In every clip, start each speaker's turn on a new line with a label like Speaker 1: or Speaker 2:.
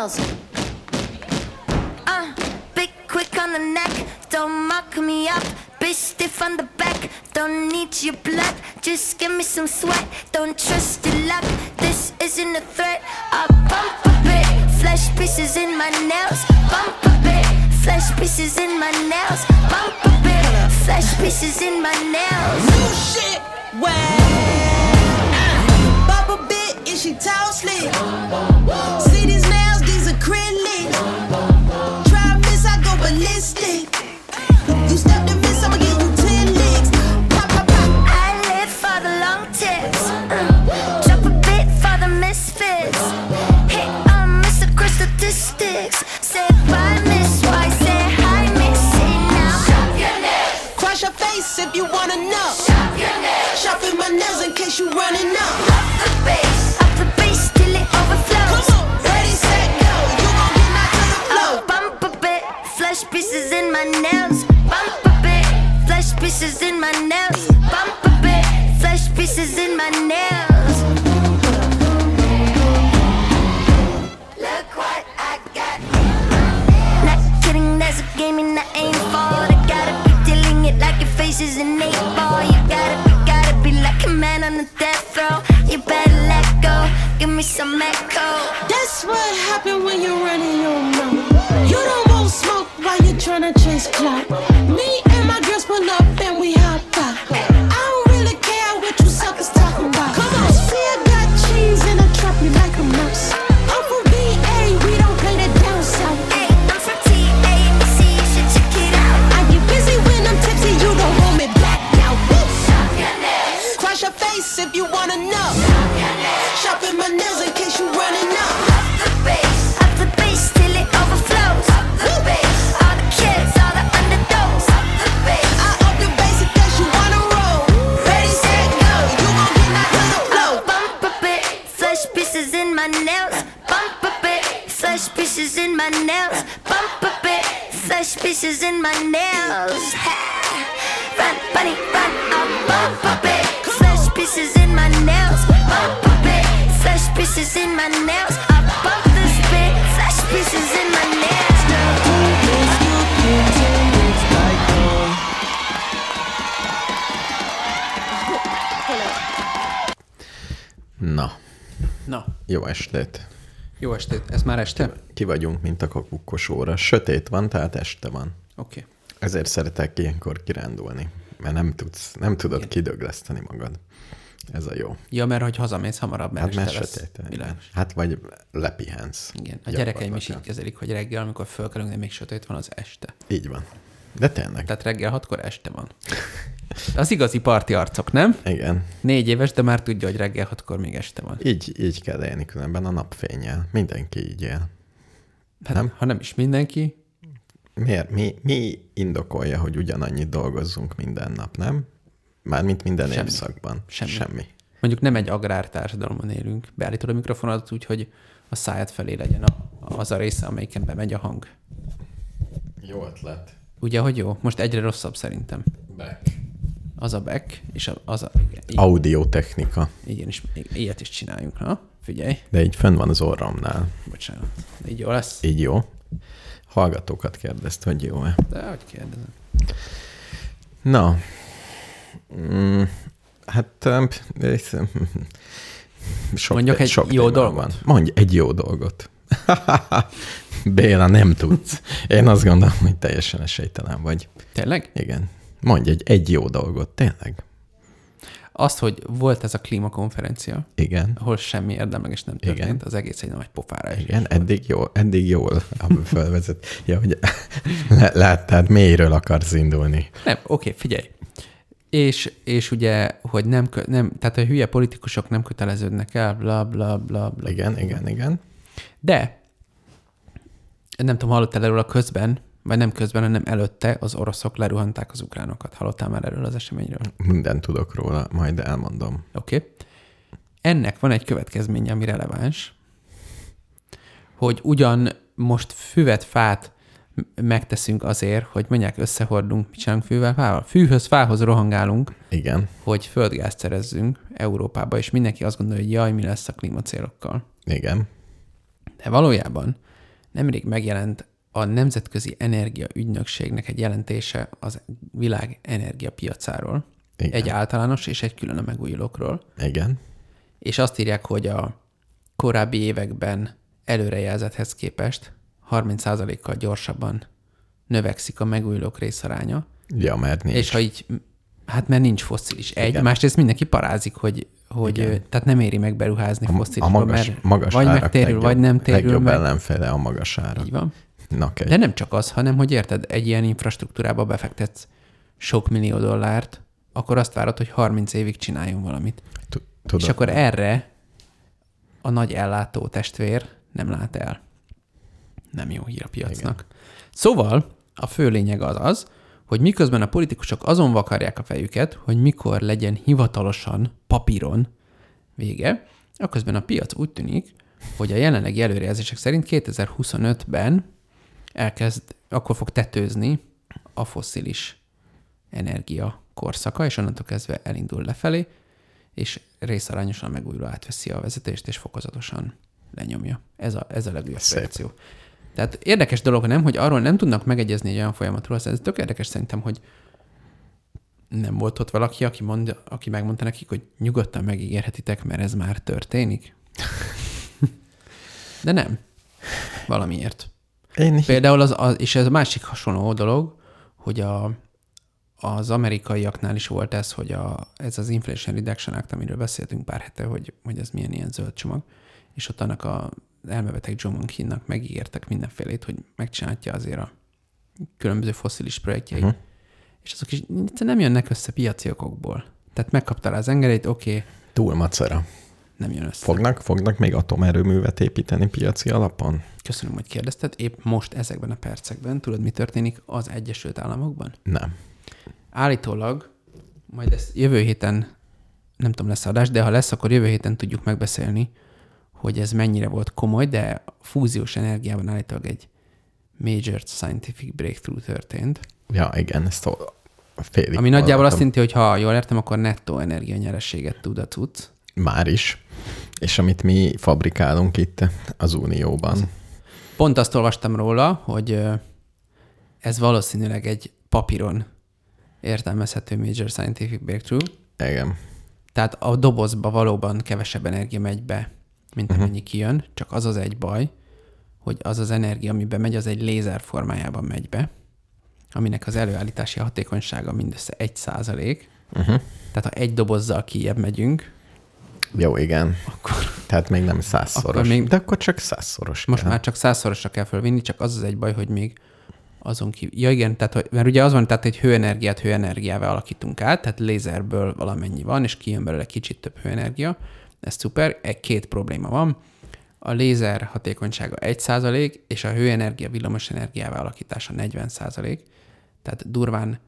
Speaker 1: nails.
Speaker 2: Uh, big quick on the neck, don't muck me up. Bitch stiff on the back, don't need your blood. Just give me some sweat, don't trust your luck. This isn't a threat. I bump a bit, flesh pieces in my nails. Bump a bit, flesh pieces in my nails. Bump a bit, flesh pieces in my nails.
Speaker 3: New shit, wow. Bop a bit, is she tall slick? See go. You step to miss, I'ma give you ten licks. Pop, pop, pop.
Speaker 2: I live for the long tips. Uh, a bit for the misfits. Hit um, Mr. Statistics. Say bye, Miss White. Say hi, Miss now.
Speaker 3: Crush your face if you wanna
Speaker 2: pieces in my nails. Bump a bit, flesh pieces in my nails. Look what I got. Not kidding, there's a game and I ain't fall. I gotta be dealing it like your face is an eight ball. You gotta be, gotta be like a man on a death row. You better let go, give me some echo.
Speaker 3: That's what happen when you're running your mouth. You don't want smoke while you're tryna chase clout. Me in
Speaker 2: my nails. Run, bunny, run, bump a bit, flesh pieces in my nails. A bit, flesh pieces in my nails. I bump this bit, flesh pieces in my nails.
Speaker 4: Na,
Speaker 5: Na,
Speaker 4: jó estét.
Speaker 5: jó estét. Ez már este?
Speaker 4: Ki vagyunk, mint a kakukkos óra. Sötét van, tehát este van.
Speaker 5: Okay.
Speaker 4: Ezért szeretek ilyenkor kirándulni, mert nem, tudsz, nem tudod kidögleszteni magad. Ez a jó.
Speaker 5: Ja, mert hogy hazamész hamarabb, mert
Speaker 4: Hát mert sötét. igen.
Speaker 5: Világos.
Speaker 4: Hát vagy lepihensz.
Speaker 5: Igen. A gyerekeim is így kezelik, hogy reggel, amikor fölkelünk, de még sötét van, az este.
Speaker 4: Így van. De tényleg.
Speaker 5: Tehát reggel hatkor este van. Az igazi parti arcok, nem?
Speaker 4: Igen.
Speaker 5: Négy éves, de már tudja, hogy reggel hatkor még este van.
Speaker 4: Így, így kell élni különben a napfényel. Mindenki így él.
Speaker 5: Hát,
Speaker 4: Nem?
Speaker 5: Ha nem is mindenki,
Speaker 4: Miért? Mi, mi indokolja, hogy ugyanannyit dolgozzunk minden nap, nem? Mármint minden
Speaker 5: Semmi.
Speaker 4: évszakban.
Speaker 5: Semmi.
Speaker 4: Semmi.
Speaker 5: mondjuk nem egy agrártársadalomban élünk, beállítod a mikrofonodat úgy, hogy a szájad felé legyen az a része, amelyiken bemegy a hang.
Speaker 4: Jó ötlet.
Speaker 5: Ugye, hogy jó? Most egyre rosszabb szerintem.
Speaker 4: Back.
Speaker 5: Az a back, és az a... Igen,
Speaker 4: Audiotechnika.
Speaker 5: igen, is, ilyet is csináljunk, na? Figyelj,
Speaker 4: De így fönn van az orromnál.
Speaker 5: bocsánat. Így jó lesz?
Speaker 4: Így jó. Hallgatókat kérdezt, hogy jó-e.
Speaker 5: De hogy kérdezem.
Speaker 4: Na. Mm, hát... Sok,
Speaker 5: Mondjak egy
Speaker 4: sok
Speaker 5: jó dolgot?
Speaker 4: Van. Mondj egy jó dolgot. Béla, nem tudsz. Én azt gondolom, hogy teljesen esélytelen vagy.
Speaker 5: Tényleg?
Speaker 4: Igen. Mondj egy, egy jó dolgot, tényleg.
Speaker 5: Azt, hogy volt ez a klímakonferencia,
Speaker 4: Igen.
Speaker 5: ahol semmi érdemleges nem történt,
Speaker 4: Igen.
Speaker 5: az egész egy nagy pofára esés
Speaker 4: Igen, eddig jól, eddig jól felvezet. Ja, hogy láttad, mélyről akarsz indulni.
Speaker 5: Nem, oké, figyelj. És, és ugye, hogy nem, nem, tehát a hülye politikusok nem köteleződnek el, bla, bla, bla, bla.
Speaker 4: Igen, igen, igen.
Speaker 5: De, nem tudom, hallottál erről a közben, vagy nem közben, hanem előtte az oroszok leruhanták az ukránokat. Hallottál már erről az eseményről?
Speaker 4: Mindent tudok róla, majd elmondom.
Speaker 5: Oké. Okay. Ennek van egy következménye, ami releváns, hogy ugyan most füvet, fát megteszünk azért, hogy mondják, összehordunk, mit csinálunk fűvel, fával? Fűhöz, fához rohangálunk,
Speaker 4: Igen,
Speaker 5: hogy földgázt szerezzünk Európába, és mindenki azt gondolja, hogy jaj, mi lesz a klímacélokkal.
Speaker 4: igen.
Speaker 5: De valójában nemrég megjelent a Nemzetközi Energia Ügynökségnek egy jelentése az világ energiapiacáról.
Speaker 4: Igen.
Speaker 5: Egy általános és egy külön a megújulókról.
Speaker 4: Igen.
Speaker 5: És azt írják, hogy a korábbi években előrejelzethez képest 30%-kal gyorsabban növekszik a megújulók részaránya.
Speaker 4: Ja, mert nincs.
Speaker 5: És ha így, hát mert nincs fosszilis. Egy,
Speaker 4: Igen.
Speaker 5: másrészt mindenki parázik, hogy, hogy
Speaker 4: Igen.
Speaker 5: tehát nem éri meg beruházni
Speaker 4: a,
Speaker 5: fosszilisba,
Speaker 4: a magas,
Speaker 5: mert
Speaker 4: magas
Speaker 5: vagy
Speaker 4: árak
Speaker 5: megtérül,
Speaker 4: legjobb,
Speaker 5: vagy nem térül
Speaker 4: legjobb
Speaker 5: meg.
Speaker 4: ellenfele a magas ára.
Speaker 5: Így van.
Speaker 4: Okay.
Speaker 5: De nem csak az, hanem hogy érted, egy ilyen infrastruktúrába befektetsz sok millió dollárt, akkor azt várod, hogy 30 évig csináljon valamit. És akkor erre a nagy ellátó testvér nem lát el. Nem jó hír a piacnak. Igen. Szóval a fő lényeg az az, hogy miközben a politikusok azon vakarják a fejüket, hogy mikor legyen hivatalosan, papíron vége, akközben a piac úgy tűnik, hogy a jelenlegi előrejelzések szerint 2025-ben elkezd, akkor fog tetőzni a fosszilis energia korszaka, és onnantól kezdve elindul lefelé, és részarányosan megújuló átveszi a vezetést, és fokozatosan lenyomja. Ez a, ez a legújabb
Speaker 4: Szép.
Speaker 5: projekció. Tehát érdekes dolog nem, hogy arról nem tudnak megegyezni egy olyan folyamatról, ez tök érdekes szerintem, hogy nem volt ott valaki, aki, mond, aki megmondta nekik, hogy nyugodtan megígérhetitek, mert ez már történik. De nem. Valamiért.
Speaker 4: Én
Speaker 5: Például az, az és ez a másik hasonló dolog, hogy a, az amerikaiaknál is volt ez, hogy a, ez az Inflation Reduction Act, amiről beszéltünk pár hete, hogy, hogy ez milyen ilyen zöld csomag, és ott annak a elmebeteg John Monkinnak megígértek mindenfélét, hogy megcsinálja azért a különböző fosszilis projektjeit, uh-huh. és azok is nem jönnek össze piaci okokból. Tehát megkapta rá az engedélyt, oké, okay,
Speaker 4: túl macera.
Speaker 5: Nem jön össze.
Speaker 4: Fognak, fognak még atomerőművet építeni piaci alapon?
Speaker 5: Köszönöm, hogy kérdezted. Épp most ezekben a percekben, tudod, mi történik az Egyesült Államokban?
Speaker 4: Nem.
Speaker 5: Állítólag, majd ezt jövő héten, nem tudom, lesz adás, de ha lesz, akkor jövő héten tudjuk megbeszélni, hogy ez mennyire volt komoly, de a fúziós energiában állítólag egy major scientific breakthrough történt,
Speaker 4: Ja, igen, ezt a félig
Speaker 5: ami nagyjából azt
Speaker 4: hallottam.
Speaker 5: jelenti, hogy ha jól értem, akkor nettó energianyerességet tud a cucc.
Speaker 4: Már is. És amit mi fabrikálunk itt az Unióban.
Speaker 5: Pont azt olvastam róla, hogy ez valószínűleg egy papíron értelmezhető major scientific breakthrough,
Speaker 4: Igen.
Speaker 5: Tehát a dobozba valóban kevesebb energia megy be, mint
Speaker 4: Mhm.
Speaker 5: amennyi kijön, csak az az egy baj, hogy az az energia, ami bemegy, az egy lézer formájában megy be, aminek az előállítási hatékonysága mindössze 1 százalék.
Speaker 4: Uh-huh.
Speaker 5: Tehát ha egy dobozzal kijebb megyünk,
Speaker 4: Jó, igen.
Speaker 5: akkor
Speaker 4: Tehát még nem százszoros.
Speaker 5: Akkor még-
Speaker 4: De akkor csak százszoros
Speaker 5: most
Speaker 4: kell.
Speaker 5: már csak százszorosra kell fölvinni, csak az az egy baj, hogy még azon kívül. Ja igen, tehát, hogy, mert ugye az van, tehát egy hőenergiát hőenergiával alakítunk át, tehát lézerből valamennyi van, és kijön belőle kicsit több hőenergia. Ez szuper. Egy két probléma van. A lézer hatékonysága 1%, és a hőenergia villamos energiával alakítása 40%. Tehát durván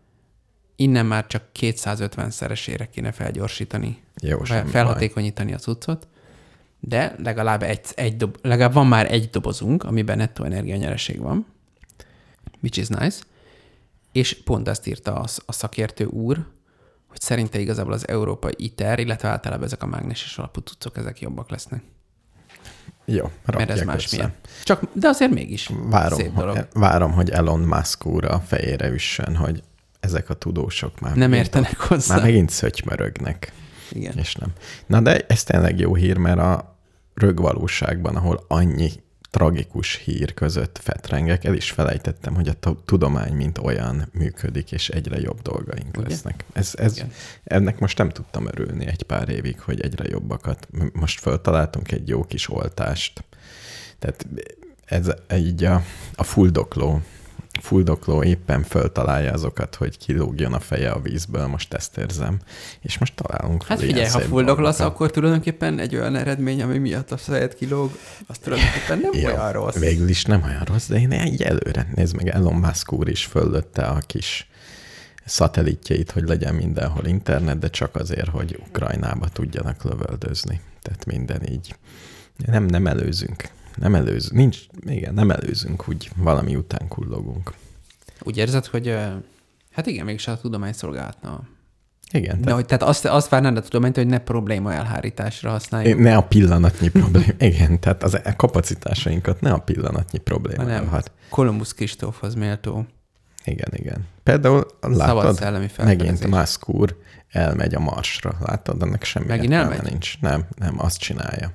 Speaker 5: innen már csak 250-szeresére kéne felgyorsítani,
Speaker 4: Jó,
Speaker 5: felhatékonyítani a cuccot, de legalább, egy, egy dob, legalább van már egy dobozunk, amiben nettó energianyereség van, which is nice, és pont ezt írta a, a szakértő úr, hogy szerinte igazából az európai ITER, illetve általában ezek a mágneses alapú cuccok, ezek jobbak lesznek.
Speaker 4: Jó,
Speaker 5: Mert ez másmilyen. Csak, de azért mégis
Speaker 4: Várom,
Speaker 5: szép dolog.
Speaker 4: hogy, várom, hogy Elon Musk úr a fejére üssön, hogy ezek a tudósok már
Speaker 5: Nem értenek hozzá.
Speaker 4: Már megint szötymörögnek,
Speaker 5: Igen.
Speaker 4: és nem. Na de ez tényleg jó hír, mert a rögvalóságban, ahol annyi tragikus hír között fetrengek, el is felejtettem, hogy a tu- tudomány mint olyan működik, és egyre jobb dolgaink
Speaker 5: Ugye?
Speaker 4: lesznek. Ez, ez,
Speaker 5: Igen.
Speaker 4: ennek most nem tudtam örülni egy pár évig, hogy egyre jobbakat. Most föltaláltunk egy jó kis oltást. Tehát ez így a, a fuldokló, fuldokló éppen föltalálja azokat, hogy kilógjon a feje a vízből, most ezt érzem. És most találunk
Speaker 5: Hát figyelj, ha fuldoklasz, akkor tulajdonképpen egy olyan eredmény, ami miatt a fejed kilóg, az tulajdonképpen nem
Speaker 4: Jó,
Speaker 5: olyan rossz.
Speaker 4: Végül is nem olyan rossz, de én egy előre. Nézd meg, Elon Musk úr is föllötte a kis szatellitjeit, hogy legyen mindenhol internet, de csak azért, hogy Ukrajnába tudjanak lövöldözni. Tehát minden így. Nem, nem előzünk. Nem előzünk. Nincs, igen, nem előzünk, úgy valami után kullogunk.
Speaker 5: Úgy érzed, hogy hát igen, mégis a tudomány szolgálhatna
Speaker 4: Igen,
Speaker 5: De
Speaker 4: tehát
Speaker 5: hogy, tehát azt, azt várnád a tudományt, hogy ne probléma elhárításra használjuk.
Speaker 4: ne a pillanatnyi probléma. Igen, tehát az a kapacitásainkat ne a pillanatnyi probléma
Speaker 5: hanem
Speaker 4: elhat.
Speaker 5: Kolumbusz Kristófhoz méltó.
Speaker 4: Igen, igen. Például látod,
Speaker 5: szellemi
Speaker 4: megint. Musk úr elmegy a Marsra. Látod, ennek semmi
Speaker 5: Megint elmegy?
Speaker 4: nincs. Nem, nem, azt csinálja.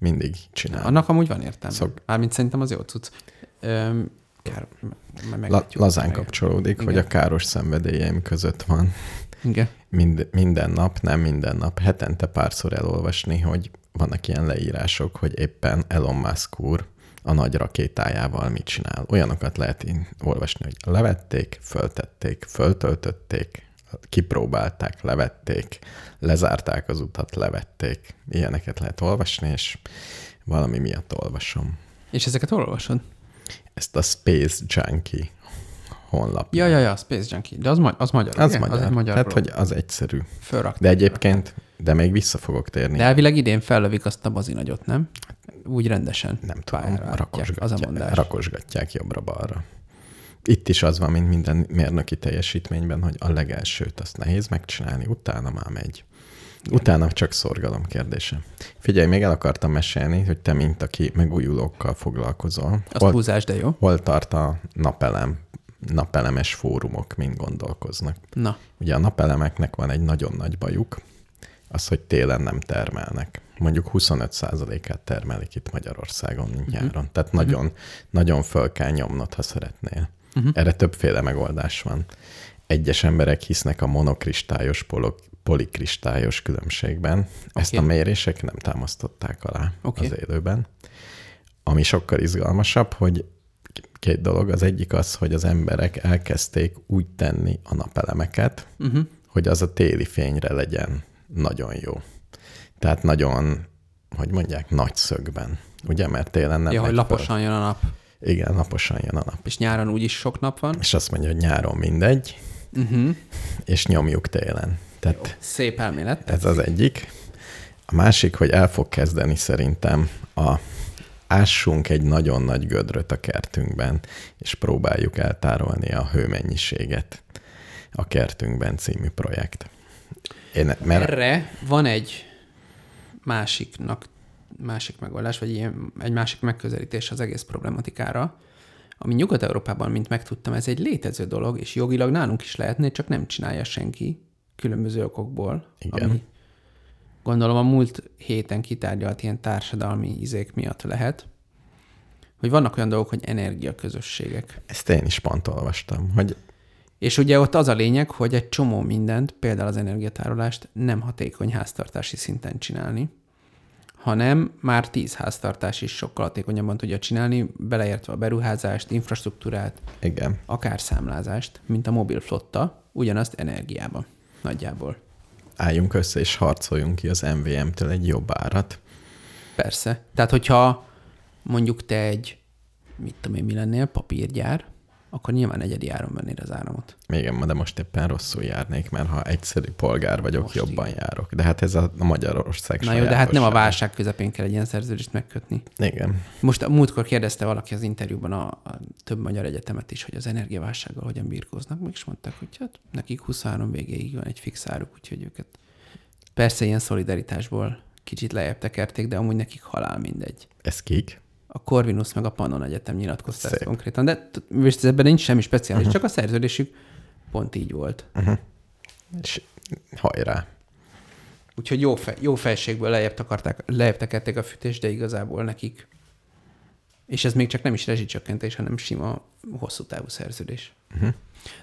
Speaker 4: Mindig csinál.
Speaker 5: Annak amúgy van értelme.
Speaker 4: Szok-.
Speaker 5: Mármint szerintem az jó cucc. Öm, kár,
Speaker 4: La, lazán
Speaker 5: Meg-
Speaker 4: kapcsolódik,
Speaker 5: Igen.
Speaker 4: hogy a káros szenvedélyeim között van
Speaker 5: Igen.
Speaker 4: mind, minden nap, nem minden nap, hetente párszor elolvasni, hogy vannak ilyen leírások, hogy éppen Elon Musk úr a nagy rakétájával mit csinál. Olyanokat lehet olvasni, hogy levették, föltették, föltöltötték, kipróbálták, levették, lezárták az utat, levették. Ilyeneket lehet olvasni, és valami miatt olvasom.
Speaker 5: És ezeket olvasod?
Speaker 4: Ezt a Space Junkie honlap.
Speaker 5: Ja, ja, ja, Space Junkie. De az, ma- az magyar.
Speaker 4: Az
Speaker 5: ugye?
Speaker 4: magyar.
Speaker 5: Az egy magyar
Speaker 4: hát,
Speaker 5: blog.
Speaker 4: hogy az egyszerű.
Speaker 5: Fölrakták.
Speaker 4: De egyébként, de még vissza fogok térni.
Speaker 5: De elvileg idén fellövik azt a bazinagyot, nem? Úgy rendesen.
Speaker 4: nem tudom, rakosgatják,
Speaker 5: Az a mondás.
Speaker 4: rakosgatják jobbra-balra. Itt is az van, mint minden mérnöki teljesítményben, hogy a legelsőt azt nehéz megcsinálni, utána már megy. Utána csak szorgalom kérdése. Figyelj, még el akartam mesélni, hogy te, mint aki megújulókkal foglalkozol,
Speaker 5: Azt
Speaker 4: hol,
Speaker 5: húzás, de jó.
Speaker 4: hol tart a napelem, napelemes fórumok, mind gondolkoznak.
Speaker 5: Na,
Speaker 4: Ugye a napelemeknek van egy nagyon nagy bajuk, az, hogy télen nem termelnek. Mondjuk 25%-át termelik itt Magyarországon, mint
Speaker 5: Mhm.
Speaker 4: nyáron. Tehát nagyon, nagyon föl kell nyomnod, ha szeretnél.
Speaker 5: Mhm.
Speaker 4: Erre többféle megoldás van. Egyes emberek hisznek a monokristályos, polo- polikristályos különbségben. Ezt a
Speaker 5: Oké.
Speaker 4: mérések nem támasztották alá
Speaker 5: Oké.
Speaker 4: az élőben. Ami sokkal izgalmasabb, hogy két dolog. Az egyik az, hogy az emberek elkezdték úgy tenni a napelemeket,
Speaker 5: uh-huh.
Speaker 4: hogy az a téli fényre legyen nagyon jó. Tehát nagyon, hogy mondják, nagy szögben. Ugye, mert télen nem
Speaker 5: ja, hogy
Speaker 4: megy föl.
Speaker 5: laposan jön a nap.
Speaker 4: Igen, laposan jön a nap.
Speaker 5: És nyáron úgyis sok nap van.
Speaker 4: És azt mondja, hogy nyáron mindegy,
Speaker 5: Uh-huh.
Speaker 4: és nyomjuk télen. Tehát
Speaker 5: Szép elmélet.
Speaker 4: ez az egyik. A másik, hogy el fog kezdeni szerintem a ássunk egy nagyon nagy gödröt a kertünkben, és próbáljuk eltárolni a hőmennyiséget a kertünkben című projekt. Én, mert
Speaker 5: Erre van egy másiknak, másik megoldás, vagy ilyen, egy másik megközelítés az egész problematikára, ami Nyugat-Európában, mint megtudtam, ez egy létező dolog, és jogilag nálunk is lehetne, csak nem csinálja senki különböző okokból.
Speaker 4: Igen.
Speaker 5: Ami gondolom a múlt héten kitárgyalt ilyen társadalmi izék miatt lehet, hogy vannak olyan dolgok, hogy energiaközösségek.
Speaker 4: ezt én is pont olvastam, hogy
Speaker 5: És ugye ott az a lényeg, hogy egy csomó mindent, például az energiatárolást nem hatékony háztartási szinten csinálni, hanem már tíz háztartás is sokkal hatékonyabban tudja csinálni, beleértve a beruházást, infrastruktúrát,
Speaker 4: igen,
Speaker 5: akár számlázást, mint a mobil flotta, ugyanazt energiában nagyjából.
Speaker 4: álljunk össze és harcoljunk ki az MVM-től egy jobb árat.
Speaker 5: Persze. Tehát, hogyha mondjuk te egy, mit tudom én, mi lennél, papírgyár, akkor nyilván egyedi áron vennéd az áramot.
Speaker 4: Igen, de most éppen rosszul járnék, mert ha egyszerű polgár vagyok,
Speaker 5: Most
Speaker 4: jobban járok. De hát ez a a Magyarország
Speaker 5: Na jó, de hát nem a válság közepén kell egy ilyen szerződést megkötni.
Speaker 4: Igen.
Speaker 5: Most a múltkor kérdezte valaki az interjúban a, a több magyar egyetemet is, hogy az energiaválsággal hogyan birkóznak, meg is mondták, hogy hát nekik 23 végéig van egy fix áruk, úgyhogy őket persze ilyen szolidaritásból kicsit lejjebb tekerték, de amúgy nekik halál mindegy.
Speaker 4: Ez kik?
Speaker 5: A Corvinus meg a Pannon Egyetem nyilatkozta ezt konkrétan, de most ebben nincs semmi speciális, uh-huh. csak a szerződésük pont így volt.
Speaker 4: És hajrá.
Speaker 5: Úgyhogy jó, fej, jó fejségből lejjebb, takarták, lejjebb tekerték a fűtést, de igazából nekik. És ez még csak nem is rezsicsökkentés, hanem sima, hosszú távú szerződés. Uh-huh.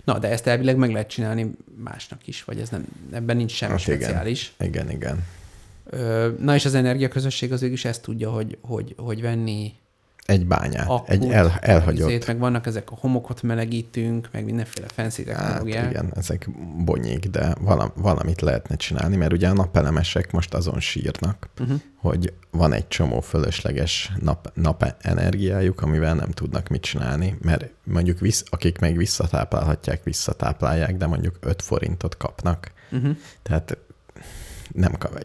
Speaker 5: Na, de ezt elvileg meg lehet csinálni másnak is, vagy ez nem, ebben nincs semmi
Speaker 4: Hát igen.
Speaker 5: speciális.
Speaker 4: Igen, igen.
Speaker 5: Ö, Na és az energiaközösség az is ezt tudja, hogy, hogy, hogy venni
Speaker 4: Egy bányát,
Speaker 5: akut,
Speaker 4: egy el, elhagyott.
Speaker 5: izét, meg vannak ezek a homokot melegítünk, meg mindenféle fancy
Speaker 4: Hát
Speaker 5: technológiák.
Speaker 4: igen, ezek bonyik, de valam, valamit lehetne csinálni, mert ugye a napelemesek most azon sírnak, uh-huh. hogy van egy csomó fölösleges nap, napenergiájuk, amivel nem tudnak mit csinálni, mert mondjuk visz, akik még visszatáplálhatják, visszatáplálják, de mondjuk 5 forintot kapnak. Uh-huh. Tehát nem, kap,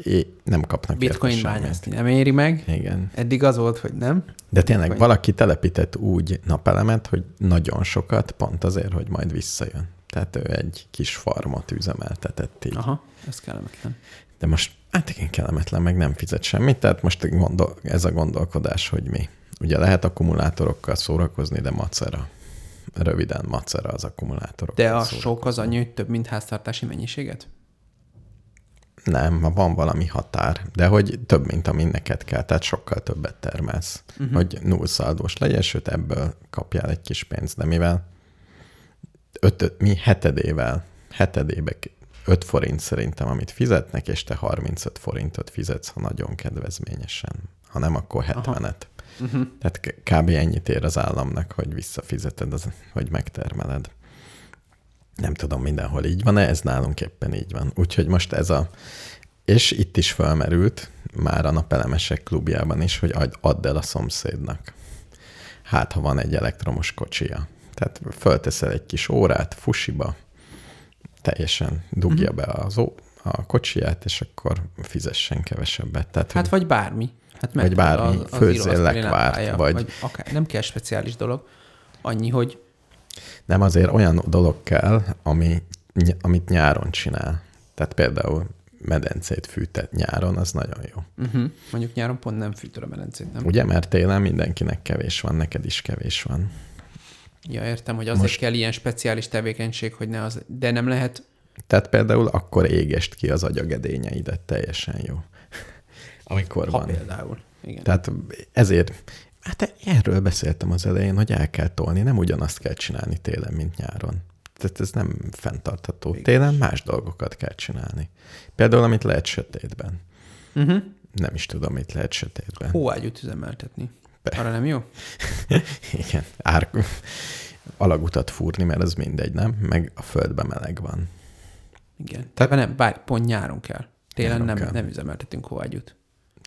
Speaker 4: nem kapnak
Speaker 5: Bitcoin bányászni nem éri meg.
Speaker 4: Igen.
Speaker 5: Eddig az volt, hogy nem.
Speaker 4: De tényleg
Speaker 5: Bitcoin.
Speaker 4: valaki telepített úgy napelemet, hogy nagyon sokat, pont azért, hogy majd visszajön. Tehát ő egy kis farmot üzemeltetett így.
Speaker 5: Aha, ez kellemetlen.
Speaker 4: De most, hát igen, kellemetlen, meg nem fizet semmit, tehát most gondol, ez a gondolkodás, hogy mi. Ugye lehet akkumulátorokkal szórakozni, de macera. Röviden macera az akkumulátorokkal
Speaker 5: De a sok az annyi, hogy több, mint háztartási mennyiséget?
Speaker 4: Nem, ma van valami határ, de hogy több, mint ami neked kell, tehát sokkal többet termelsz, uh-huh. hogy nullszaldós legyen, sőt ebből kapjál egy kis pénzt, de mivel öt, mi hetedével, hetedébe 5 forint szerintem, amit fizetnek, és te 35 forintot fizetsz, ha nagyon kedvezményesen. Ha nem, akkor 70-et. Uh-huh. Tehát k- kb. ennyit ér az államnak, hogy visszafizeted, az, hogy megtermeled. Nem tudom, mindenhol így van, ez nálunk éppen így van. Úgyhogy most ez a... És itt is felmerült, már a napelemesek klubjában is, hogy add- el a szomszédnak. Hát, ha van egy elektromos kocsia. Tehát fölteszel egy kis órát fusiba, teljesen dugja
Speaker 5: Mhm.
Speaker 4: be az ó- a kocsiját, és akkor fizessen kevesebbet. Tehát,
Speaker 5: Hát vagy bármi. Hát
Speaker 4: Vagy bármi, főzzél lekvárt, vagy-
Speaker 5: vagy akár, nem kell speciális dolog. Annyi, hogy
Speaker 4: Nem azért olyan dolog kell, ami, amit nyáron csinál. Tehát például medencét fűtett nyáron, az nagyon jó.
Speaker 5: uh-huh, mondjuk nyáron pont nem fűtöd a medencét, nem?
Speaker 4: Ugye, mert télen mindenkinek kevés van, neked is kevés van.
Speaker 5: Ja, értem, hogy azért
Speaker 4: Most...
Speaker 5: kell ilyen speciális tevékenység, hogy ne az... De nem lehet...
Speaker 4: Tehát például akkor égest ki az agyagedényeidet, teljesen jó. Amikor
Speaker 5: Ha
Speaker 4: van.
Speaker 5: például. Igen.
Speaker 4: Tehát ezért, hát erről beszéltem az elején, hogy el kell tolni, nem ugyanazt kell csinálni télen, mint nyáron. Tehát ez nem fenntartható.
Speaker 5: Igaz.
Speaker 4: Télen más dolgokat kell csinálni. Például, amit lehet sötétben.
Speaker 5: Uh-huh.
Speaker 4: Nem is tudom, mit lehet sötétben.
Speaker 5: Hóágyút üzemeltetni.
Speaker 4: Be.
Speaker 5: Arra nem jó?
Speaker 4: Igen, ár, alagutat fúrni, mert az mindegy, nem? Meg a földben meleg van.
Speaker 5: Igen. Tehát nem, bár pont nyáron kell. Télen
Speaker 4: Nyáron
Speaker 5: nem,
Speaker 4: kell.
Speaker 5: nem üzemeltetünk hóágyút.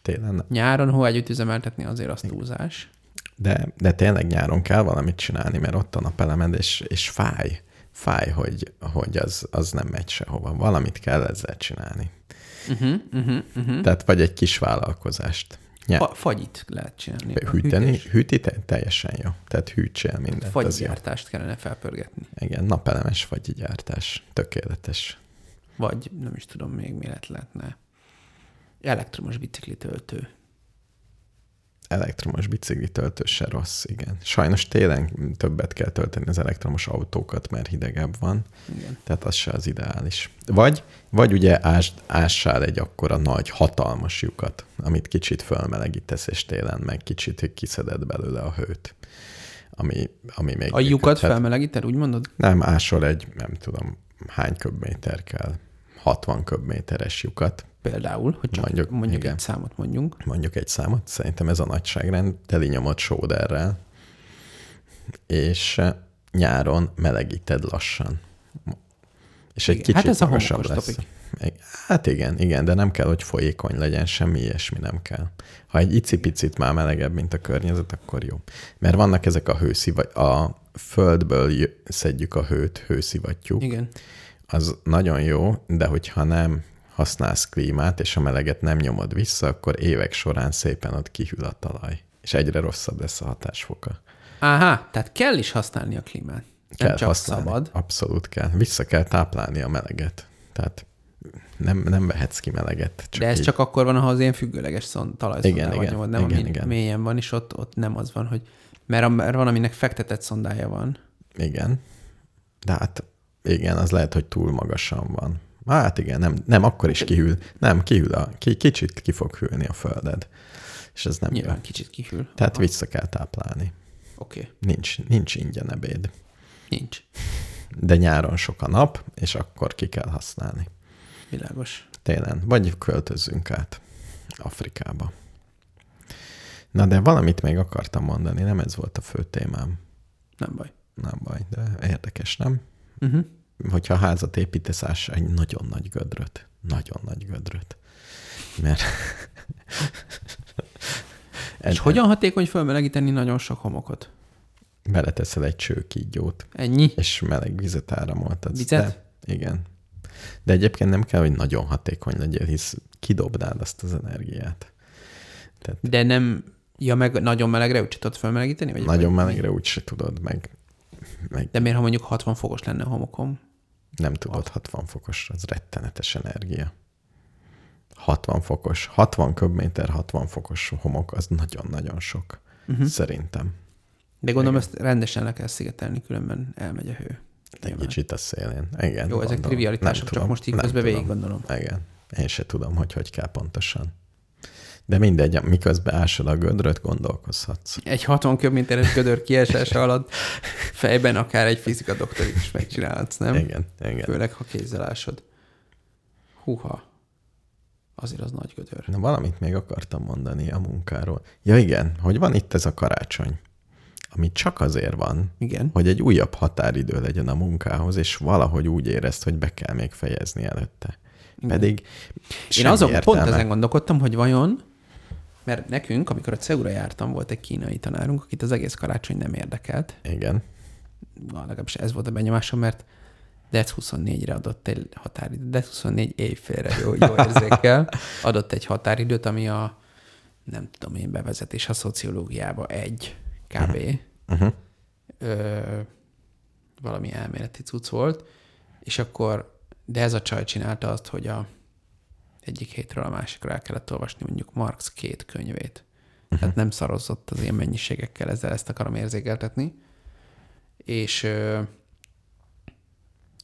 Speaker 4: Télen nem.
Speaker 5: Nyáron hóágyút üzemeltetni azért az túlzás.
Speaker 4: De, de tényleg nyáron kell valamit csinálni, mert ott a napelemed, és, és fáj. Fáj, hogy, hogy az, az nem megy sehova. Valamit kell ezzel csinálni.
Speaker 5: Uh-huh, uh-huh, uh-huh.
Speaker 4: Tehát vagy egy kis vállalkozást. Ny-
Speaker 5: Fa- fagyit lehet csinálni.
Speaker 4: Hűteni,
Speaker 5: hűtés-
Speaker 4: hűti te- teljesen jó. Tehát hűtsél mindent.
Speaker 5: Fagygyártást kellene felpörgetni.
Speaker 4: Igen, napelemes fagyigyártás. Tökéletes.
Speaker 5: Vagy nem is tudom még mi lett lehetne. Elektromos bicikli töltő.
Speaker 4: Elektromos bicikli töltő se rossz, igen. Sajnos télen többet kell tölteni az elektromos autókat, mert hidegebb van.
Speaker 5: Igen.
Speaker 4: Tehát az se az ideális. Vagy, vagy ugye ás, ássál egy akkora nagy, hatalmas lyukat, amit kicsit fölmelegítesz, és télen meg kicsit kiszeded belőle a hőt. Ami, ami még
Speaker 5: A lyukat
Speaker 4: működhet.
Speaker 5: felmelegíted, úgy mondod?
Speaker 4: Nem, ásol egy, nem tudom, hány köbméter kell. 60 köbméteres lyukat,
Speaker 5: Például, hogy csak
Speaker 4: Mondjuk,
Speaker 5: mondjuk,
Speaker 4: igen.
Speaker 5: egy számot mondjunk.
Speaker 4: mondjuk egy számot, szerintem ez a nagyságrend, teli nyomott sóderrel, és eh, nyáron melegíted lassan. És egy
Speaker 5: Igen,
Speaker 4: kicsit
Speaker 5: hát ez a
Speaker 4: magasabb lesz.
Speaker 5: topik.
Speaker 4: Hát igen, igen, de nem kell, hogy folyékony legyen, semmi ilyesmi nem kell. Ha egy icipicit már melegebb, mint a környezet, akkor jó. Mert vannak ezek a hőszivat, a földből szedjük a hőt, hőszivattyúk,
Speaker 5: Igen.
Speaker 4: az nagyon jó, de hogyha nem használsz klímát, és a meleget nem nyomod vissza, akkor évek során szépen ott kihűl a talaj, és egyre rosszabb lesz a hatásfoka.
Speaker 5: Áhá, tehát kell is használni a klímát. Nem
Speaker 4: Kell
Speaker 5: csak
Speaker 4: használni.
Speaker 5: szabad.
Speaker 4: Abszolút kell. Vissza kell táplálni a meleget. Tehát nem, nem vehetsz ki meleget. Csak
Speaker 5: De ez
Speaker 4: így.
Speaker 5: csak akkor van, ha az ilyen függőleges szon, talajszondával
Speaker 4: Igen, igen,
Speaker 5: nyomod, nem
Speaker 4: igen,
Speaker 5: ami
Speaker 4: igen.
Speaker 5: mélyen van, és ott, ott nem az van, hogy mert, mert van, aminek fektetett szondája van.
Speaker 4: Igen. De hát igen, az lehet, hogy túl magasan van. Hát igen, nem, nem akkor is kihűl. Nem, kihűl a, ki, kicsit ki fog hűlni a földed. És ez nem
Speaker 5: Nyilván
Speaker 4: jó.
Speaker 5: kicsit kihűl.
Speaker 4: Tehát
Speaker 5: Aha.
Speaker 4: vissza kell táplálni.
Speaker 5: Oké, okay.
Speaker 4: Nincs, nincs ingyen ebéd.
Speaker 5: nincs.
Speaker 4: De nyáron sok a nap, és akkor ki kell használni.
Speaker 5: Világos.
Speaker 4: Télen. Vagy költözzünk át Afrikába. Na de valamit még akartam mondani, nem ez volt a fő témám.
Speaker 5: Nem baj.
Speaker 4: Nem baj, de érdekes, nem?
Speaker 5: Uh-huh.
Speaker 4: Hogyha házat építesz, áss egy nagyon nagy gödröt. Nagyon nagy gödröt. Mert...
Speaker 5: És hogyan hatékony fölmelegíteni nagyon sok homokot?
Speaker 4: Beleteszel egy csőkígyót,
Speaker 5: Ennyi?
Speaker 4: és meleg vizet áramoltatsz.
Speaker 5: Vizet?
Speaker 4: De, igen. De egyébként nem kell, hogy nagyon hatékony legyél, hisz kidobnád azt az energiát. Tehát
Speaker 5: De nem... Ja, meg nagyon melegre úgy tudod fölmelegíteni? Vagy
Speaker 4: nagyon
Speaker 5: vagy-
Speaker 4: melegre úgy se tudod, meg, meg
Speaker 5: De miért, ha mondjuk 60 fokos lenne a homokom?
Speaker 4: Nem tudod, 60 fokos, az rettenetes energia. 60 fokos, 60 köbméter, 60 fokos homok, az nagyon-nagyon sok. Uh-huh. Szerintem.
Speaker 5: De gondolom, ezt rendesen le kell szigetelni, különben elmegy a hő.
Speaker 4: Egy kicsit a szélén. Igen.
Speaker 5: Jó, ezek trivialitások, csak most így közben végig gondolom.
Speaker 4: Igen. Én se tudom, hogy hogy kell pontosan. De mindegy, miközben ásod a gödröt, gondolkozhatsz.
Speaker 5: Egy 60 köbméteres gödör kiesása alatt fejben akár egy fizika doktorit is megcsinálhatsz, nem?
Speaker 4: Igen, igen.
Speaker 5: Főleg, ha kézzel ásod. Húha. Azért az nagy gödör.
Speaker 4: Na, valamit még akartam mondani a munkáról. Ja igen, hogy van itt ez a karácsony, ami csak azért van,
Speaker 5: Igen.
Speaker 4: hogy egy újabb határidő legyen a munkához, és valahogy úgy érezt, hogy be kell még fejezni előtte. Pedig
Speaker 5: Én azon
Speaker 4: értelme.
Speaker 5: pont ezen gondolkodtam, hogy vajon, mert nekünk, amikor a CEU-ra jártam, volt egy kínai tanárunk, akit az egész karácsony nem érdekelt.
Speaker 4: Igen.
Speaker 5: Na, legalábbis ez volt a benyomásom, mert DEC 24-re adott egy határidőt, DEC 24 éjfélre jó, jó érzékkel adott egy határidőt, ami a nem tudom én, bevezetés a szociológiába egy kb.
Speaker 4: Uh-huh.
Speaker 5: Ö, valami elméleti cucc volt, és akkor, de ez a csaj csinálta azt, hogy a egyik hétről a másikra el kellett olvasni mondjuk Marx két könyvét. Uh-huh. Tehát nem szarozott az ilyen mennyiségekkel, ezzel ezt akarom érzékeltetni. És,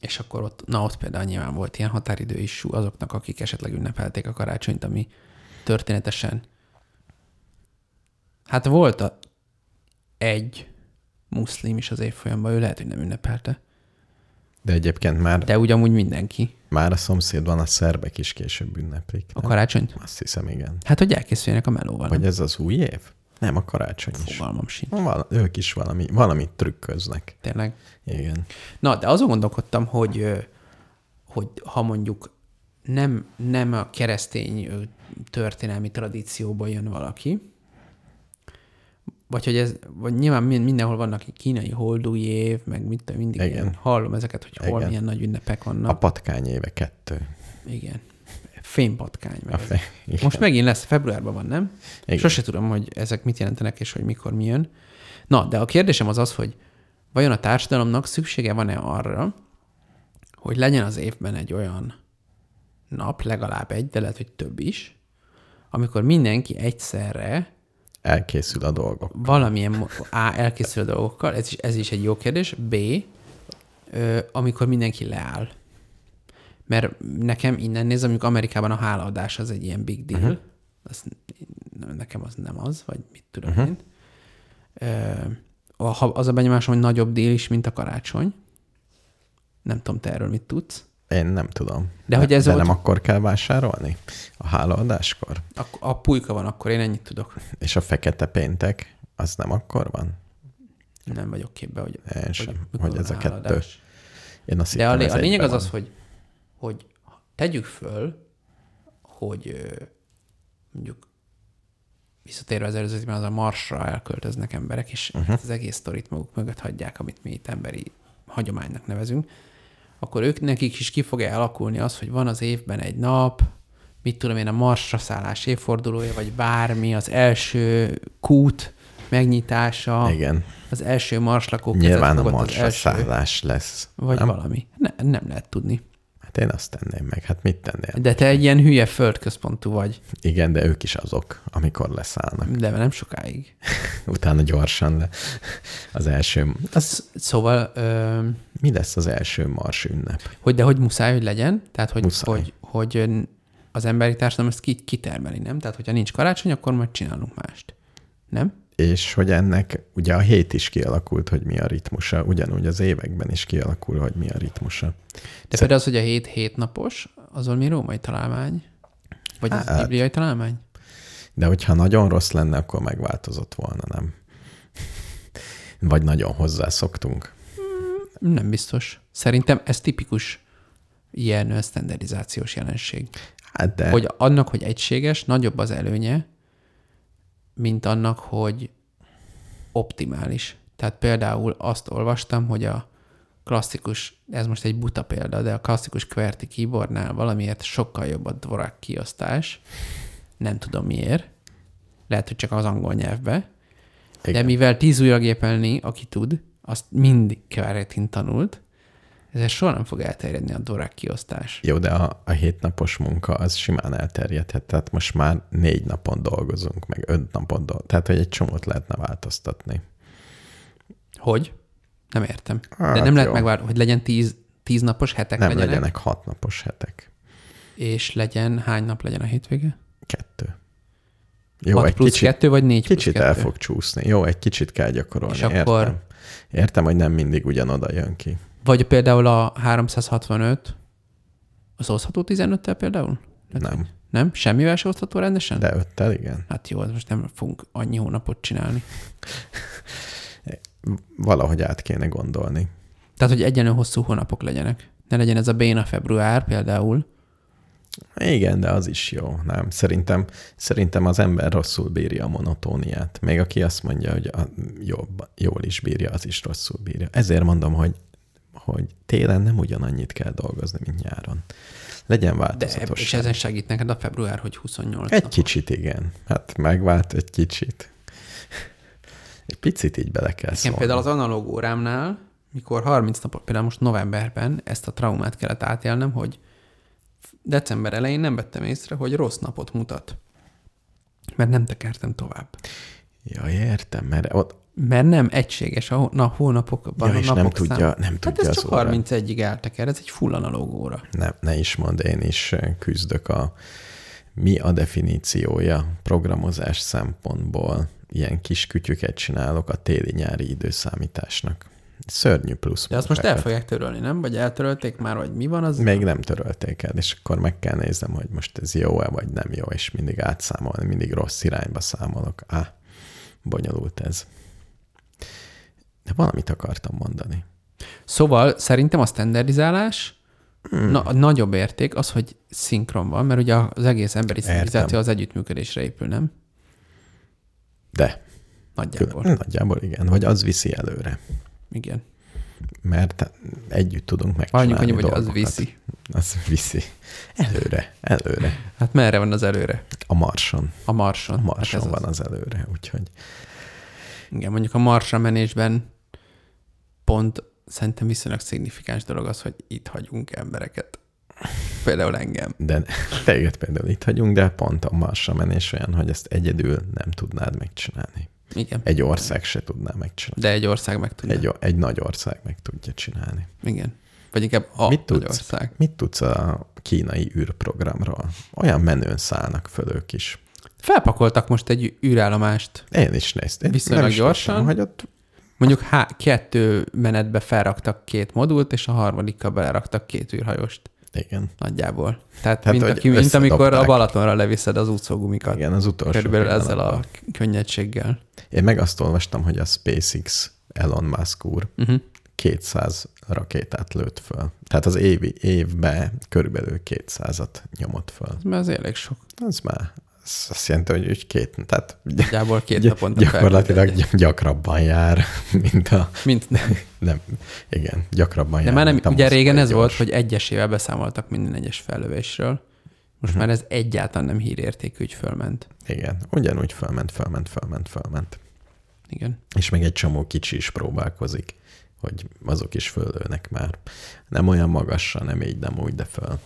Speaker 5: és akkor ott, na ott például nyilván volt ilyen határidő is azoknak, akik esetleg ünnepelték a karácsonyt, ami történetesen Hát volt a egy muszlim is az évfolyamban, ő lehet, hogy nem ünnepelte.
Speaker 4: De egyébként már,
Speaker 5: De úgy amúgy mindenki
Speaker 4: már a szomszédban a szerbek is később ünneplik.
Speaker 5: a
Speaker 4: nem?
Speaker 5: karácsonyt.
Speaker 4: Azt hiszem, igen.
Speaker 5: Hát, hogy elkészüljenek a melóval.
Speaker 4: Vagy
Speaker 5: nem?
Speaker 4: ez az új év? Nem, a karácsony is.
Speaker 5: Fogalmam sincs.
Speaker 4: Val- ők is valami, valamit trükköznek.
Speaker 5: Tényleg.
Speaker 4: Igen.
Speaker 5: Na, de azon gondolkodtam, hogy, hogy ha mondjuk nem, nem a keresztény történelmi tradícióból jön valaki, vagy hogy ez, vagy nyilván min- mindenhol vannak kínai holdúj év, meg mit tudom, mindig
Speaker 4: Igen.
Speaker 5: ilyen, hallom ezeket, hogy hol
Speaker 4: Igen.
Speaker 5: milyen nagy ünnepek vannak.
Speaker 4: A patkány éve kettő.
Speaker 5: Igen. Fénypatkány. Meg
Speaker 4: fe... Igen.
Speaker 5: Most megint lesz, februárban van, nem?
Speaker 4: Igen.
Speaker 5: Sose tudom, hogy ezek mit jelentenek, és hogy mikor mi jön. Na, de a kérdésem az az, hogy vajon a társadalomnak szüksége van-e arra, hogy legyen az évben egy olyan nap, legalább egy, de lehet, hogy több is, amikor mindenki egyszerre
Speaker 4: Elkészül a dolgok.
Speaker 5: valamilyen A. elkészül a dolgokkal, ez is, ez is egy jó kérdés, B. Ö, amikor mindenki leáll. Mert nekem innen nézem, amikor Amerikában a hálaadás az egy ilyen big deal. Uh-huh. Az, nekem az nem az, vagy mit tudom uh-huh. én. Ö, az a benyomásom, hogy nagyobb dél is, mint a karácsony. Nem tudom, te erről mit tudsz.
Speaker 4: Én nem tudom.
Speaker 5: De hogy ez
Speaker 4: de
Speaker 5: volt-
Speaker 4: nem akkor kell vásárolni? A hálaadáskor?
Speaker 5: A, a pulyka van, akkor én ennyit tudok.
Speaker 4: És a fekete péntek, az nem akkor van?
Speaker 5: Nem vagyok képbe, hogy,
Speaker 4: Én sem, hogy
Speaker 5: van
Speaker 4: ez a kettő. Én azt
Speaker 5: De a,
Speaker 4: hittem,
Speaker 5: lé-
Speaker 4: ez
Speaker 5: a lényeg az az,
Speaker 4: van.
Speaker 5: hogy, hogy tegyük föl, hogy mondjuk visszatérve az előzőben, az a Marsra elköltöznek emberek, és uh-huh. az egész sztorit maguk mögött hagyják, amit mi itt emberi hagyománynak nevezünk, akkor ők nekik is ki fog alakulni az, hogy van az évben egy nap, mit tudom én, a Marsra szállás évfordulója, vagy bármi, az első kút megnyitása,
Speaker 4: Igen,
Speaker 5: az első marslakó
Speaker 4: nyilván a marsra
Speaker 5: első,
Speaker 4: szállás lesz.
Speaker 5: vagy
Speaker 4: nem?
Speaker 5: valami. Ne, nem lehet tudni.
Speaker 4: Hát én azt tenném meg. Hát mit tennél?
Speaker 5: De te egy ilyen hülye földközpontú vagy,
Speaker 4: Igen, de ők is azok, amikor leszállnak.
Speaker 5: de nem sokáig.
Speaker 4: Utána gyorsan le. Az első... Az,
Speaker 5: Szóval, ö,
Speaker 4: mi lesz az első mars ünnep?
Speaker 5: hogy de hogy muszáj, hogy legyen, tehát hogy,
Speaker 4: Muszáj.
Speaker 5: hogy, hogy az emberi társadalom ezt ki, kitermeli, nem? Tehát, hogyha nincs karácsony, akkor majd csinálunk mást. Nem?
Speaker 4: És hogy ennek ugye a hét is kialakult, hogy mi a ritmusa, ugyanúgy az években is kialakul, hogy mi a ritmusa.
Speaker 5: De
Speaker 4: Szer-
Speaker 5: például az, hogy a hét hét napos, az valami római találmány? Vagy az
Speaker 4: Hát.
Speaker 5: bibliai találmány?
Speaker 4: De hogyha nagyon rossz lenne, akkor megváltozott volna, nem? Vagy nagyon hozzászoktunk.
Speaker 5: Nem biztos. Szerintem ez tipikus ilyen standardizációs jelenség.
Speaker 4: Hát de
Speaker 5: hogy annak, hogy egységes, nagyobb az előnye, mint annak, hogy optimális. Tehát például azt olvastam, hogy a klasszikus, ez most egy buta példa, de a klasszikus QWERTY keyboardnál valamiért sokkal jobb a dvorak kiosztás. Nem tudom miért. Lehet, hogy csak az angol nyelvbe. De
Speaker 4: Igen.
Speaker 5: mivel tíz újra gépelni, aki tud, azt mindig qwerty tanult, Ezért soha nem fog elterjedni a dorák kiosztás.
Speaker 4: Jó, de a, a hétnapos munka az simán elterjedhet. Tehát most már négy napon dolgozunk, meg öt napon dolgozunk. Tehát, hogy egy csomót lehetne változtatni.
Speaker 5: Hogy? Nem értem.
Speaker 4: Hát
Speaker 5: De nem lehet
Speaker 4: jó.
Speaker 5: megvárni, hogy legyen tíz, tíz napos hetek
Speaker 4: Nem
Speaker 5: legyenek,
Speaker 4: legyenek hat napos hetek.
Speaker 5: és legyen, hány nap legyen a hétvége?
Speaker 4: Kettő.
Speaker 5: Jó,
Speaker 4: egy
Speaker 5: plusz
Speaker 4: kicsit,
Speaker 5: kettő, vagy négy
Speaker 4: kicsit
Speaker 5: plusz
Speaker 4: el
Speaker 5: kettő?
Speaker 4: fog csúszni. Jó, egy kicsit kell gyakorolni.
Speaker 5: És akkor-
Speaker 4: Értem. Értem, hogy nem mindig ugyanoda jön ki.
Speaker 5: Vagy például a 365, az osztható 15-tel például? Tehát,
Speaker 4: Nem.
Speaker 5: Nem? Semmivel se osztható rendesen?
Speaker 4: De öttel igen.
Speaker 5: Hát jó, most nem fogunk annyi hónapot csinálni.
Speaker 4: Valahogy át kéne gondolni.
Speaker 5: Tehát, hogy egyenlő hosszú hónapok legyenek. Ne legyen ez a béna február például.
Speaker 4: Igen, de az is jó, nem? Szerintem, szerintem az ember rosszul bírja a monotóniát. Még aki azt mondja, hogy a jobb, jól is bírja, az is rosszul bírja. Ezért mondom, hogy, hogy télen nem ugyanannyit kell dolgozni, mint nyáron. Legyen változatos.
Speaker 5: és ezen segít neked a február, hogy 28
Speaker 4: Egy
Speaker 5: nap.
Speaker 4: kicsit, igen. Hát megvált egy kicsit. Egy picit így bele kell
Speaker 5: Igen, például az analóg órámnál, mikor 30 napot, például most novemberben ezt a traumát kellett átélnem, hogy december elején nem vettem észre, hogy rossz napot mutat. Mert nem tekertem tovább.
Speaker 4: Ja, értem, mert ott,
Speaker 5: Mert nem egységes a na, hónapokban
Speaker 4: ja,
Speaker 5: a
Speaker 4: és nem tudja,
Speaker 5: száma.
Speaker 4: nem
Speaker 5: Hát
Speaker 4: tudja
Speaker 5: ez
Speaker 4: az
Speaker 5: csak
Speaker 4: órát.
Speaker 5: 31-ig elteker, ez egy full analóg óra.
Speaker 4: Ne, ne is mondd, én is küzdök a mi a definíciója programozás szempontból. Ilyen kis kütyüket csinálok a téli-nyári időszámításnak. Szörnyű plusz.
Speaker 5: De azt most el fogják törölni, nem? Vagy eltörölték már, vagy mi van az?
Speaker 4: Még nem törölték el, és akkor meg kell néznem, hogy most ez jó-e, vagy nem jó, és mindig átszámolni, mindig rossz irányba számolok. Á, bonyolult ez. De valamit akartam mondani.
Speaker 5: Szóval szerintem a standardizálás
Speaker 4: Hmm.
Speaker 5: na, a nagyobb érték az, hogy szinkron van, mert ugye az egész emberi civilizáció az együttműködésre épül, nem?
Speaker 4: De
Speaker 5: Nagyjából.
Speaker 4: nagyjából igen, vagy az viszi előre.
Speaker 5: Igen.
Speaker 4: Mert együtt tudunk megcsinálni
Speaker 5: Mondjuk hogy az
Speaker 4: dolgokat.
Speaker 5: viszi.
Speaker 4: Az viszi. Előre, előre.
Speaker 5: Hát merre van az előre?
Speaker 4: A Marson.
Speaker 5: A Marson.
Speaker 4: A Marson
Speaker 5: hát
Speaker 4: van az előre, úgyhogy
Speaker 5: Igen, mondjuk a Marsra menésben pont szerintem viszonylag szignifikáns dolog az, hogy itt hagyunk embereket. Például engem.
Speaker 4: de téged például itt hagyunk, de pont a Marsra menés olyan, hogy ezt egyedül nem tudnád megcsinálni.
Speaker 5: Igen.
Speaker 4: Egy ország se tudná megcsinálni.
Speaker 5: De egy ország meg tudja.
Speaker 4: Egy, egy nagy ország meg tudja csinálni.
Speaker 5: Igen. Vagy inkább a
Speaker 4: Mit tudsz?
Speaker 5: ország.
Speaker 4: Mit tudsz a kínai űrprogramról? Olyan menőn szállnak föl ők is.
Speaker 5: Felpakoltak most egy űrállomást.
Speaker 4: Én is néztem. Én
Speaker 5: Viszonylag
Speaker 4: nem is
Speaker 5: gyorsan?
Speaker 4: tudtam, Hogy ott
Speaker 5: Mondjuk há- kettő menetbe felraktak két modult, és a harmadikkal beleraktak két űrhajóst.
Speaker 4: igen.
Speaker 5: Nagyjából. Tehát,
Speaker 4: Hát,
Speaker 5: mint, aki, mint amikor a. Balatonra leviszed az útszógumikat.
Speaker 4: Igen, az utolsó
Speaker 5: Körülbelül ezzel a könnyedséggel.
Speaker 4: Én meg azt olvastam, hogy a SpaceX Elon Musk úr
Speaker 5: Uh-huh.
Speaker 4: 200 rakétát lőtt föl. Tehát az évi, évben körülbelül 200-at nyomott föl.
Speaker 5: Mert az elég sok.
Speaker 4: Az már az azt jelenti, hogy úgy két, tehát
Speaker 5: Nagyjából két naponta
Speaker 4: gyakorlatilag gy- gyakrabban jár, mint a...
Speaker 5: Mint nem.
Speaker 4: Nem, igen, gyakrabban
Speaker 5: De
Speaker 4: jár.
Speaker 5: már nem, ugye régen ez volt,
Speaker 4: gyors.
Speaker 5: hogy egyesével beszámoltak minden egyes fellövésről. Most már ez egyáltalán nem hírértékű, hogy fölment.
Speaker 4: Igen, ugyanúgy fölment, fölment, fölment, fölment.
Speaker 5: Igen.
Speaker 4: És még egy csomó kicsi is próbálkozik, hogy azok is föllőnek már. Nem olyan magasra, nem így, nem úgy, de föl.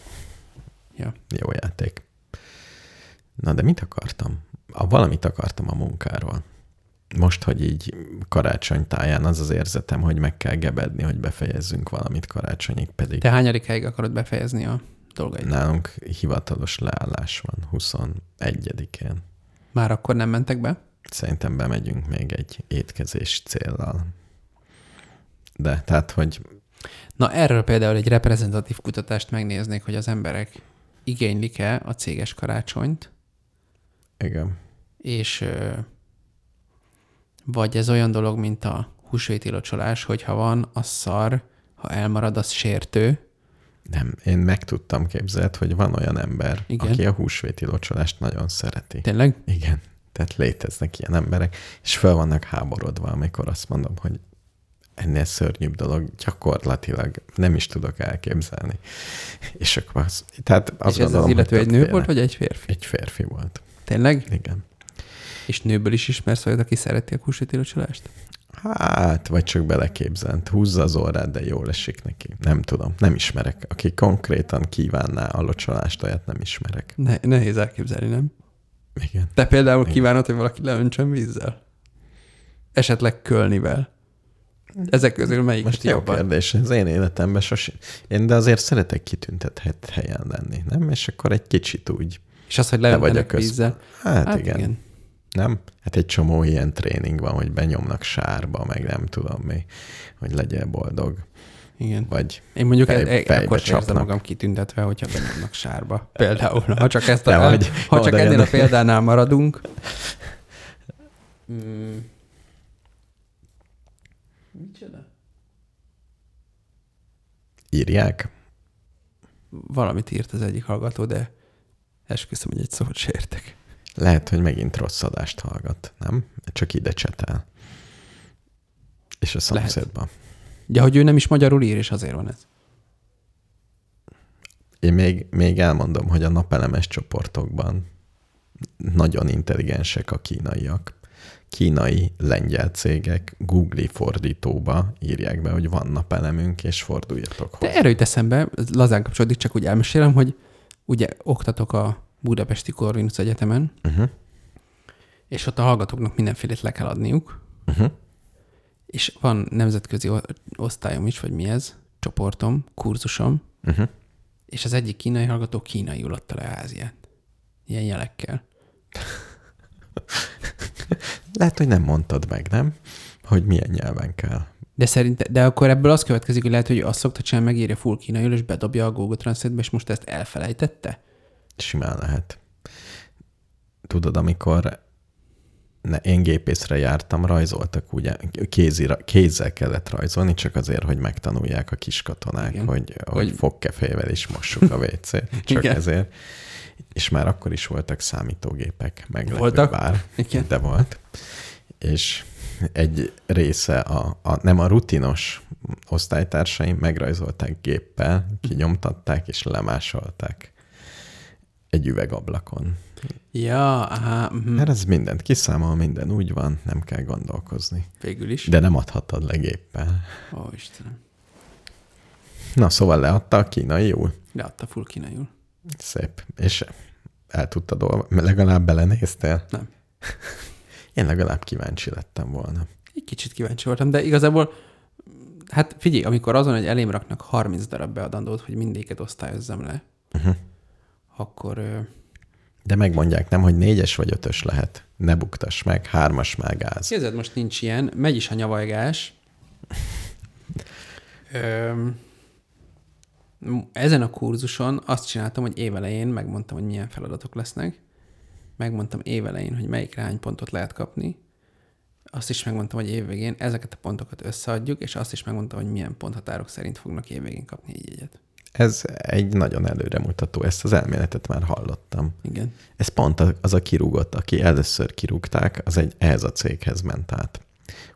Speaker 5: Ja.
Speaker 4: Jó játék. Na, de mit akartam? A, valamit akartam a munkáról. Most, hogy így karácsony táján az az érzetem, hogy meg kell gebedni, hogy befejezzünk valamit karácsonyig, pedig
Speaker 5: Te hányadik helyig akarod befejezni a dolgait?
Speaker 4: nálunk hivatalos leállás van 21-én.
Speaker 5: Már akkor nem mentek be?
Speaker 4: Szerintem bemegyünk még egy étkezés céllal. De, tehát, hogy
Speaker 5: Na erről például egy reprezentatív kutatást megnéznék, hogy az emberek igénylik-e a céges karácsonyt,
Speaker 4: igen,
Speaker 5: és vagy ez olyan dolog, mint a húsvéti locsolás, hogy ha van, az szar, ha elmarad, az sértő.
Speaker 4: nem, én meg tudtam képzeld, hogy van olyan ember,
Speaker 5: Igen.
Speaker 4: aki a húsvéti locsolást nagyon szereti.
Speaker 5: Tényleg?
Speaker 4: Igen, tehát léteznek ilyen emberek, és fel vannak háborodva, amikor azt mondom, hogy ennél szörnyűbb dolog gyakorlatilag nem is tudok elképzelni. És akkor az, tehát azt
Speaker 5: és ez az illető egy nő volt, vagy egy férfi?
Speaker 4: Egy férfi volt.
Speaker 5: Tényleg?
Speaker 4: Igen.
Speaker 5: És nőből is ismersz olyat, aki szereti a húsvéti locsolást?
Speaker 4: Hát, vagy csak beleképzelt. Húzza az orrát, de jól esik neki. Nem tudom, nem ismerek. Aki konkrétan kívánná a locsolást, olyat nem ismerek.
Speaker 5: Ne, nehéz elképzelni, nem?
Speaker 4: Igen.
Speaker 5: Te például kívánod, hogy valaki leöntsön vízzel? Esetleg kölnivel? Ezek közül melyik
Speaker 4: Most jó
Speaker 5: jobban?
Speaker 4: kérdés. Az én életemben sosem. Én de azért szeretek kitüntetett helyen lenni, nem? És akkor egy kicsit úgy.
Speaker 5: És az, hogy
Speaker 4: Te vagy a
Speaker 5: leöntenek
Speaker 4: köz...
Speaker 5: vízzel?
Speaker 4: Hát, hát igen. igen. Nem? Hát egy csomó ilyen tréning van, hogy benyomnak sárba, meg nem tudom mi, hogy legyél boldog.
Speaker 5: Igen.
Speaker 4: Vagy
Speaker 5: Én mondjuk
Speaker 4: fej-
Speaker 5: fej,
Speaker 4: fejbe
Speaker 5: akkor sem érzem
Speaker 4: csapnak.
Speaker 5: magam kitüntetve, hogyha benyomnak sárba. Például, ha csak, ezt a,
Speaker 4: vagy,
Speaker 5: ha csak ennél a példánál maradunk. Mm. Micsoda?
Speaker 4: írják.
Speaker 5: Valamit írt az egyik hallgató, de esküszöm, hogy egy szót se értek.
Speaker 4: Lehet, hogy megint rossz adást hallgat, nem? Csak ide csetel. És a szomszédban.
Speaker 5: Ja, hogy ő nem is magyarul ír, és azért van ez.
Speaker 4: Én még, még elmondom, hogy a napelemes csoportokban nagyon intelligensek a kínaiak. Kínai lengyel cégek Google fordítóba írják be, hogy van napelemünk, és forduljatok
Speaker 5: De
Speaker 4: hozzá.
Speaker 5: erről jut eszembe, lazán kapcsolódik, csak úgy elmesélem, hogy ugye oktatok a Budapesti Corvinus Egyetemen,
Speaker 4: Uh-huh.
Speaker 5: és ott a hallgatóknak mindenfélét le kell adniuk,
Speaker 4: Uh-huh.
Speaker 5: és van nemzetközi osztályom is, vagy mi ez, csoportom, kurzusom,
Speaker 4: Uh-huh.
Speaker 5: és az egyik kínai hallgató kínaiul adta le Ázsiát. Ilyen jelekkel.
Speaker 4: Lehet, hogy nem mondtad meg, nem? Hogy milyen nyelven kell.
Speaker 5: De szerint, de akkor ebből az következik, hogy lehet, hogy azt szokta csinálni, megírja full kínaiul, és bedobja a Google Translate-be, és most ezt elfelejtette?
Speaker 4: Simán lehet. Tudod, amikor ne, én gépészre jártam, rajzoltak ugye, kézira, kézzel kellett rajzolni, csak azért, hogy megtanulják a kis katonák,
Speaker 5: Igen.
Speaker 4: hogy, hogy
Speaker 5: Hogy-
Speaker 4: fogkefével is mossuk a WC-t. Csak
Speaker 5: Igen.
Speaker 4: ezért. És már akkor is voltak számítógépek, meglepő
Speaker 5: Voltak?
Speaker 4: bár,
Speaker 5: Igen.
Speaker 4: de volt. És egy része, a, a, nem a rutinos osztálytársaim megrajzolták géppel, kinyomtatták és lemásolták egy üvegablakon.
Speaker 5: Ja, aha, uh-huh.
Speaker 4: Mert ez mindent kiszámol, minden úgy van, nem kell gondolkozni.
Speaker 5: végül is.
Speaker 4: De nem adhatod le géppel.
Speaker 5: Ó, Istenem.
Speaker 4: Na, szóval leadta a kínai jól.
Speaker 5: Leadta full kínaiul.
Speaker 4: Szép. És el tudtad olvasni? Legalább belenéztél?
Speaker 5: Nem.
Speaker 4: Én legalább kíváncsi lettem volna.
Speaker 5: Egy kicsit kíváncsi voltam, de igazából, hát figyelj, amikor azon, hogy elém raknak 30 darab beadandót, hogy mindéket osztályozzam le,
Speaker 4: Uh-huh.
Speaker 5: akkor
Speaker 4: De megmondják nem, hogy négyes vagy ötös lehet. Ne buktass meg, hármas már gáz.
Speaker 5: Képzeld, most nincs ilyen, megy is a nyavajgás. Öm, ezen a kurzuson azt csináltam, hogy évelején megmondtam, hogy milyen feladatok lesznek. Megmondtam évelején, hogy melyikre hány pontot lehet kapni. Azt is megmondtam, hogy évvégén ezeket a pontokat összeadjuk, és azt is megmondtam, hogy milyen ponthatárok szerint fognak évvégén kapni egy jegyet.
Speaker 4: Ez egy nagyon előremutató, ezt az elméletet már hallottam.
Speaker 5: Igen.
Speaker 4: Ez pont az a kirúgott, aki először kirúgták, az egy ehhez a céghez ment át.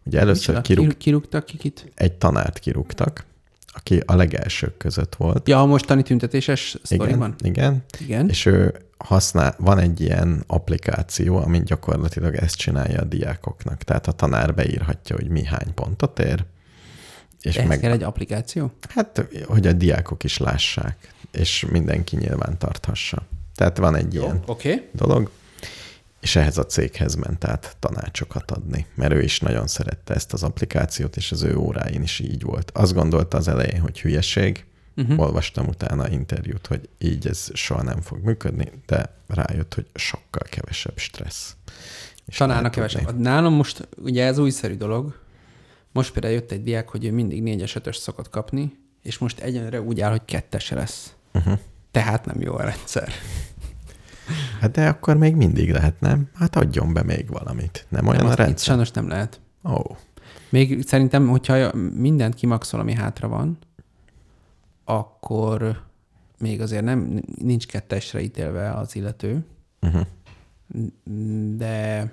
Speaker 4: Ugye először
Speaker 5: Micsoda?
Speaker 4: kirúg,
Speaker 5: Kir- kirúgtak kikit?
Speaker 4: egy tanárt kirúgtak, aki a legelsők között volt.
Speaker 5: Ja, a mostani tüntetéses sztoriban?
Speaker 4: Igen, igen.
Speaker 5: Igen.
Speaker 4: És ő használ, van egy ilyen applikáció, ami gyakorlatilag ezt csinálja a diákoknak. Tehát a tanár beírhatja, hogy mi hány pontot ér, és
Speaker 5: Ehhez
Speaker 4: meg,
Speaker 5: kell egy applikáció?
Speaker 4: hát, hogy a diákok is lássák, és mindenki nyilván tarthassa. Tehát van egy ilyen
Speaker 5: Oké. Okay.
Speaker 4: dolog, és ehhez a céghez ment át tanácsokat adni, mert ő is nagyon szerette ezt az applikációt, és az ő óráin is így volt. Azt gondolta az elején, hogy hülyeség, uh-huh. olvastam utána interjút, hogy így ez soha nem fog működni, de rájött, hogy sokkal kevesebb stressz. És tudni.
Speaker 5: kevesebb. Nálam most ugye ez újszerű dolog. Most például jött egy diák, hogy ő mindig négyes ötös szokott kapni, és most egyenre úgy áll, hogy kettes lesz.
Speaker 4: Uh-huh.
Speaker 5: Tehát nem jó a rendszer.
Speaker 4: Hát de akkor még mindig lehet, nem? Hát adjon be még valamit. Nem olyan
Speaker 5: nem,
Speaker 4: a rendszer?
Speaker 5: sajnos nem lehet.
Speaker 4: Ó, oh.
Speaker 5: Még szerintem, hogyha mindent kimaxol, ami hátra van, akkor még azért nem, nincs kettesre ítélve az illető,
Speaker 4: uh-huh.
Speaker 5: de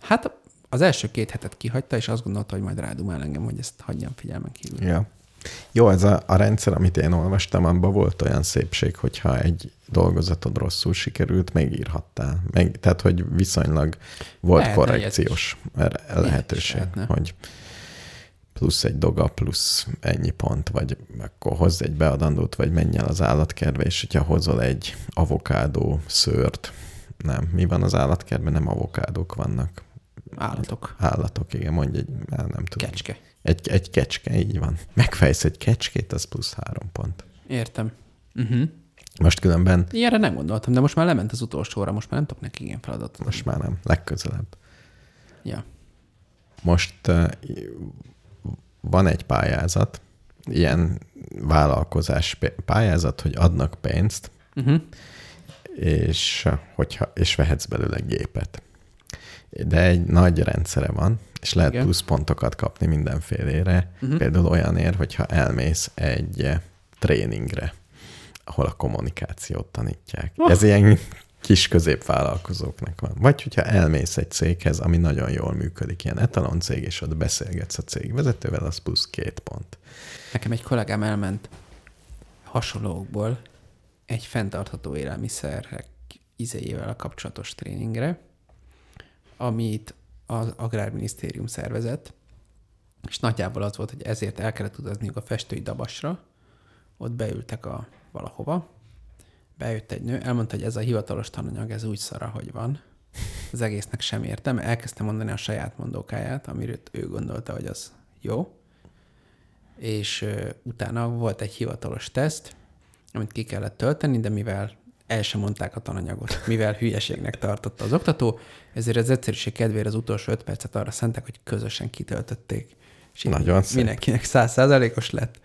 Speaker 5: hát az első két hetet kihagyta, és azt gondolta, hogy majd rádumál engem, hogy ezt hagyjam figyelmen kívül.
Speaker 4: Ja. Jó, ez a, a rendszer, amit én olvastam, abban volt olyan szépség, hogyha egy dolgozatod rosszul sikerült, megírhattál. Meg, tehát, hogy viszonylag volt
Speaker 5: Lehetne
Speaker 4: korrekciós erre- lehetőség, hogy plusz egy doga, plusz ennyi pont, vagy akkor hozz egy beadandót, vagy menj el az állatkertbe, és hogyha hozol egy avokádó szőrt, nem, mi van az állatkertben? Nem avokádók vannak.
Speaker 5: Állatok.
Speaker 4: Állatok, igen, mondj egy, nem tudom.
Speaker 5: Kecske.
Speaker 4: Egy, egy kecske, így van. Megfejsz egy kecskét, az plusz három pont.
Speaker 5: Értem. Uh-huh.
Speaker 4: Most különben,
Speaker 5: Ilyenre nem gondoltam, de most már lement az utolsóra, most már nem tudok neki ilyen feladatot.
Speaker 4: most már nem, legközelebb.
Speaker 5: Ja.
Speaker 4: Most uh, van egy pályázat, ilyen vállalkozás pályázat, hogy adnak pénzt,
Speaker 5: Uh-huh.
Speaker 4: és, hogyha, és vehetsz belőle gépet. De egy nagy rendszere van, és lehet
Speaker 5: Igen.
Speaker 4: plusz pontokat kapni mindenfélére. Uh-huh. Például olyanért, hogyha elmész egy tréningre, ahol a kommunikációt tanítják.
Speaker 5: Oh.
Speaker 4: Ez ilyen kis középvállalkozóknak van. Vagy hogyha elmész egy céghez, ami nagyon jól működik, ilyen etalon cég, és ott beszélgetsz a cég vezetővel, az plusz két pont.
Speaker 5: Nekem egy kollégám elment hasonlókból egy fenntartható élelmiszerek izéjével kapcsolatos tréningre, amit az Agrárminisztérium szervezett, és nagyjából az volt, hogy ezért el kellett utazniuk a festői dabasra, ott beültek a valahova, bejött egy nő, elmondta, hogy ez a hivatalos tananyag, ez úgy szara, hogy van. Az egésznek sem értem. Elkezdte mondani a saját mondókáját, amiről ő gondolta, hogy az jó. És ö, utána volt egy hivatalos teszt, amit ki kellett tölteni, de mivel el sem mondták a tananyagot, mivel hülyeségnek tartotta az oktató, ezért az egyszerűség kedvére az utolsó öt percet arra szentek, hogy közösen kitöltötték. És
Speaker 4: Nagyon szép.
Speaker 5: mindenkinek százszázalékos lett.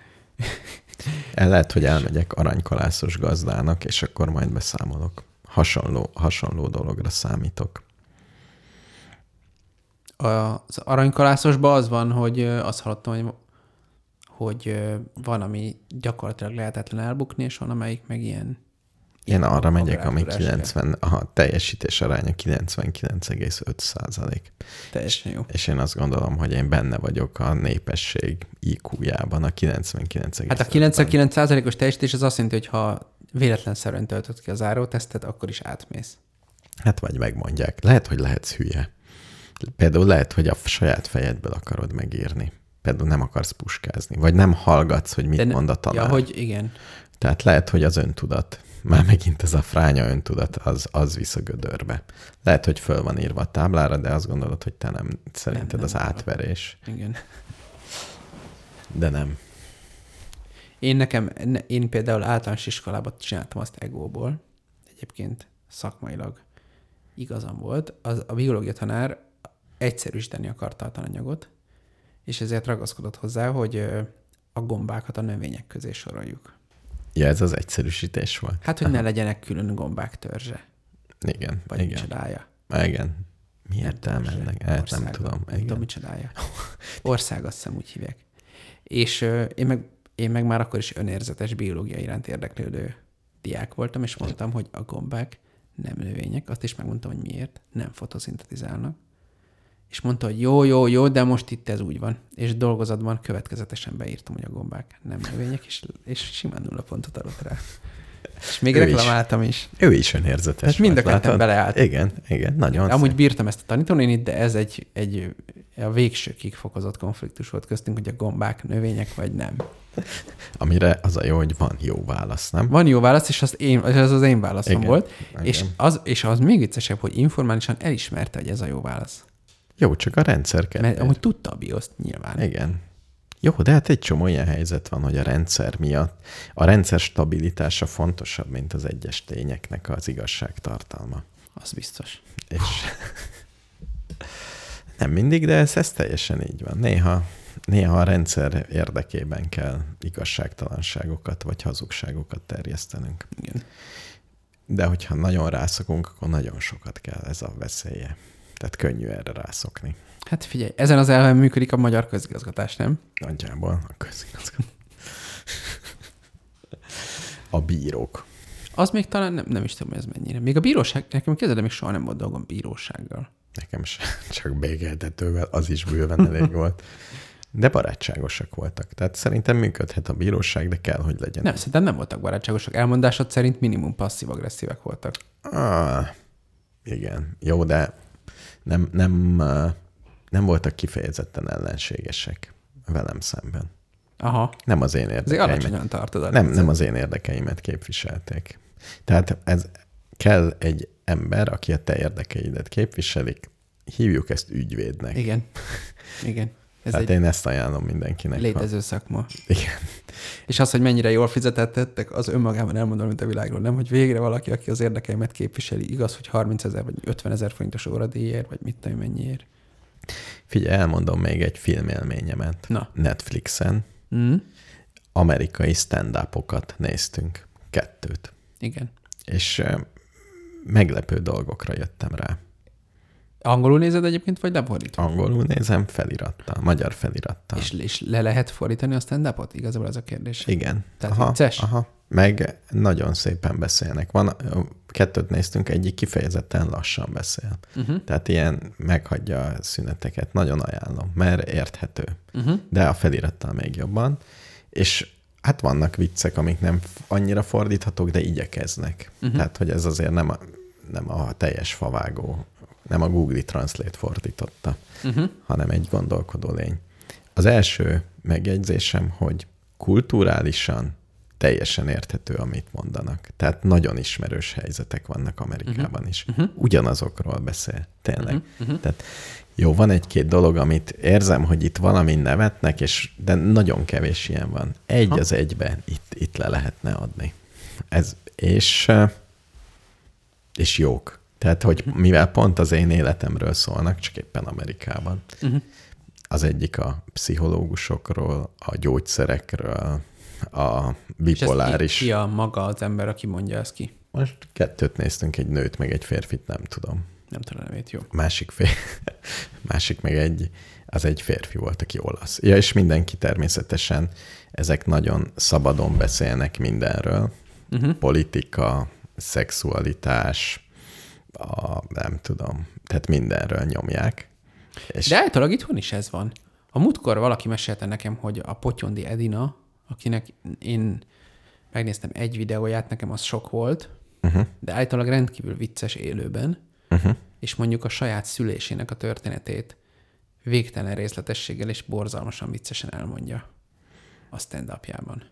Speaker 4: El lehet, hogy elmegyek aranykalászos gazdának, és akkor majd beszámolok. Hasonló, hasonló dologra számítok.
Speaker 5: Az aranykalászosban az van, hogy azt hallottam, hogy, hogy van, ami gyakorlatilag lehetetlen elbukni, és van, amelyik meg ilyen
Speaker 4: Én arra megyek, ami
Speaker 5: agrártudás kell.
Speaker 4: 90, a teljesítés aránya 99,5 százalék.
Speaker 5: Teljesen jó.
Speaker 4: És én azt gondolom, hogy én benne vagyok a népesség IQ-jában, a 99,5.
Speaker 5: Hát a 99%-os teljesítés az azt jelenti, hogy ha véletlenszerűen töltött ki a zárótesztet, akkor is átmész.
Speaker 4: Hát vagy megmondják. Lehet, hogy lehetsz hülye. Például lehet, hogy a saját fejedből akarod megírni. Például nem akarsz puskázni, vagy nem hallgatsz, hogy mit
Speaker 5: De ne-
Speaker 4: mond a tanár.
Speaker 5: Ja, hogy igen.
Speaker 4: Tehát lehet, hogy az öntudat, már megint ez a fránya öntudat, az, az visz a gödörbe. Lehet, hogy föl van írva a táblára, de azt gondolod, hogy te nem, szerinted
Speaker 5: nem
Speaker 4: az
Speaker 5: arra.
Speaker 4: átverés.
Speaker 5: Igen.
Speaker 4: De nem.
Speaker 5: Én nekem, ne- én például általános iskolában csináltam azt egóból, egyébként szakmailag igazam volt. Az, a biológia tanár egyszerűsíteni akarta a tananyagot, és ezért ragaszkodott hozzá, hogy a gombákat a növények közé soroljuk.
Speaker 4: Ja, ez az egyszerűsítés volt.
Speaker 5: Hát, hogy ne legyenek külön gombák törzse,
Speaker 4: Igen,
Speaker 5: vagy
Speaker 4: igen.
Speaker 5: micsodája.
Speaker 4: Igen. Mi értelme ennek? Hát, nem tudom.
Speaker 5: Nem tudom, micsodája. Ország, azt hiszem úgy hívják. És ö, én meg, én meg már akkor is önérzetes biológia iránt érdeklődő diák voltam, és mondtam, hogy a gombák nem növények. Azt is megmondtam, hogy miért. Nem fotoszintetizálnak. És mondta, hogy jó, jó, jó, de most itt ez úgy van. És dolgozatban következetesen beírtam, hogy a gombák nem növények, és, és simán nulla pontot adott rá. És még
Speaker 4: Ő is.
Speaker 5: reklamáltam is.
Speaker 4: Ő is önérzetes
Speaker 5: Tehát mind a ketten beleállt.
Speaker 4: Igen, igen, nagyon
Speaker 5: Amúgy
Speaker 4: szép.
Speaker 5: bírtam ezt a tanítónénit, de ez egy, egy a végsőkig fokozott konfliktus volt köztünk, hogy a gombák növények vagy nem.
Speaker 4: Amire az a jó, hogy van jó válasz, nem?
Speaker 5: Van jó válasz, és az, én, az az én válaszom
Speaker 4: Igen,
Speaker 5: volt,
Speaker 4: igen.
Speaker 5: és az, és az még viccesebb, hogy informálisan elismerte, hogy ez a jó válasz.
Speaker 4: Jó, csak a rendszer
Speaker 5: Mert
Speaker 4: kedvéért.
Speaker 5: amúgy tudta a bioszt nyilván.
Speaker 4: Igen. Jó, de hát egy csomó ilyen helyzet van, hogy a rendszer miatt a rendszer stabilitása fontosabb, mint az egyes tényeknek az igazságtartalma.
Speaker 5: Az biztos.
Speaker 4: És nem mindig, de ez, ez teljesen így van. Néha, néha a rendszer érdekében kell igazságtalanságokat vagy hazugságokat terjesztenünk.
Speaker 5: Igen.
Speaker 4: De hogyha nagyon rászokunk, akkor nagyon sokat kell ez a veszélye. Tehát könnyű erre rászokni.
Speaker 5: Hát figyelj, ezen az elven működik a magyar közigazgatás, nem?
Speaker 4: Nagyjából a közigazgató. A bírók.
Speaker 5: Az még talán nem, nem is tudom, hogy ez mennyire. Még a bíróság, nekem kezdve még soha nem volt dolgom bírósággal.
Speaker 4: Nekem se, csak bégeltetővel, az is bőven elég volt. De barátságosak voltak. Tehát szerintem működhet a bíróság, de kell, hogy legyen.
Speaker 5: Nem, szerintem nem voltak barátságosak. Elmondásod szerint minimum passzív-agresszívek voltak.
Speaker 4: Ah, igen. Jó, de nem, nem, nem voltak kifejezetten ellenségesek velem szemben.
Speaker 5: Aha.
Speaker 4: Nem az én érdekeimet.
Speaker 5: tartod
Speaker 4: Nem, nem az én érdekeimet képviselték. Tehát ez kell egy ember, aki a te érdekeidet képviselik, hívjuk ezt ügyvédnek.
Speaker 5: Igen. Igen. Ez
Speaker 4: Tehát
Speaker 5: egy
Speaker 4: én ezt ajánlom mindenkinek.
Speaker 5: létező szakma.
Speaker 4: Ha... Igen.
Speaker 5: És az, hogy mennyire jól fizetettek, az önmagában elmondom, mint a világról. Nem, hogy végre valaki, aki az érdekeimet képviseli, igaz, hogy 30 ezer vagy 50 ezer forintos óradíjért, vagy mit tudom, mennyiért.
Speaker 4: Figyelj, elmondom még egy filmélményemet.
Speaker 5: Na.
Speaker 4: Netflixen
Speaker 5: Mm?
Speaker 4: amerikai stand-upokat néztünk. Kettőt.
Speaker 5: Igen.
Speaker 4: És meglepő dolgokra jöttem rá.
Speaker 5: Angolul nézed egyébként, vagy lefordítva?
Speaker 4: Angolul nézem felirattal, magyar felirattal.
Speaker 5: És, és le lehet fordítani a stand-upot? Igazából ez a kérdés.
Speaker 4: Igen.
Speaker 5: Tehát
Speaker 4: aha,
Speaker 5: vicces?
Speaker 4: Aha. Meg nagyon szépen beszélnek. Van, kettőt néztünk, egyik kifejezetten lassan beszél.
Speaker 5: Uh-huh.
Speaker 4: Tehát ilyen meghagyja a szüneteket. Nagyon ajánlom, mert érthető.
Speaker 5: Uh-huh.
Speaker 4: De a felirattal még jobban. És hát vannak viccek, amik nem annyira fordíthatók, de igyekeznek. Uh-huh. Tehát, hogy ez azért nem a, nem a teljes favágó, nem a Google Translate fordította,
Speaker 5: Uh-huh.
Speaker 4: hanem egy gondolkodó lény. Az első megjegyzésem, hogy kulturálisan teljesen érthető, amit mondanak. Tehát nagyon ismerős helyzetek vannak Amerikában is. Ugyanazokról beszél, tényleg. Tehát jó, van egy-két dolog, amit érzem, hogy itt valami nevetnek, és de nagyon kevés ilyen van. Egy az egybe itt, itt le lehetne adni. Ez, és, és jók. Tehát, hogy mivel pont az én életemről szólnak, csak éppen Amerikában. Az egyik a pszichológusokról, a gyógyszerekről, a
Speaker 5: És
Speaker 4: bipoláris.
Speaker 5: ki, ki a maga az ember, aki mondja ezt ki?
Speaker 4: Most kettőt néztünk, egy nőt, meg egy férfit, nem tudom.
Speaker 5: Nem tudom nevét, jó.
Speaker 4: Másik, fér, másik meg egy, az egy férfi volt, aki olasz. Ja, és mindenki természetesen, ezek nagyon szabadon beszélnek mindenről. Uh-huh. Politika, szexualitás, a, nem tudom, tehát mindenről nyomják. És
Speaker 5: De általában itthon is ez van. A múltkor valaki mesélte nekem, hogy a Potyondi Edina, akinek én megnéztem egy videóját, nekem az sok volt, uh-huh. de általában rendkívül vicces élőben, uh-huh. és mondjuk a saját szülésének a történetét végtelen részletességgel és borzalmasan viccesen elmondja a stand -upjában.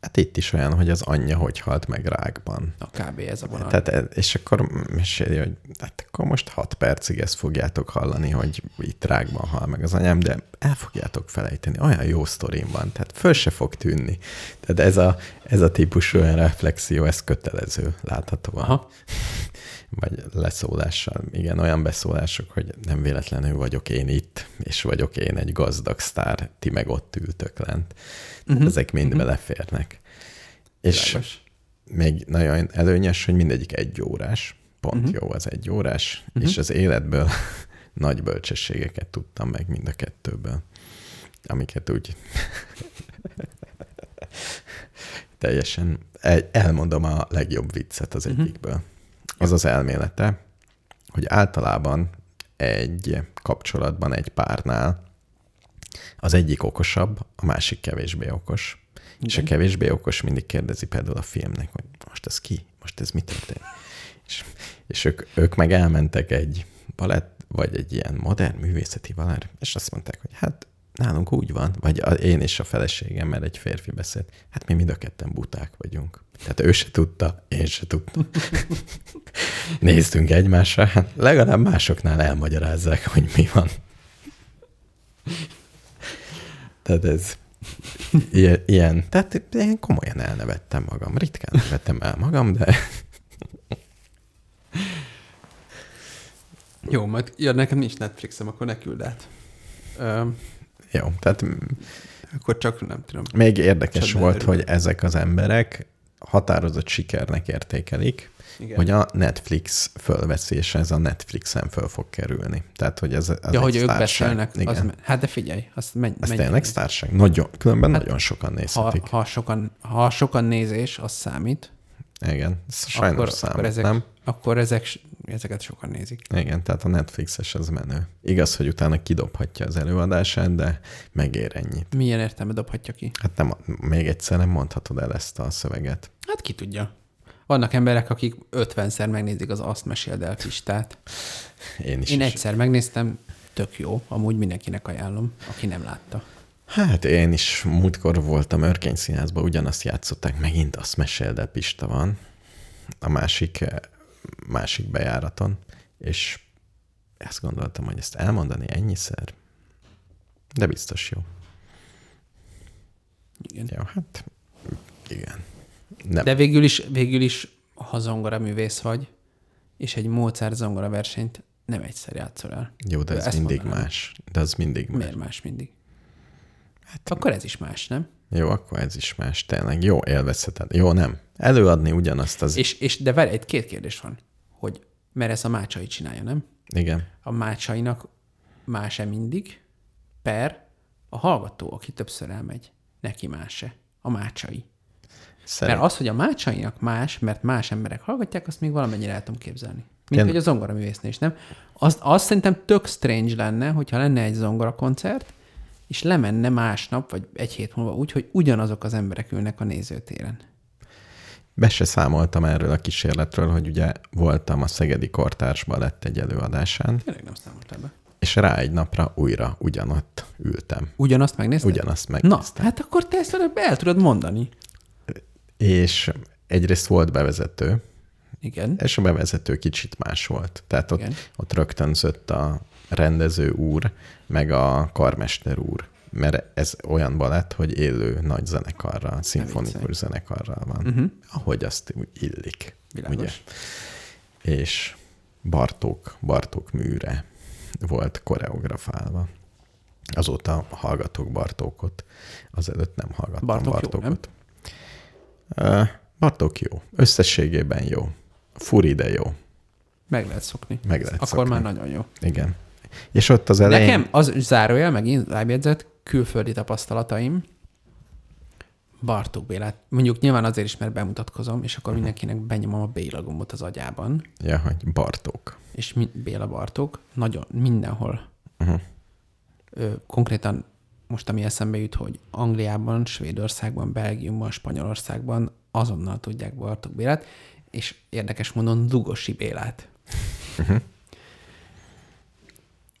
Speaker 4: Hát itt is olyan, hogy az anyja hogy halt meg rákban.
Speaker 5: A kb. ez a vonal.
Speaker 4: Tehát, e- és akkor meséli, hogy hát akkor most hat percig ezt fogjátok hallani, hogy itt rákban hal meg az anyám, de el fogjátok felejteni. Olyan jó sztorim van, tehát föl se fog tűnni. Tehát ez a, ez a típusú olyan reflexió, ez kötelező láthatóan.
Speaker 5: Aha.
Speaker 4: Vagy leszólással. Igen, olyan beszólások, hogy nem véletlenül vagyok én itt, és vagyok én egy gazdag sztár, ti meg ott ültök lent. Uh-huh. Ezek mind uh-huh. beleférnek. És
Speaker 5: Világos.
Speaker 4: még nagyon előnyös, hogy mindegyik egy órás, pont uh-huh. jó az egy órás, uh-huh. és az életből nagy bölcsességeket tudtam meg mind a kettőből, amiket úgy teljesen el- elmondom a legjobb viccet az egyikből. Az az elmélete, hogy általában egy kapcsolatban, egy párnál az egyik okosabb, a másik kevésbé okos. Igen. És a kevésbé okos mindig kérdezi például a filmnek, hogy most ez ki? Most ez mi történt? És, és ők, ők meg elmentek egy balett, vagy egy ilyen modern művészeti valár, és azt mondták, hogy hát nálunk úgy van, vagy a, én és a feleségem, mert egy férfi beszélt, hát mi mind a ketten buták vagyunk. Tehát ő se tudta, én se tudtam. Néztünk egymásra, hát legalább másoknál elmagyarázzák, hogy mi van. Tehát ez ilyen, tehát én komolyan elnevettem magam. Ritkán nevettem el magam, de
Speaker 5: Jó, majd ja, nekem nincs Netflixem, akkor ne küld át. Ö,
Speaker 4: jó. Tehát
Speaker 5: akkor csak nem tudom.
Speaker 4: még érdekes volt, hogy ezek az emberek határozott sikernek értékelik,
Speaker 5: Igen.
Speaker 4: hogy a Netflix fölveszi, és ez a Netflixen föl fog kerülni. Tehát, hogy ez, ez
Speaker 5: Ja, hogy ők beszélnek. Az, hát de figyelj, azt menj,
Speaker 4: ez
Speaker 5: menj
Speaker 4: tényleg sztárság. Nagyon, különben hát, nagyon sokan
Speaker 5: ha,
Speaker 4: nézhetik.
Speaker 5: ha, sokan, ha sokan nézés, az számít.
Speaker 4: Igen, ez sajnos
Speaker 5: akkor,
Speaker 4: számít,
Speaker 5: akkor ezek,
Speaker 4: nem?
Speaker 5: akkor ezek, ezeket sokan nézik.
Speaker 4: Igen, tehát a Netflixes az menő. Igaz, hogy utána kidobhatja az előadását, de megér ennyit.
Speaker 5: Milyen értelme dobhatja ki?
Speaker 4: Hát nem, még egyszer nem mondhatod el ezt a szöveget.
Speaker 5: Hát ki tudja. Vannak emberek, akik 50-szer megnézik az Azt meséld el listát.
Speaker 4: Én is.
Speaker 5: Én egyszer megnéztem, tök jó, amúgy mindenkinek ajánlom, aki nem látta.
Speaker 4: Hát én is múltkor voltam Örkény Színházban, ugyanazt játszották, megint azt meséld el Pista van, a másik, eh, másik bejáraton, és ezt gondoltam, hogy ezt elmondani ennyiszer, de biztos jó.
Speaker 5: Igen.
Speaker 4: Jó, hát igen. Nem.
Speaker 5: De végül is, végül is, ha zongora művész vagy, és egy Mozart zongora versenyt nem egyszer játszol el.
Speaker 4: Jó, de ez
Speaker 5: Ezt
Speaker 4: mindig
Speaker 5: mondanám.
Speaker 4: más. De az mindig más.
Speaker 5: Miért más mindig? Hát, Akkor ez is más, nem?
Speaker 4: Jó, akkor ez is más. Tényleg jó, élvezheted. Jó, nem. Előadni ugyanazt az...
Speaker 5: És, és de várj, egy két kérdés van, hogy mert ezt a Mácsai csinálja, nem?
Speaker 4: Igen.
Speaker 5: A Mácsainak más-e mindig, per a hallgató, aki többször elmegy, neki más-e? A Mácsai.
Speaker 4: Szerint...
Speaker 5: Mert az, hogy a Mácsainak más, mert más emberek hallgatják, azt még valamennyire el tudom képzelni. Mint
Speaker 4: Igen.
Speaker 5: hogy a zongora művésznél is, nem? Az, az szerintem tök strange lenne, hogyha lenne egy zongora koncert, és lemenne másnap, vagy egy hét múlva úgy, hogy ugyanazok az emberek ülnek a nézőtéren.
Speaker 4: Be se számoltam erről a kísérletről, hogy ugye voltam a Szegedi Kortársban lett egy előadásán,
Speaker 5: Tényleg nem számoltál be.
Speaker 4: és rá egy napra újra ugyanott ültem.
Speaker 5: Ugyanazt megnézted?
Speaker 4: Ugyanazt
Speaker 5: Na,
Speaker 4: megnéztem.
Speaker 5: hát akkor te ezt el tudod mondani.
Speaker 4: És egyrészt volt bevezető,
Speaker 5: Igen.
Speaker 4: és a bevezető kicsit más volt. Tehát ott,
Speaker 5: Igen.
Speaker 4: ott rögtönzött a rendező úr, meg a karmester úr. Mert ez olyan balett, hogy élő nagy zenekarral, szimfonikus zenekarral van. Uh-huh. Ahogy azt úgy illik.
Speaker 5: Világos.
Speaker 4: Ugye? És Bartók, Bartók műre volt koreografálva. Azóta hallgatok Bartókot, azelőtt nem hallgattam
Speaker 5: Bartók jó,
Speaker 4: Bartókot. Ö, Bartók jó. Összességében jó. Furi, de jó.
Speaker 5: Meg lehet szokni.
Speaker 4: Meg lehet
Speaker 5: Akkor
Speaker 4: szokni.
Speaker 5: már nagyon jó.
Speaker 4: Igen. És ott az elején...
Speaker 5: Nekem az zárójel, megint lábjegyzet, külföldi tapasztalataim, Bartók Bélát. Mondjuk nyilván azért is, mert bemutatkozom, és akkor mindenkinek benyomom a Béla gombot az agyában,
Speaker 4: Ja, hogy Bartók.
Speaker 5: és mi, Béla Bartók nagyon mindenhol.
Speaker 4: Uh-huh.
Speaker 5: Ö, konkrétan most ami eszembe jut, hogy Angliában, Svédországban, Belgiumban, Spanyolországban azonnal tudják Bartók Bélát, és érdekes módon Lugosi Bélát.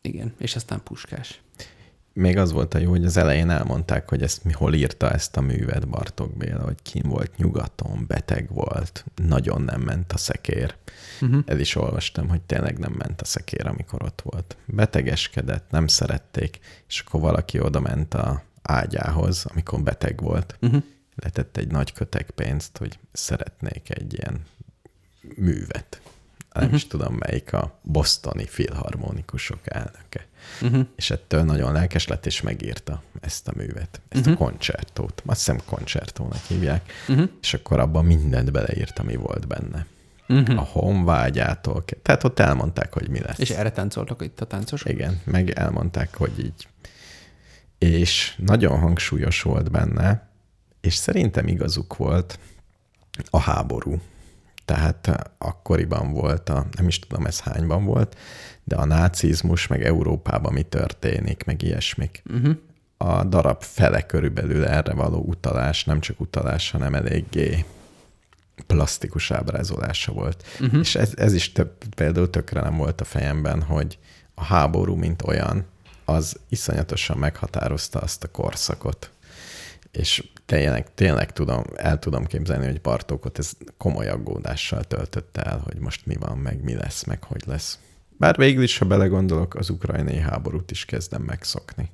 Speaker 5: Igen, és aztán Puskás.
Speaker 4: Még az volt a jó, hogy az elején elmondták, hogy ezt mi hol írta ezt a művet Bartók Béla, hogy kim volt nyugaton, beteg volt, nagyon nem ment a szekér. Uh-huh. El is olvastam, hogy tényleg nem ment a szekér, amikor ott volt. Betegeskedett, nem szerették, és akkor valaki oda ment a ágyához, amikor beteg volt. Uh-huh. Letett egy nagy kötek pénzt, hogy szeretnék egy ilyen művet. Nem uh-huh. is tudom, melyik a bostoni filharmonikusok elnöke. Uh-huh. És ettől nagyon lelkes lett, és megírta ezt a művet, ezt uh-huh. a koncertót. Azt hiszem koncertónak hívják. Uh-huh. És akkor abban mindent beleírt, ami volt benne. Uh-huh. A honvágyától. Tehát ott elmondták, hogy mi lesz.
Speaker 5: És erre táncoltak itt a táncosok?
Speaker 4: Igen, meg elmondták, hogy így. És nagyon hangsúlyos volt benne, és szerintem igazuk volt a háború. Tehát eh, akkoriban volt, a, nem is tudom ez hányban volt, de a nácizmus, meg Európában mi történik, meg ilyesmik. Uh-huh. A darab fele körülbelül erre való utalás, nem csak utalás, hanem eléggé plastikus ábrázolása volt. Uh-huh. És ez, ez is több, például tökre nem volt a fejemben, hogy a háború, mint olyan, az iszonyatosan meghatározta azt a korszakot. És tényleg, tényleg tudom, el tudom képzelni, hogy Bartókot ez komoly aggódással töltötte el, hogy most mi van, meg mi lesz, meg hogy lesz. Bár végül is, ha belegondolok, az ukrajnai háborút is kezdem megszokni.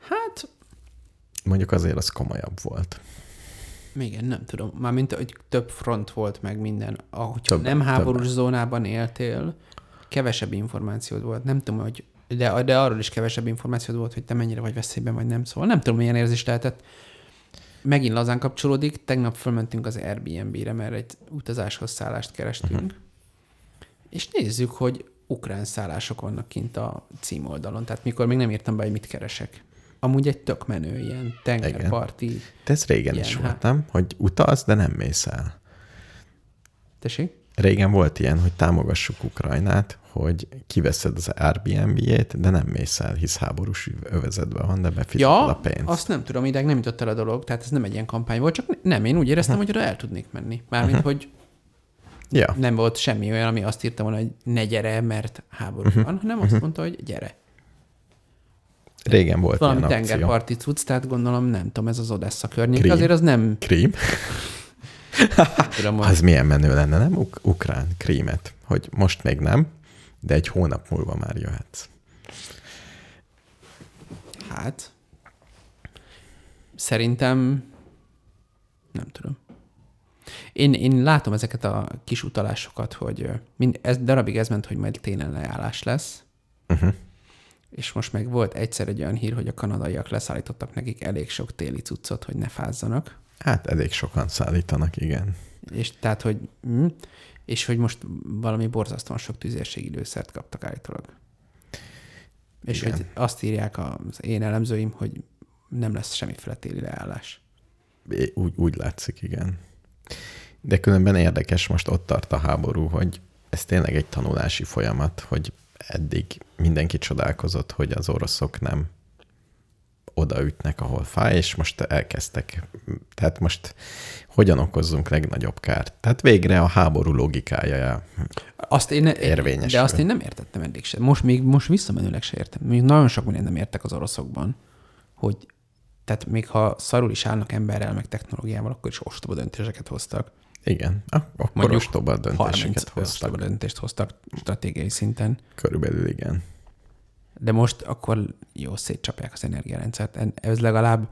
Speaker 5: Hát,
Speaker 4: Mondjuk azért az komolyabb volt.
Speaker 5: igen, nem tudom. Mármint, hogy több front volt meg minden. Ahogy
Speaker 4: Több-
Speaker 5: nem háborús
Speaker 4: többen.
Speaker 5: zónában éltél, kevesebb információd volt. Nem tudom, hogy de, de arról is kevesebb információd volt, hogy te mennyire vagy veszélyben, vagy nem. Szóval nem tudom, milyen érzés lehetett. Megint lazán kapcsolódik. Tegnap fölmentünk az Airbnb-re, mert egy utazáshoz szállást kerestünk. Uh-huh. És nézzük, hogy ukrán szállások vannak kint a címoldalon. Tehát mikor még nem írtam be, hogy mit keresek. Amúgy egy tök menő, ilyen tengerparti.
Speaker 4: De ez régen
Speaker 5: Ilyen,
Speaker 4: is
Speaker 5: hát.
Speaker 4: volt, nem? Hogy utaz, de nem mész el.
Speaker 5: Tessék?
Speaker 4: régen volt ilyen, hogy támogassuk Ukrajnát, hogy kiveszed az Airbnb-jét, de nem mész el, hisz háborús övezetben van, de befizeted
Speaker 5: Ja,
Speaker 4: a pénzt.
Speaker 5: azt nem tudom, ideig nem jutott el a dolog, tehát ez nem egy ilyen kampány volt, csak nem, én úgy éreztem, hogy oda el tudnék menni. Mármint, hogy
Speaker 4: Ja,
Speaker 5: nem volt semmi olyan, ami azt írta volna, hogy ne gyere, mert háború van, hanem azt mondta, hogy gyere.
Speaker 4: régen volt
Speaker 5: Valami
Speaker 4: ilyen akció.
Speaker 5: tengerparti cucc, tehát gondolom, nem tudom, ez az Odessa környék.
Speaker 4: Krím.
Speaker 5: Azért az nem
Speaker 4: Krím?
Speaker 5: tudom,
Speaker 4: Az milyen menő lenne, nem? Uk- ukrán krímet. Hogy most még nem, de egy hónap múlva már jöhetsz.
Speaker 5: hát szerintem nem tudom. Én, én látom ezeket a kis utalásokat, hogy mind, ez darabig ez ment, hogy majd télen leállás lesz,
Speaker 4: Uh-huh.
Speaker 5: és most meg volt egyszer egy olyan hír, hogy a kanadaiak leszállítottak nekik elég sok téli cuccot, hogy ne fázzanak.
Speaker 4: Hát elég sokan szállítanak, igen.
Speaker 5: És tehát, hogy mm, és hogy most valami borzasztóan sok tüzérségidőszert kaptak állítólag. És
Speaker 4: Igen.
Speaker 5: hogy azt írják az én elemzőim, hogy nem lesz semmiféle téli leállás.
Speaker 4: É- Úgy, úgy látszik, igen. De különben érdekes, most ott tart a háború, hogy ez tényleg egy tanulási folyamat, hogy eddig mindenki csodálkozott, hogy az oroszok nem odaütnek, ahol fáj, és most elkezdtek. Tehát most hogyan okozzunk legnagyobb kárt? Tehát végre a háború logikája.
Speaker 5: Azt én,
Speaker 4: Érvényesül.
Speaker 5: De azt én nem értettem eddig sem. Most még most visszamenőleg se értem. Még nagyon sok mindent nem értek az oroszokban, hogy tehát még ha szarul is állnak emberrel, meg technológiával, akkor is ostoba döntéseket hoztak.
Speaker 4: Igen, ak- akkor
Speaker 5: Mondjuk
Speaker 4: ostoba
Speaker 5: 30
Speaker 4: döntéseket
Speaker 5: ostoba
Speaker 4: hoztak.
Speaker 5: döntést hoztak stratégiai szinten.
Speaker 4: Körülbelül igen.
Speaker 5: De most akkor jó, szétcsapják az energiarendszert. En- Ez legalább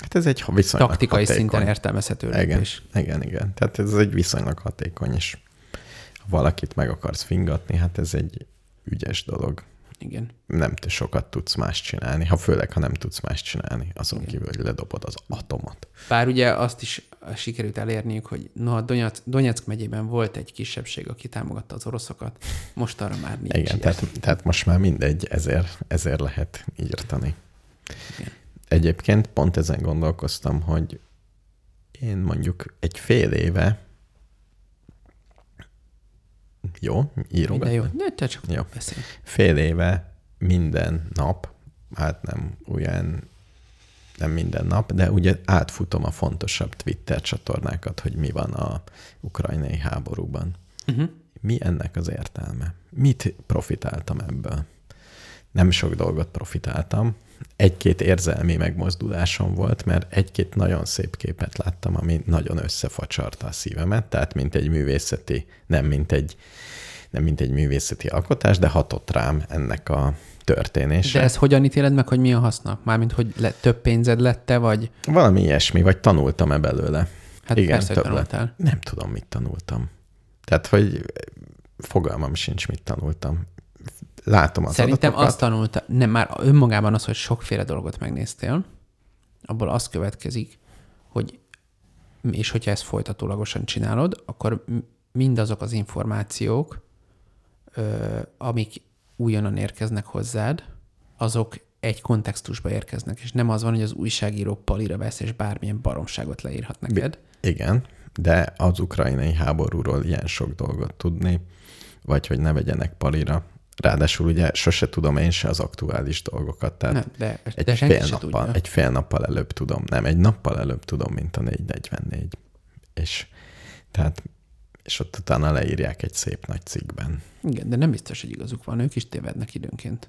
Speaker 4: Hát ez egy viszonylag
Speaker 5: taktikai
Speaker 4: hatékony.
Speaker 5: szinten értelmezhető
Speaker 4: Igen,
Speaker 5: lépés.
Speaker 4: igen, igen. Tehát ez egy viszonylag hatékony, és ha valakit meg akarsz fingatni, hát ez egy ügyes dolog.
Speaker 5: Igen.
Speaker 4: Nem te sokat tudsz más csinálni, ha főleg, ha nem tudsz más csinálni, azon kívül, hogy ledobod az atomot.
Speaker 5: Bár ugye azt is sikerült elérniük, hogy noha Donetsk, Donetsk megyében volt egy kisebbség, aki támogatta az oroszokat, most arra már nincs.
Speaker 4: Igen, tehát, tehát most már mindegy, ezért, ezért lehet írtani.
Speaker 5: Igen.
Speaker 4: Egyébként pont ezen gondolkoztam, hogy én mondjuk egy fél éve jó, írogat.
Speaker 5: Minden jó. Ne, te csak
Speaker 4: Jó.
Speaker 5: beszélj.
Speaker 4: fél éve minden nap, hát nem olyan, nem minden nap, de ugye átfutom a fontosabb Twitter csatornákat, hogy mi van a ukrajnai háborúban.
Speaker 5: Uh-huh.
Speaker 4: Mi ennek az értelme? Mit profitáltam ebből? Nem sok dolgot profitáltam. Egy-két érzelmi megmozdulásom volt, mert egy-két nagyon szép képet láttam, ami nagyon összefacsarta a szívemet, tehát mint egy művészeti, nem mint egy, nem mint egy művészeti alkotás, de hatott rám ennek a történése.
Speaker 5: De ezt hogyan ítéled meg, hogy mi a haszna? Mármint, hogy le, több pénzed lette, vagy
Speaker 4: Valami ilyesmi, vagy tanultam-e belőle?
Speaker 5: hát
Speaker 4: Igen,
Speaker 5: persze,
Speaker 4: több lett.
Speaker 5: tanultál.
Speaker 4: Nem tudom, mit tanultam. Tehát, hogy fogalmam sincs, mit tanultam. Látom az
Speaker 5: Szerintem
Speaker 4: adatokat.
Speaker 5: azt tanulta, nem már önmagában az, hogy sokféle dolgot megnéztél, abból az következik, hogy és hogyha ezt folytatólagosan csinálod, akkor mindazok az információk, amik újonnan érkeznek hozzád, azok egy kontextusba érkeznek, és nem az van, hogy az újságíró palira vesz, és bármilyen baromságot leírhat neked.
Speaker 4: Igen, de az ukrajnai háborúról ilyen sok dolgot tudni, vagy hogy ne vegyenek palira. Ráadásul ugye sose tudom én se az aktuális dolgokat, tehát
Speaker 5: Nem, de,
Speaker 4: egy,
Speaker 5: de senki
Speaker 4: fél nappal, egy fél nappal előbb tudom, nem, egy nappal előbb tudom, mint a 444. És tehát és ott utána leírják egy szép nagy cikkben.
Speaker 5: Igen, de nem biztos, hogy igazuk van, ők is tévednek időnként.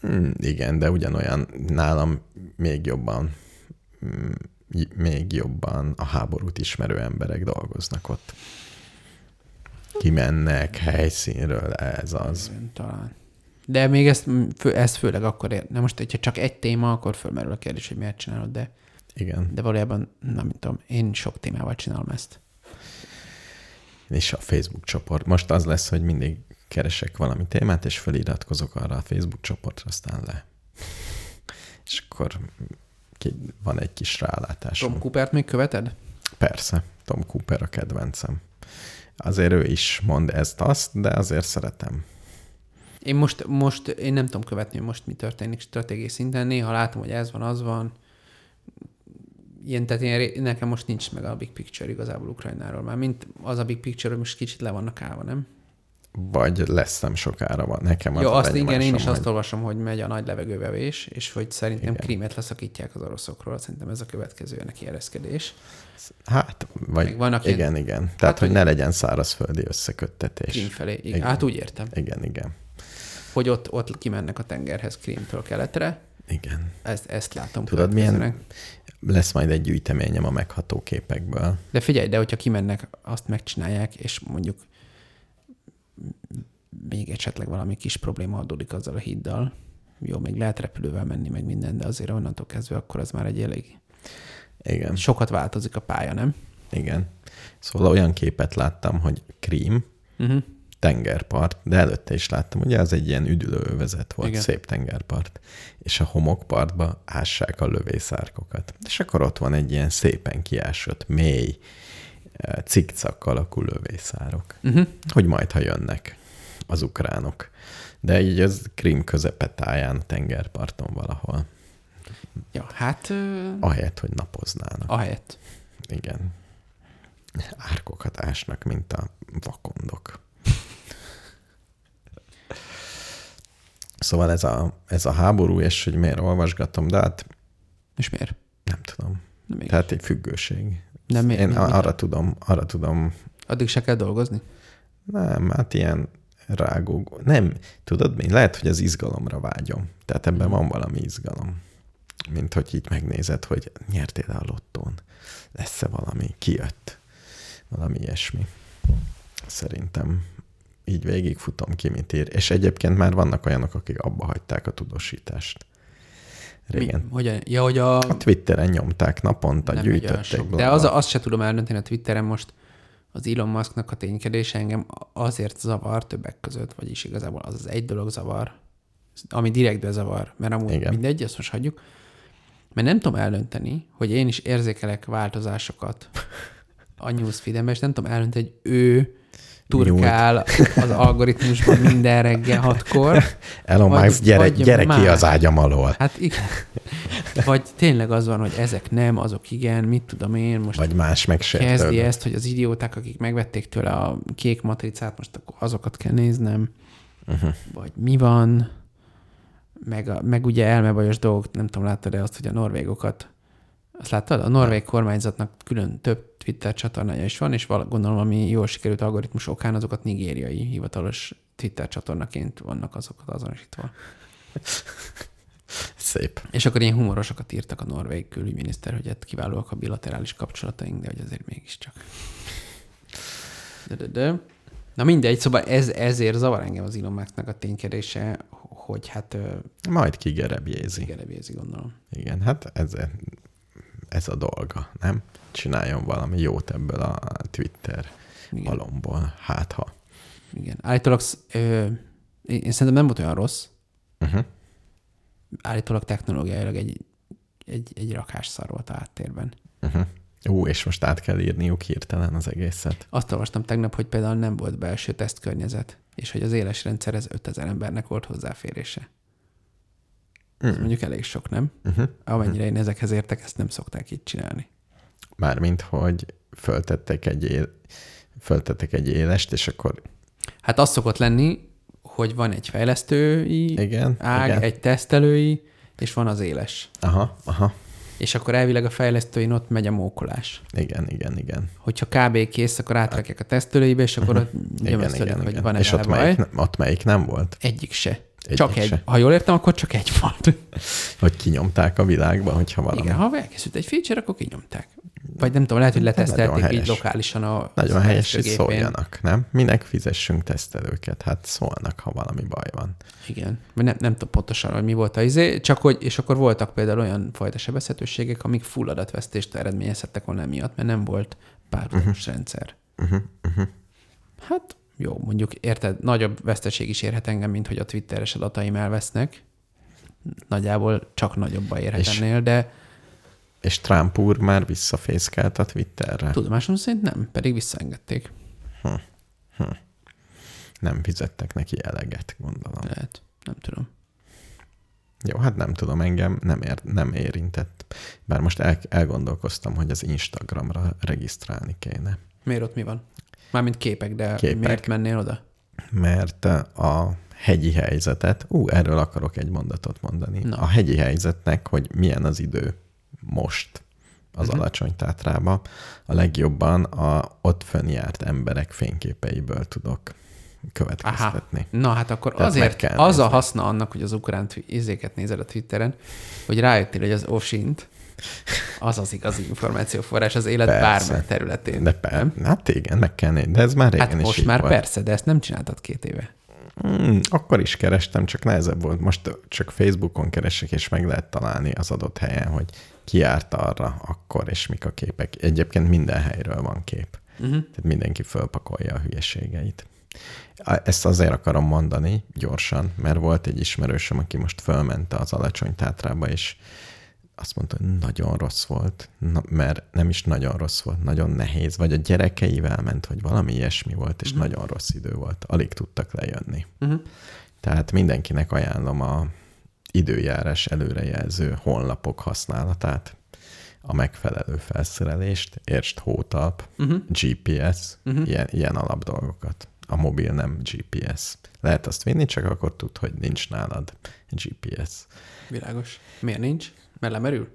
Speaker 4: Hmm, igen, de ugyanolyan nálam még jobban, még jobban a háborút ismerő emberek dolgoznak ott. Kimennek helyszínről, ez az.
Speaker 5: Talán. De még ezt, fő, ezt főleg akkor ér. Na most, hogyha csak egy téma, akkor fölmerül a kérdés, hogy miért csinálod, de,
Speaker 4: Igen.
Speaker 5: de valójában, nem tudom, én sok témával csinálom ezt.
Speaker 4: És a Facebook csoport. Most az lesz, hogy mindig keresek valami témát, és feliratkozok arra a Facebook csoportra, aztán le. És akkor van egy kis rálátásom.
Speaker 5: Tom Coopert még követed?
Speaker 4: Persze, Tom Cooper a kedvencem. Azért ő is mond ezt-azt, de azért szeretem.
Speaker 5: Én most, most, én nem tudom követni, hogy most mi történik stratégiai szinten. Néha látom, hogy ez van, az van. ilyen, tehát én, nekem most nincs meg a big picture igazából Ukrajnáról. Már mint az a big picture, hogy most kicsit le vannak állva, nem?
Speaker 4: Vagy lesz nem sokára van. Nekem az
Speaker 5: Jó, azt igen, én is azt
Speaker 4: hogy-
Speaker 5: olvasom, hogy megy a nagy levegővevés, és hogy szerintem
Speaker 4: Igen.
Speaker 5: Krímet leszakítják az oroszokról. Szerintem ez a következő neki ereszkedés.
Speaker 4: Hát, vagy
Speaker 5: Meg vannak
Speaker 4: igen,
Speaker 5: ilyen-
Speaker 4: igen. Tehát,
Speaker 5: Hát,
Speaker 4: hogy
Speaker 5: hogy-
Speaker 4: ne legyen szárazföldi összeköttetés.
Speaker 5: Krím felé. Igen.
Speaker 4: Igen.
Speaker 5: Hát úgy értem,
Speaker 4: Igen, igen.
Speaker 5: hogy ott, ott kimennek a tengerhez Krímtől keletre.
Speaker 4: Igen.
Speaker 5: Ezt, ezt látom.
Speaker 4: Tudod, milyen lesz majd egy gyűjteményem a megható képekből.
Speaker 5: De figyelj, de hogyha kimennek, azt megcsinálják, és mondjuk még esetleg valami kis probléma adódik azzal a híddal. Jó, még lehet repülővel menni, meg minden, de azért onnantól kezdve akkor az már egy elég...
Speaker 4: Igen,
Speaker 5: Sokat változik a pálya, nem?
Speaker 4: igen. Szóval olyan képet láttam, hogy Krím,
Speaker 5: Uh-huh.
Speaker 4: tengerpart, de előtte is láttam, ugye az egy ilyen üdülőövezet volt,
Speaker 5: Igen.
Speaker 4: Szép tengerpart, és a homokpartba ássák a lövészárkokat. És akkor ott van egy ilyen szépen kiásott, mély, eh, cikcak alakú lövészárok,
Speaker 5: Uh-huh.
Speaker 4: hogy majd, ha jönnek az ukránok. De így az Krim közepetáján, tengerparton valahol,
Speaker 5: Ja, hát
Speaker 4: ahelyett, hogy napoznának.
Speaker 5: ahelyett.
Speaker 4: Igen. Árkokat ásnak, mint a vakondok. Szóval ez a, ez a háború, és hogy miért olvasgatom, de hát
Speaker 5: És miért?
Speaker 4: nem tudom.
Speaker 5: Nem.
Speaker 4: Tehát egy függőség.
Speaker 5: Nem, miért?
Speaker 4: Én
Speaker 5: Nem,
Speaker 4: arra
Speaker 5: mitől?
Speaker 4: tudom, arra tudom,
Speaker 5: Addig se kell dolgozni?
Speaker 4: nem, hát ilyen rágógó. Nem, tudod mi? Lehet, hogy az izgalomra vágyom. Tehát ebben van valami izgalom. Mint hogy így megnézed, hogy nyertél a lottón. Lesz-e valami? Kijött. Valami ilyesmi. Szerintem így végigfutom ki, mit ír. És egyébként már vannak olyanok, akik abba hagyták a tudósítást. Régen.
Speaker 5: Mi? Hogyan? Ja, hogy a...
Speaker 4: A Twitteren nyomták naponta,
Speaker 5: nem sok.
Speaker 4: bla,
Speaker 5: De az, azt se tudom eldönteni a Twitteren most, az Elon Musknak a ténykedése engem azért zavar többek között, vagyis igazából az az egy dolog zavar, ami direktbe zavar, mert amúgy Igen. Mindegy, azt most hagyjuk, mert nem tudom eldönteni, hogy én is érzékelek változásokat a newsfeedembe, és nem tudom eldönteni, hogy ő turkál az algoritmusban minden reggel hatkor.
Speaker 4: Elon Musk, gyere, gyere ki az ágyam alól.
Speaker 5: Hát igen. Vagy tényleg az van, hogy ezek nem, azok igen, mit tudom én, most
Speaker 4: Vagy más
Speaker 5: kezdi
Speaker 4: megsértődött.
Speaker 5: ezt, hogy az idióták, akik megvették tőle a kék matricát, most akkor azokat kell néznem, uh-huh. vagy mi van, meg, a, meg ugye elmebajos dolgok, nem tudom, láttad-e azt, hogy a norvégokat, azt láttad? A norvég kormányzatnak külön több Twitter csatornája is van, és val- gondolom, ami jól sikerült algoritmus okán, azokat nigériai hivatalos Twitter csatornaként vannak azokat azonosítva.
Speaker 4: Szép.
Speaker 5: És akkor ilyen humorosokat írtak a norvég külügyminiszter, hogy hát kiválóak a bilaterális kapcsolataink, de hogy azért mégiscsak. De, de, de. Na mindegy, szóval ez, ezért zavar engem az Elon Musknak a ténykedése, hogy hát
Speaker 4: Majd kigerebjézi.
Speaker 5: gerebézi, gondolom.
Speaker 4: Igen, hát ez, ez a dolga, nem? Csináljon valami jót ebből a Twitter
Speaker 5: Igen.
Speaker 4: alomból, hát ha.
Speaker 5: Igen. Állítólag, ö, én én szerintem nem volt olyan rossz.
Speaker 4: Uh-huh.
Speaker 5: Állítólag technológiailag egy, egy, egy rakásszar volt a háttérben.
Speaker 4: Uh-huh. Ú, és most át kell írniuk hirtelen az egészet.
Speaker 5: Azt olvastam tegnap, hogy például nem volt belső tesztkörnyezet, és hogy az éles rendszerhez 5000 embernek volt hozzáférése. Ez mondjuk elég sok, nem?
Speaker 4: Uh-huh.
Speaker 5: Amennyire én ezekhez értek, ezt nem szokták így csinálni.
Speaker 4: Mármint, hogy föltettek egy, él, föltettek egy élest, és akkor
Speaker 5: Hát az szokott lenni, hogy van egy fejlesztői
Speaker 4: igen,
Speaker 5: ág,
Speaker 4: igen.
Speaker 5: egy tesztelői, és van az éles.
Speaker 4: Aha, aha,
Speaker 5: És akkor elvileg a fejlesztőin ott megy a mókolás.
Speaker 4: igen, igen, igen.
Speaker 5: Hogyha kb. kész, akkor átrakják a tesztelőibe, és akkor ott
Speaker 4: Igen, igen,
Speaker 5: hogy
Speaker 4: igen.
Speaker 5: van-e
Speaker 4: És ott melyik, ott melyik nem volt?
Speaker 5: Egyik se.
Speaker 4: Egyik
Speaker 5: Csak egy.
Speaker 4: se.
Speaker 5: Ha jól értem, akkor csak egy volt.
Speaker 4: Hogy kinyomták a világba, hogyha valami.
Speaker 5: Igen, ha elkészült egy feature, akkor kinyomták. Vagy nem tudom, lehet, hogy letesztelték így lokálisan a
Speaker 4: Nagyon helyes, hogy szóljanak, nem? Minek fizessünk tesztelőket? Hát szólnak, ha valami baj van.
Speaker 5: Igen. Vagy nem, nem tudom pontosan, hogy mi volt a izé, csak hogy, és akkor voltak például olyan fajta sebezhetőségek, amik full adatvesztést eredményezhettek volna emiatt, mert nem volt párhuzamos uh-huh. rendszer.
Speaker 4: Uh-huh, uh-huh.
Speaker 5: Hát jó, mondjuk érted, nagyobb veszteség is érhet engem, mint hogy a twitteres adataim elvesznek. Nagyjából csak nagyobba érhet
Speaker 4: És-
Speaker 5: ennél, de
Speaker 4: És Trump úr már visszafészkelt a Twitterre.
Speaker 5: tudomásom szerint nem, pedig visszaengedték.
Speaker 4: Nem fizettek neki eleget, gondolom.
Speaker 5: Lehet, nem tudom.
Speaker 4: Jó, hát nem tudom, engem nem, ér, nem érintett. Bár most el, elgondolkoztam, hogy az Instagramra regisztrálni kéne.
Speaker 5: Miért ott mi van? Mármint képek, de
Speaker 4: Képek.
Speaker 5: miért mennél oda?
Speaker 4: Mert a hegyi helyzetet, ú, erről akarok egy mondatot mondani.
Speaker 5: Na.
Speaker 4: A hegyi helyzetnek, hogy milyen az idő most az uh-huh. alacsony tátrába, a legjobban a ott fönnjárt emberek fényképeiből tudok
Speaker 5: Aha.
Speaker 4: következtetni.
Speaker 5: Na hát akkor
Speaker 4: Tehát
Speaker 5: azért az a
Speaker 4: nézni.
Speaker 5: haszna annak, hogy az ukrán izéket nézed a Twitteren, hogy rájöttél, hogy az Osint az az igazi információforrás az élet
Speaker 4: Persze.
Speaker 5: bármely területén.
Speaker 4: De per, hát igen, meg kell nézni, de ez már régen
Speaker 5: Hát
Speaker 4: is
Speaker 5: most már
Speaker 4: volt.
Speaker 5: persze, de ezt nem csináltad két éve.
Speaker 4: Hmm, akkor is kerestem, csak nehezebb volt. Most csak Facebookon keresek, és meg lehet találni az adott helyen, hogy ki járt arra akkor, és mik a képek. Egyébként minden helyről van kép. Uh-huh. Tehát mindenki fölpakolja a hülyeségeit. Ezt azért akarom mondani gyorsan, mert volt egy ismerősöm, aki most fölment az alacsony tátrába, és azt mondta, hogy nagyon rossz volt, na, mert nem is nagyon rossz volt, nagyon nehéz, vagy a gyerekeivel ment, vagy valami ilyesmi volt, és uh-huh. nagyon rossz idő volt. Alig tudtak lejönni.
Speaker 5: Uh-huh.
Speaker 4: Tehát mindenkinek ajánlom a időjárás előrejelző honlapok használatát, a megfelelő felszerelést, értsd hótalp, uh-huh. GPS, uh-huh. Ilyen, ilyen alapdolgokat. A mobil nem GPS. Lehet azt vinni, csak akkor tud, hogy nincs nálad GPS.
Speaker 5: Világos. Miért nincs? Mert lemerül?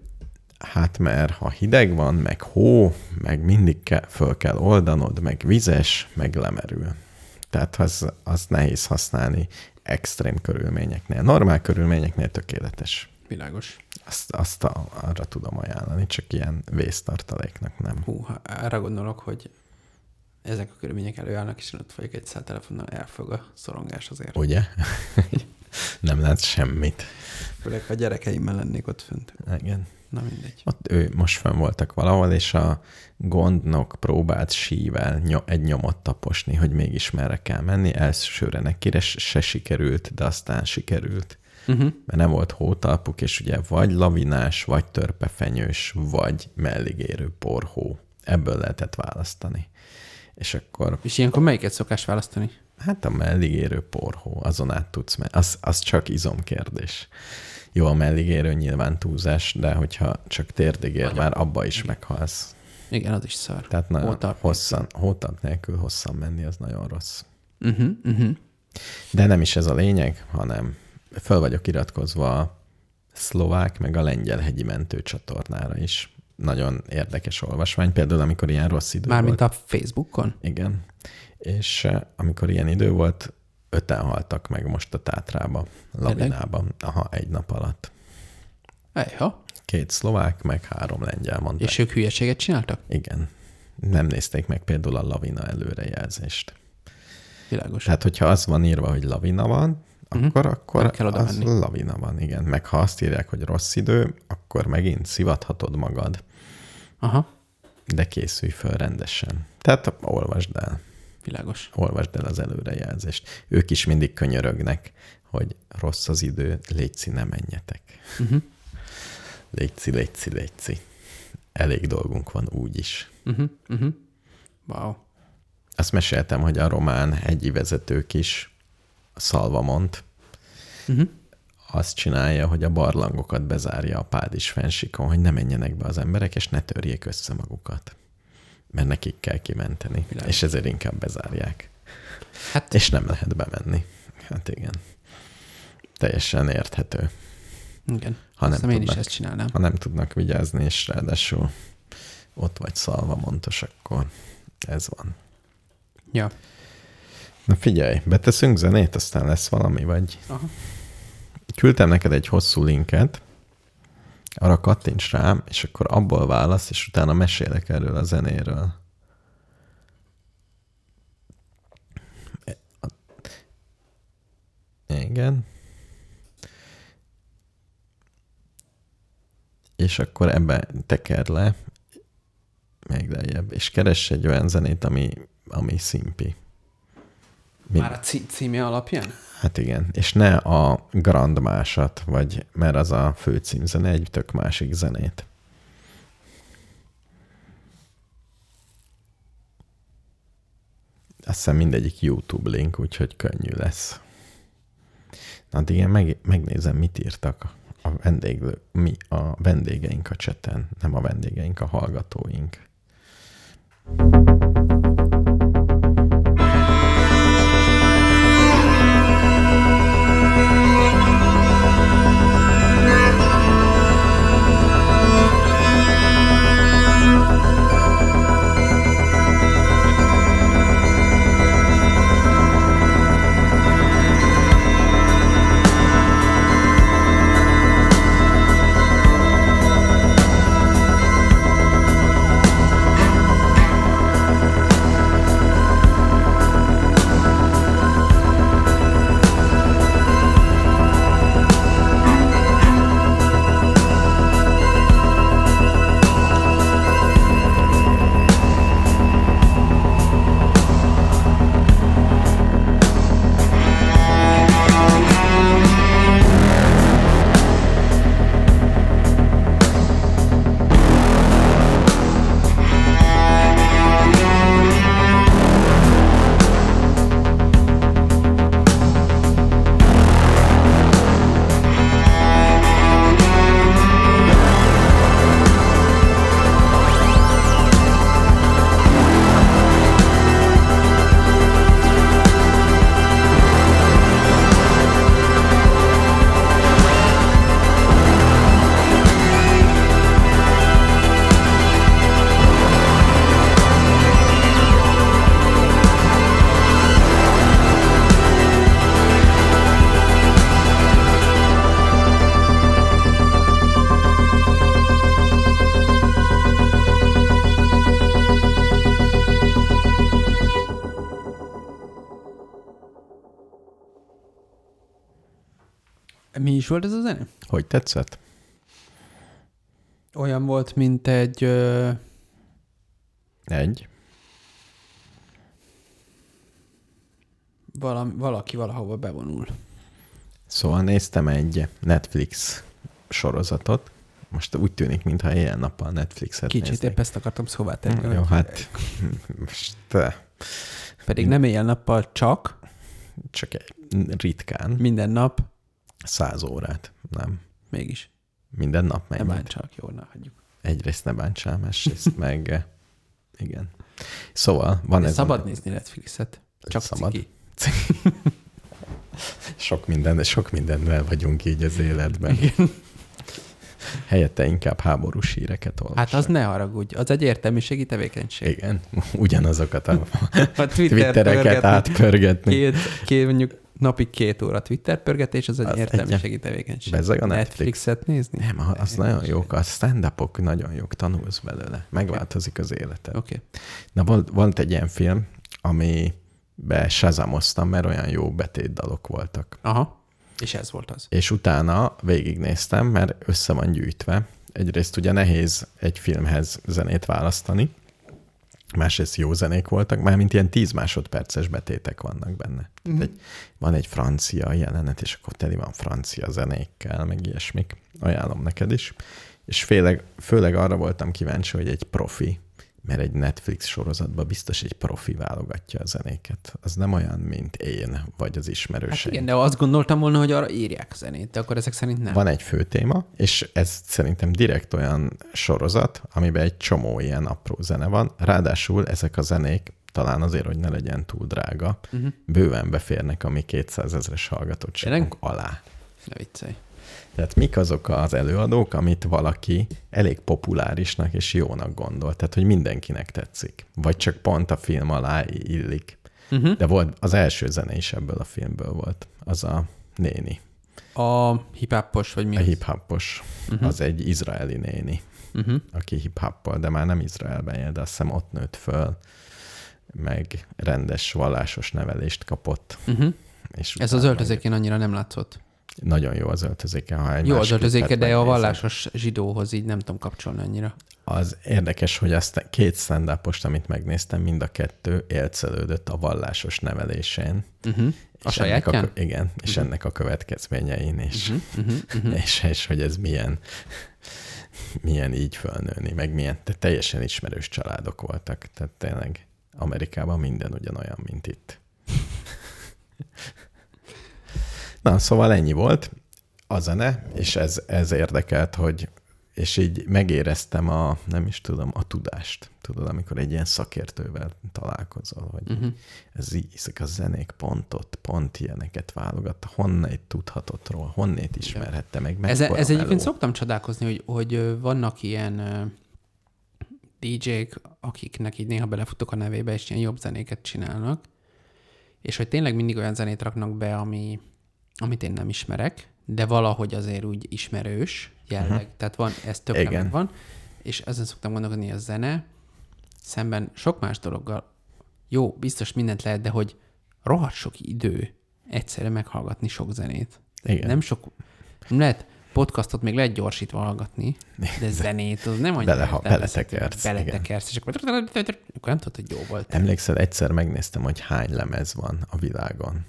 Speaker 4: Hát mert ha hideg van, meg hó, meg mindig ke- föl kell oldanod, meg vizes, meg lemerül. Tehát az, az nehéz használni extrém körülményeknél. Normál körülményeknél tökéletes.
Speaker 5: Világos.
Speaker 4: Azt, azt a, arra tudom ajánlani, csak ilyen vésztartaléknak nem.
Speaker 5: Hú, ha arra gondolok, hogy ezek a körülmények előállnak, és én ott vagyok egy telefonnal, elfog a szorongás azért.
Speaker 4: Ugye? nem látsz semmit.
Speaker 5: Főleg, ha a gyerekeimmel lennék ott fönt.
Speaker 4: Igen.
Speaker 5: Na mindegy.
Speaker 4: Ott ő most fönn voltak valahol, és a gondnok próbált sível ny- egy nyomot taposni, hogy mégis merre kell menni. Elsőre nekire se se sikerült, de aztán sikerült.
Speaker 5: Uh-huh.
Speaker 4: Mert nem volt hótalpuk, és ugye vagy lavinás, vagy törpefenyős, vagy melligérő porhó. Ebből lehetett választani. És akkor
Speaker 5: És ilyenkor melyiket szokás választani?
Speaker 4: Hát a melligérő porhó, azon át tudsz menni. Az, az csak izomkérdés. Jó, a melligérő nyilván túlzás, de hogyha csak térdigér, már abba is meghalsz.
Speaker 5: Igen, az is szar.
Speaker 4: Tehát nagyon
Speaker 5: Hótalp
Speaker 4: hosszan, hótalp nélkül hosszan menni, az nagyon rossz.
Speaker 5: Uh-huh, uh-huh.
Speaker 4: De nem is ez a lényeg, hanem föl vagyok iratkozva a szlovák, meg a lengyel hegyi mentő csatornára is. Nagyon érdekes olvasmány, például amikor ilyen rossz idő
Speaker 5: Mármint
Speaker 4: volt.
Speaker 5: a Facebookon?
Speaker 4: Igen. És eh, amikor ilyen idő volt, öten haltak meg most a Tátrába, lavinában, aha, egy nap alatt.
Speaker 5: Ejha.
Speaker 4: Két szlovák, meg három lengyel mondták.
Speaker 5: És ők hülyeséget csináltak?
Speaker 4: Igen. Nem nézték meg például a lavina előrejelzést.
Speaker 5: Világos.
Speaker 4: Tehát, hogyha az van írva, hogy lavina van,
Speaker 5: Mhm.
Speaker 4: akkor, akkor
Speaker 5: Nem kell
Speaker 4: az
Speaker 5: menni.
Speaker 4: lavina van, igen. Meg ha azt írják, hogy rossz idő, akkor megint szivathatod magad,
Speaker 5: Aha,
Speaker 4: de készülj föl rendesen. Tehát olvasd el.
Speaker 5: Világos.
Speaker 4: olvasd el az előrejelzést. Ők is mindig könyörögnek, hogy rossz az idő, létszi, ne menjetek.
Speaker 5: Uh-huh.
Speaker 4: Létszi, létszi, létszi. Elég dolgunk van úgy is.
Speaker 5: Uh-huh. Uh-huh. Wow.
Speaker 4: Azt meséltem, hogy a román hegyi vezetők is, Szalvamont,
Speaker 5: Uh-huh.
Speaker 4: azt csinálja, hogy a barlangokat bezárja a pádis fensikon, hogy ne menjenek be az emberek, és ne törjék össze magukat. Mert nekik kell kimenteni.
Speaker 5: Világos.
Speaker 4: És ezért inkább bezárják.
Speaker 5: Hát
Speaker 4: És nem lehet bemenni. Hát igen. Teljesen érthető.
Speaker 5: igen.
Speaker 4: Ha nem
Speaker 5: Azt én is
Speaker 4: tudnak.
Speaker 5: ezt csinálnám.
Speaker 4: Ha nem tudnak vigyázni, és ráadásul ott vagy szalva montos, akkor ez van.
Speaker 5: Ja.
Speaker 4: Na figyelj, beteszünk zenét, aztán lesz valami, vagy
Speaker 5: Aha.
Speaker 4: küldtem neked egy hosszú linket, arra kattints rám, és akkor abból válasz, és utána mesélek erről a zenéről. Igen. És akkor ebbe teker le, még lejjebb, és keress egy olyan zenét, ami, ami szimpi. Mi-
Speaker 5: Már a cí- címe alapján?
Speaker 4: Hát igen, és ne a Grand másat, vagy mert az a főcímzene, egy tök másik zenét. Azt hiszem mindegyik YouTube link, úgyhogy könnyű lesz. Na, Addig én meg, megnézem, mit írtak A vendéglő, mi a vendégeink a cseten, nem a vendégeink, a hallgatóink.
Speaker 5: Mi
Speaker 4: tetszett?
Speaker 5: Olyan volt, mint egy... Ö,
Speaker 4: Egy.
Speaker 5: valami, valaki valahova bevonul.
Speaker 4: Szóval néztem egy Netflix sorozatot. Most úgy tűnik, mintha éjjel-nappal Netflixet
Speaker 5: Kicsit
Speaker 4: néznék.
Speaker 5: épp ezt akartam szóvá tenni.
Speaker 4: Jó,
Speaker 5: hogy
Speaker 4: hát most eh,
Speaker 5: Pedig nem éjjel-nappal, csak
Speaker 4: csak egy ritkán,
Speaker 5: minden nap,
Speaker 4: száz órát, nem.
Speaker 5: Mégis.
Speaker 4: Minden nap
Speaker 5: Nem
Speaker 4: mennyit.
Speaker 5: bántsak, jó, na hagyjuk.
Speaker 4: Egyrészt ne bántsál, másrészt meg eh, igen. Szóval van ez
Speaker 5: Szabad
Speaker 4: a...
Speaker 5: nézni Netflixet. Csak
Speaker 4: Szabad.
Speaker 5: ciki.
Speaker 4: Sok minden, sok mindennel vagyunk így az életben. Igen. Helyette inkább háborús híreket olvasok.
Speaker 5: Hát az ne haragudj, az egy értelmiségi tevékenység.
Speaker 4: Igen, ugyanazokat a
Speaker 5: A Twitter
Speaker 4: twittereket
Speaker 5: pörgetni,
Speaker 4: átpörgetni.
Speaker 5: Két, két, mondjuk napi két óra Twitter pörgetés, az egy
Speaker 4: Az
Speaker 5: értelmiségi tevékenység.
Speaker 4: Bezzeg a Netflix.
Speaker 5: Netflixet nézni?
Speaker 4: Nem, az nagyon jók, a stand-upok nagyon jók, tanulsz belőle. Megváltozik az életed.
Speaker 5: Oké. Okay.
Speaker 4: Na, volt, volt egy ilyen film, amibe sazamoztam, mert olyan jó betétdalok voltak.
Speaker 5: Aha. És ez volt az.
Speaker 4: És utána végignéztem, mert össze van gyűjtve. Egyrészt ugye nehéz egy filmhez zenét választani, másrészt jó zenék voltak, mármint ilyen 10 másodperces betétek vannak benne.
Speaker 5: Mhm.
Speaker 4: Mm. Egy, van egy francia jelenet, és akkor teli van francia zenékkel, meg ilyesmik. Ajánlom neked is. És főleg, főleg arra voltam kíváncsi, hogy egy profi, mert egy Netflix sorozatban biztos egy profi válogatja a zenéket. Az nem olyan, mint én, vagy az
Speaker 5: Hát
Speaker 4: ismerőseim.
Speaker 5: igen, de azt gondoltam volna, hogy arra írják a zenét, de akkor ezek szerint nem.
Speaker 4: Van egy fő téma, és ez szerintem direkt olyan sorozat, amiben egy csomó ilyen apró zene van. Ráadásul ezek a zenék, talán azért, hogy ne legyen túl drága, uh-huh. bőven beférnek a mi 200 ezres hallgatottságunk alá.
Speaker 5: Ne viccelj.
Speaker 4: Tehát mik azok az előadók, amit valaki elég populárisnak és jónak gondol? Tehát, hogy mindenkinek tetszik. Vagy csak pont a film alá illik. Uh-huh. De volt, az első zene is ebből a filmből volt. Az a néni.
Speaker 5: A hipáppos, vagy mi
Speaker 4: A
Speaker 5: az?
Speaker 4: hip-hopos. Uh-huh. Az egy izraeli néni,
Speaker 5: Uh-huh.
Speaker 4: aki hip-hoppal, de már nem Izraelben él, de azt hiszem ott nőtt föl, meg rendes vallásos nevelést kapott.
Speaker 5: Uh-huh.
Speaker 4: És
Speaker 5: Ez az öltözékén annyira nem látszott.
Speaker 4: Nagyon jó az öltözéke. Ha egy
Speaker 5: Jó az öltözéke, de a vallásos zsidóhoz így nem tudom kapcsolni annyira.
Speaker 4: Az érdekes, hogy azt két stand amit megnéztem, mind a kettő élcelődött a vallásos nevelésén.
Speaker 5: Uh-huh. A sajátján?
Speaker 4: A, igen, és uh-huh. ennek a következményein, és,
Speaker 5: Uh-huh. Uh-huh.
Speaker 4: és, és hogy ez milyen, milyen így fölnőni, meg milyen, de teljesen ismerős családok voltak. Tehát tényleg Amerikában minden ugyanolyan, mint itt. Na, szóval ennyi volt. a zene, és ez, ez érdekelt, hogy és így megéreztem a, nem is tudom, a tudást. Tudod, amikor egy ilyen szakértővel találkozol, hogy uh-huh. ez így, ezek a zenék pontot, pont ilyeneket válogatta, honnét tudhatott róla, honnét ismerhette meg.
Speaker 5: Ez,
Speaker 4: mekkora
Speaker 5: ez egyébként
Speaker 4: meló.
Speaker 5: szoktam csodálkozni, hogy, hogy vannak ilyen DJ-k, akiknek így néha belefutok a nevébe, és ilyen jobb zenéket csinálnak, és hogy tényleg mindig olyan zenét raknak be, ami, amit én nem ismerek, de valahogy azért úgy ismerős jelleg. Uh-huh. Tehát van, ez
Speaker 4: Igen.
Speaker 5: megvan, és ezen szoktam gondolkodni, hogy a zene szemben sok más dologgal jó, biztos mindent lehet, de hogy rohadt sok idő egyszerre meghallgatni sok zenét.
Speaker 4: Igen.
Speaker 5: Nem sok, nem lehet podcastot még lehet gyorsítva hallgatni, de zenét az nem annyira
Speaker 4: Bele-
Speaker 5: értelmezhető.
Speaker 4: beletekersz,
Speaker 5: Beletekersz, és akkor, akkor nem tudod, hogy jó volt.
Speaker 4: Emlékszel, egyszer megnéztem, hogy hány lemez van a világon.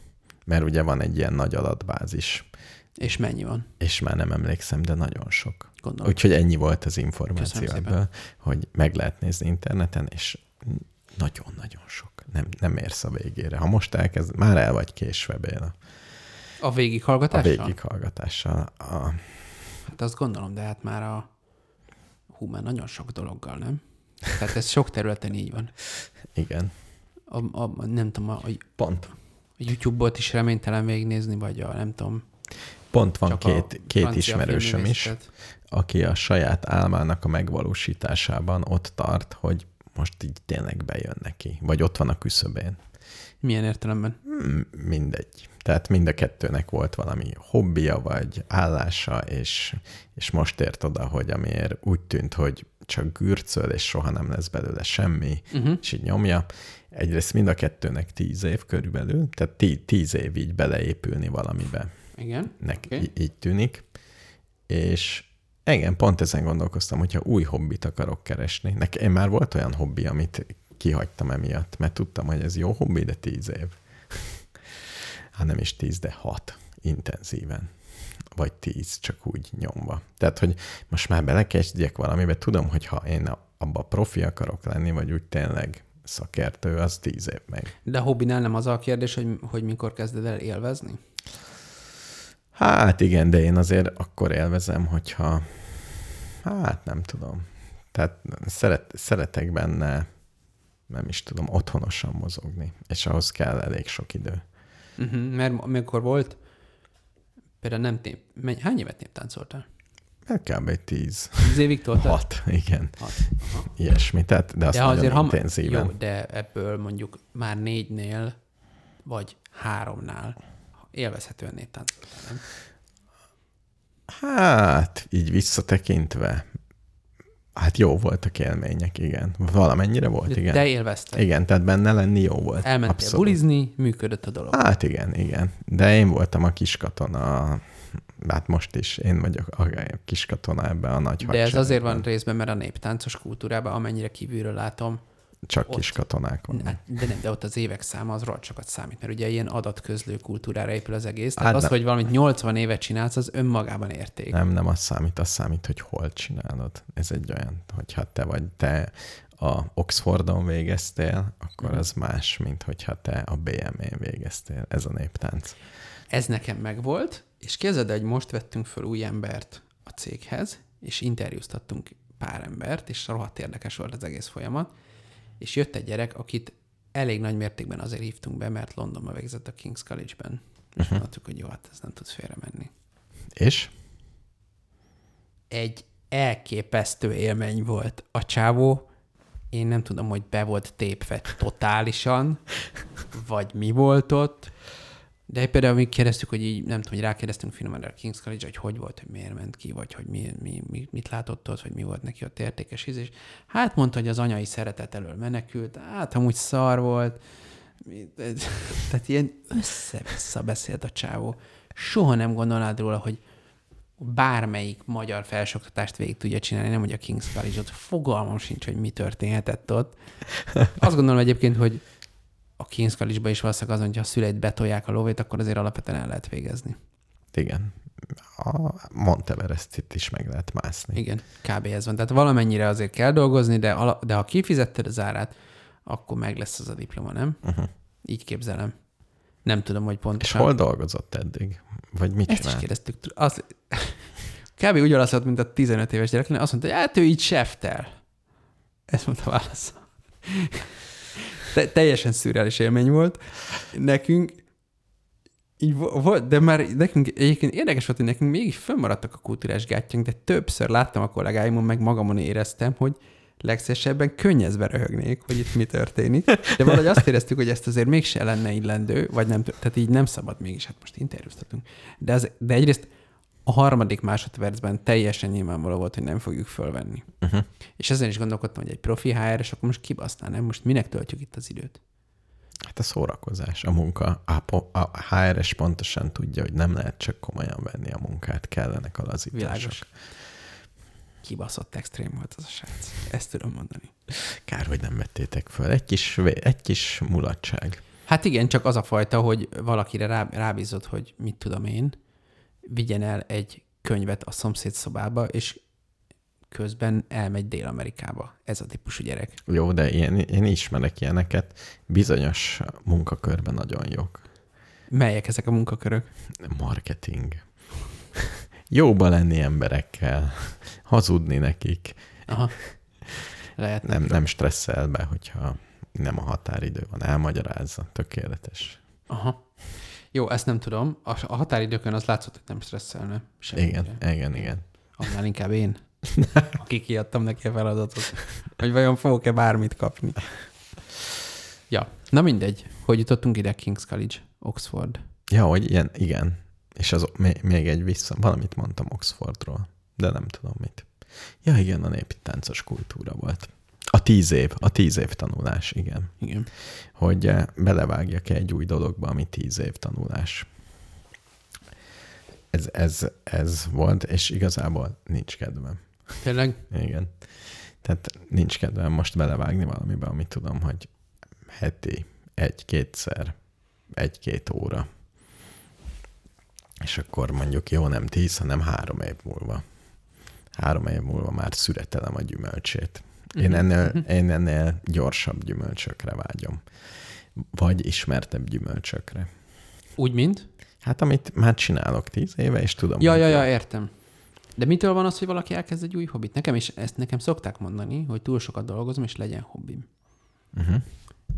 Speaker 4: Mert ugye van egy ilyen nagy adatbázis,
Speaker 5: És mennyi van?
Speaker 4: és már nem emlékszem, de nagyon sok.
Speaker 5: Gondolom.
Speaker 4: Úgyhogy ennyi volt az információ
Speaker 5: Köszönöm szépen.
Speaker 4: ebből, hogy meg lehet nézni interneten, és nagyon-nagyon sok. Nem, nem érsz a végére. Ha most elkezd, már el vagy késve Béla.
Speaker 5: A
Speaker 4: A
Speaker 5: végighallgatással?
Speaker 4: végighallgatással. A,
Speaker 5: Hát azt gondolom, de hát már a hú, már nagyon sok dologgal, nem? Tehát ez sok területen így van.
Speaker 4: igen,
Speaker 5: A, a, nem tudom, a, a
Speaker 4: pont.
Speaker 5: YouTube-ot is reménytelen végignézni, vagy a nem tudom.
Speaker 4: Pont van
Speaker 5: csak
Speaker 4: két, két ismerősöm is, aki a saját álmának a megvalósításában ott tart, hogy most így tényleg bejön neki, vagy ott van a küszöbén.
Speaker 5: Milyen értelemben?
Speaker 4: Hmm, Mindegy. Tehát mind a kettőnek volt valami hobbija, vagy állása, és, és most ért oda, hogy amiért úgy tűnt, hogy csak gürcöl, és soha nem lesz belőle semmi, uh-huh. és így nyomja. Egyrészt mind a kettőnek tíz év körülbelül, tehát tí, tíz év így beleépülni valamibe.
Speaker 5: Igen.
Speaker 4: Nek, okay. így tűnik. És igen, pont ezen gondolkoztam, hogyha új hobbit akarok keresni. Nekem már volt olyan hobbi, amit kihagytam emiatt, mert tudtam, hogy ez jó hobbi, de tíz év. Hát nem is tíz, de hat intenzíven. Vagy tíz, csak úgy nyomva. Tehát, hogy most már belekezdjek valamibe, tudom, hogy ha én abba profi akarok lenni, vagy úgy tényleg szakértő, az tíz év meg.
Speaker 5: De a hobbinál nem az a kérdés, hogy, hogy mikor kezded el élvezni?
Speaker 4: Hát igen, de én azért akkor élvezem, hogyha hát nem tudom. Tehát szeret, szeretek benne, nem is tudom, otthonosan mozogni, és ahhoz kell elég sok idő.
Speaker 5: Uh-huh, mert amikor volt, például nem tép, hány évet néptáncoltál?
Speaker 4: Hát kb. egy tíz,
Speaker 5: Tíz évig toltál?
Speaker 4: hat, igen,
Speaker 5: Hat. Aha.
Speaker 4: ilyesmi. Tehát, de azt
Speaker 5: De azért, ha,
Speaker 4: intenzíven.
Speaker 5: jó, de ebből mondjuk már négynél, vagy háromnál élvezhetően néptáncoltál, nem?
Speaker 4: Hát, így visszatekintve, hát jó voltak élmények, igen. Valamennyire volt, igen.
Speaker 5: De élvezted.
Speaker 4: Igen, tehát benne lenni jó volt.
Speaker 5: Elmentél
Speaker 4: Abszolút.
Speaker 5: bulizni, működött a dolog.
Speaker 4: Hát igen, igen. De én voltam a kiskatona, hát most is én vagyok a kiskatona ebbe a nagy
Speaker 5: De ez azért van részben, mert a néptáncos kultúrában, amennyire kívülről látom,
Speaker 4: Csak
Speaker 5: ott-
Speaker 4: kiskatonák vannak.
Speaker 5: Hát, de nem, de ott az évek száma az rohadt sokat számít, mert ugye ilyen adatközlő kultúrára épül az egész. Tehát
Speaker 4: Hát
Speaker 5: az,
Speaker 4: nem.
Speaker 5: hogy valamit 80 évet csinálsz, az önmagában érték.
Speaker 4: Nem, nem az számít, az számít, hogy hol csinálod. Ez egy olyan, hogyha te vagy te a Oxfordon végeztél, akkor
Speaker 5: Mhm.
Speaker 4: az más, mint hogyha te a BM-én végeztél. Ez a néptánc.
Speaker 5: Ez nekem megvolt, és képzeld, el, hogy most vettünk föl új embert a céghez, és interjúztattunk pár embert, és rohadt érdekes volt az egész folyamat, és jött egy gyerek, akit elég nagy mértékben azért hívtunk be, mert Londonba végzett a King's College-ben. És uh-huh. mondtuk, hogy jó, hát ez nem tud félre menni.
Speaker 4: És?
Speaker 5: egy elképesztő élmény volt. A csávó, én nem tudom, hogy be volt tépve totálisan, vagy mi volt ott, de például mi kérdeztük, hogy így, nem tudom, hogy rákérdeztünk finoman a King's College, hogy hogy volt, hogy miért ment ki, vagy hogy mi, mi, mi, mit látott ott, vagy mi volt neki ott értékes íz, és hát mondta, hogy az anyai szeretet elől menekült, hát amúgy szar volt, tehát ilyen össze-vissza beszélt a csávó. Soha nem gondolnád róla, hogy bármelyik magyar felsőoktatást végig tudja csinálni, nem hogy a King's College-ot. Fogalmam sincs, hogy mi történhetett ott. Azt gondolom egyébként, hogy a King's College-ba is valószínűleg az, hogyha a szüleid betolják a lóvét, akkor azért alapvetően el lehet végezni.
Speaker 4: Igen. A Monteverestit is meg lehet mászni.
Speaker 5: Igen, kb. ez van. Tehát valamennyire azért kell dolgozni, de, ala, de ha kifizetted az árát, akkor meg lesz az a diploma, nem?
Speaker 4: Uh-huh.
Speaker 5: Így képzelem. Nem tudom, hogy
Speaker 4: És
Speaker 5: pontosan.
Speaker 4: hol dolgozott eddig? vagy mit
Speaker 5: Ezt is
Speaker 4: csinál?
Speaker 5: kérdeztük. Az, kb. ugyanaz volt, mint a 15 éves gyereknél. Azt mondta, hogy hát ő így seftel. Ezt mondta válasz. Te, teljesen szürreális élmény volt. Nekünk így vo- volt, de már nekünk egyébként érdekes volt, hogy nekünk mégis fönnmaradtak a kultúrás gátjánk, de többször láttam a kollégáimon, meg magamon éreztem, hogy legszesebben könnyezve röhögnék, hogy itt mi történik. De valahogy azt éreztük, hogy ezt azért mégse lenne illendő, vagy nem, tehát így nem szabad mégis, hát most interjúztatunk. De, az, de egyrészt a harmadik másodpercben teljesen nyilvánvaló volt, hogy nem fogjuk fölvenni. Uh-huh. És ezen is gondolkodtam, hogy egy profi hr és akkor most kibasznál, nem? Most minek töltjük itt az időt?
Speaker 4: Hát a szórakozás, a munka. A, HRS pontosan tudja, hogy nem lehet csak komolyan venni a munkát, kellenek a lazítások.
Speaker 5: Világos. Kibaszott extrém volt az a srác. Ezt tudom mondani.
Speaker 4: Kár, hogy nem vettétek föl. Egy kis, egy kis mulatság.
Speaker 5: Hát igen, csak az a fajta, hogy valakire rá, rábízott, hogy mit tudom én, vigyen el egy könyvet a szomszéd szobába, és közben elmegy Dél-Amerikába. Ez a típusú gyerek.
Speaker 4: Jó, de ilyen, én ismerek ilyeneket. Bizonyos munkakörben nagyon jók.
Speaker 5: Melyek ezek a munkakörök?
Speaker 4: Marketing. Jóba lenni emberekkel, hazudni nekik,
Speaker 5: Aha. Lehet.
Speaker 4: nem, nem stresszel be, hogyha nem a határidő van, elmagyarázza, tökéletes.
Speaker 5: Aha. Jó, ezt nem tudom. A, a határidőkön az látszott, hogy nem stresszelne. Semmire.
Speaker 4: Igen, igen, igen.
Speaker 5: Annál inkább én, aki kiadtam neki a feladatot, hogy vajon fogok-e bármit kapni. Ja, na mindegy. Hogy jutottunk ide King's College, Oxford.
Speaker 4: Ja, hogy ilyen, igen. És az még, még egy vissza, valamit mondtam Oxfordról, de nem tudom mit. Ja, igen, a népi táncos kultúra volt. A tíz év, a tíz év tanulás, igen.
Speaker 5: Igen.
Speaker 4: Hogy eh, belevágjak egy új dologba, ami tíz év tanulás. Ez, ez, ez volt, és igazából nincs kedvem.
Speaker 5: Tényleg?
Speaker 4: Igen. Tehát nincs kedvem most belevágni valamibe, amit tudom, hogy heti egy-kétszer, egy-két óra. És akkor mondjuk jó, nem tíz, hanem három év múlva. Három év múlva már szüretelem a gyümölcsét. Én ennél, én ennél gyorsabb gyümölcsökre vágyom. Vagy ismertebb gyümölcsökre.
Speaker 5: Úgy, mint?
Speaker 4: Hát amit már csinálok tíz éve, és tudom.
Speaker 5: Ja, ja, ja, értem. De mitől van az, hogy valaki elkezd egy új hobbit? Nekem is ezt nekem szokták mondani, hogy túl sokat dolgozom, és legyen hobbim.
Speaker 4: Uh-huh.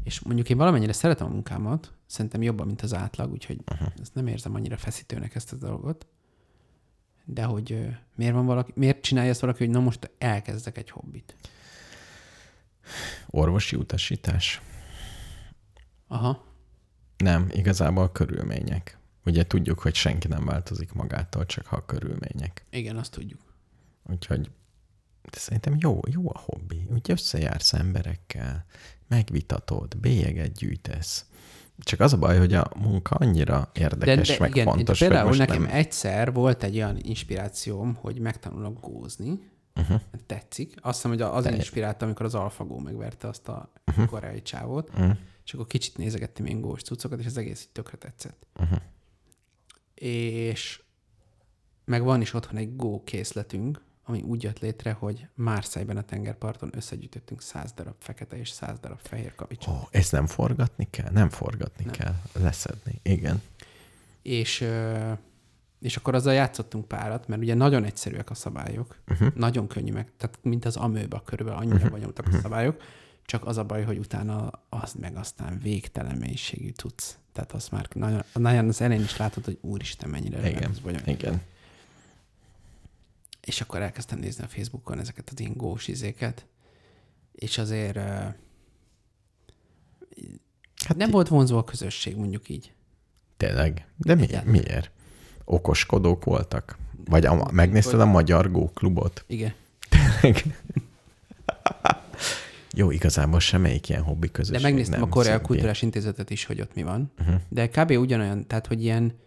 Speaker 5: És mondjuk én valamennyire szeretem a munkámat, szerintem jobban, mint az átlag, úgyhogy uh-huh. ezt nem érzem annyira feszítőnek ezt a dolgot. De hogy miért van valaki, miért csinálja ezt valaki, hogy na most elkezdek egy hobbit?
Speaker 4: Orvosi utasítás?
Speaker 5: Aha.
Speaker 4: Nem, igazából a körülmények. Ugye tudjuk, hogy senki nem változik magától, csak ha a körülmények.
Speaker 5: Igen, azt tudjuk.
Speaker 4: Úgyhogy de szerintem jó, jó a hobbi. Úgy összejársz emberekkel, megvitatod, bélyeget gyűjtesz. Csak az a baj, hogy a munka annyira érdekes, de, de meg
Speaker 5: igen,
Speaker 4: fontos,
Speaker 5: például nekem
Speaker 4: nem...
Speaker 5: egyszer volt egy olyan inspirációm, hogy megtanulok gózni. Uh-huh. Tetszik. Azt hiszem, hogy az inspirálta, amikor az AlphaGo megverte azt a uh-huh. koreai csávót, uh-huh. és akkor kicsit nézegettem ilyen gós cuccokat, és az egész így tökre tetszett. Uh-huh. És meg van is otthon egy Go készletünk, ami úgy jött létre, hogy Márszájban a tengerparton összegyűjtöttünk száz darab fekete és száz darab fehér kavicsot.
Speaker 4: Ó, ezt nem forgatni kell? Nem forgatni nem. kell, leszedni. Igen.
Speaker 5: És, ö, és akkor azzal játszottunk párat, mert ugye nagyon egyszerűek a szabályok, uh-huh. nagyon könnyű meg, tehát mint az amőba körülbelül annyira uh-huh. bonyolultak a szabályok, csak az a baj, hogy utána az meg aztán végtelen mélységű tudsz. Tehát az már nagyon, nagyon az elején is látod, hogy úristen, mennyire
Speaker 4: Igen.
Speaker 5: ez bonyolult.
Speaker 4: Igen.
Speaker 5: És akkor elkezdtem nézni a Facebookon ezeket az ilyen gós izéket, és azért uh,
Speaker 4: Hát
Speaker 5: nem volt vonzó a közösség, mondjuk így.
Speaker 4: Tényleg. De mi, miért? Okoskodók voltak? Vagy a, megnézted a Magyar Go klubot?
Speaker 5: Igen.
Speaker 4: Tényleg? Jó, igazából semmelyik ilyen hobbi közösség
Speaker 5: De megnéztem
Speaker 4: nem
Speaker 5: a Korea
Speaker 4: szimpi.
Speaker 5: Kulturális Intézetet is, hogy ott mi van. Uh-huh. De kb. ugyanolyan, tehát hogy ilyen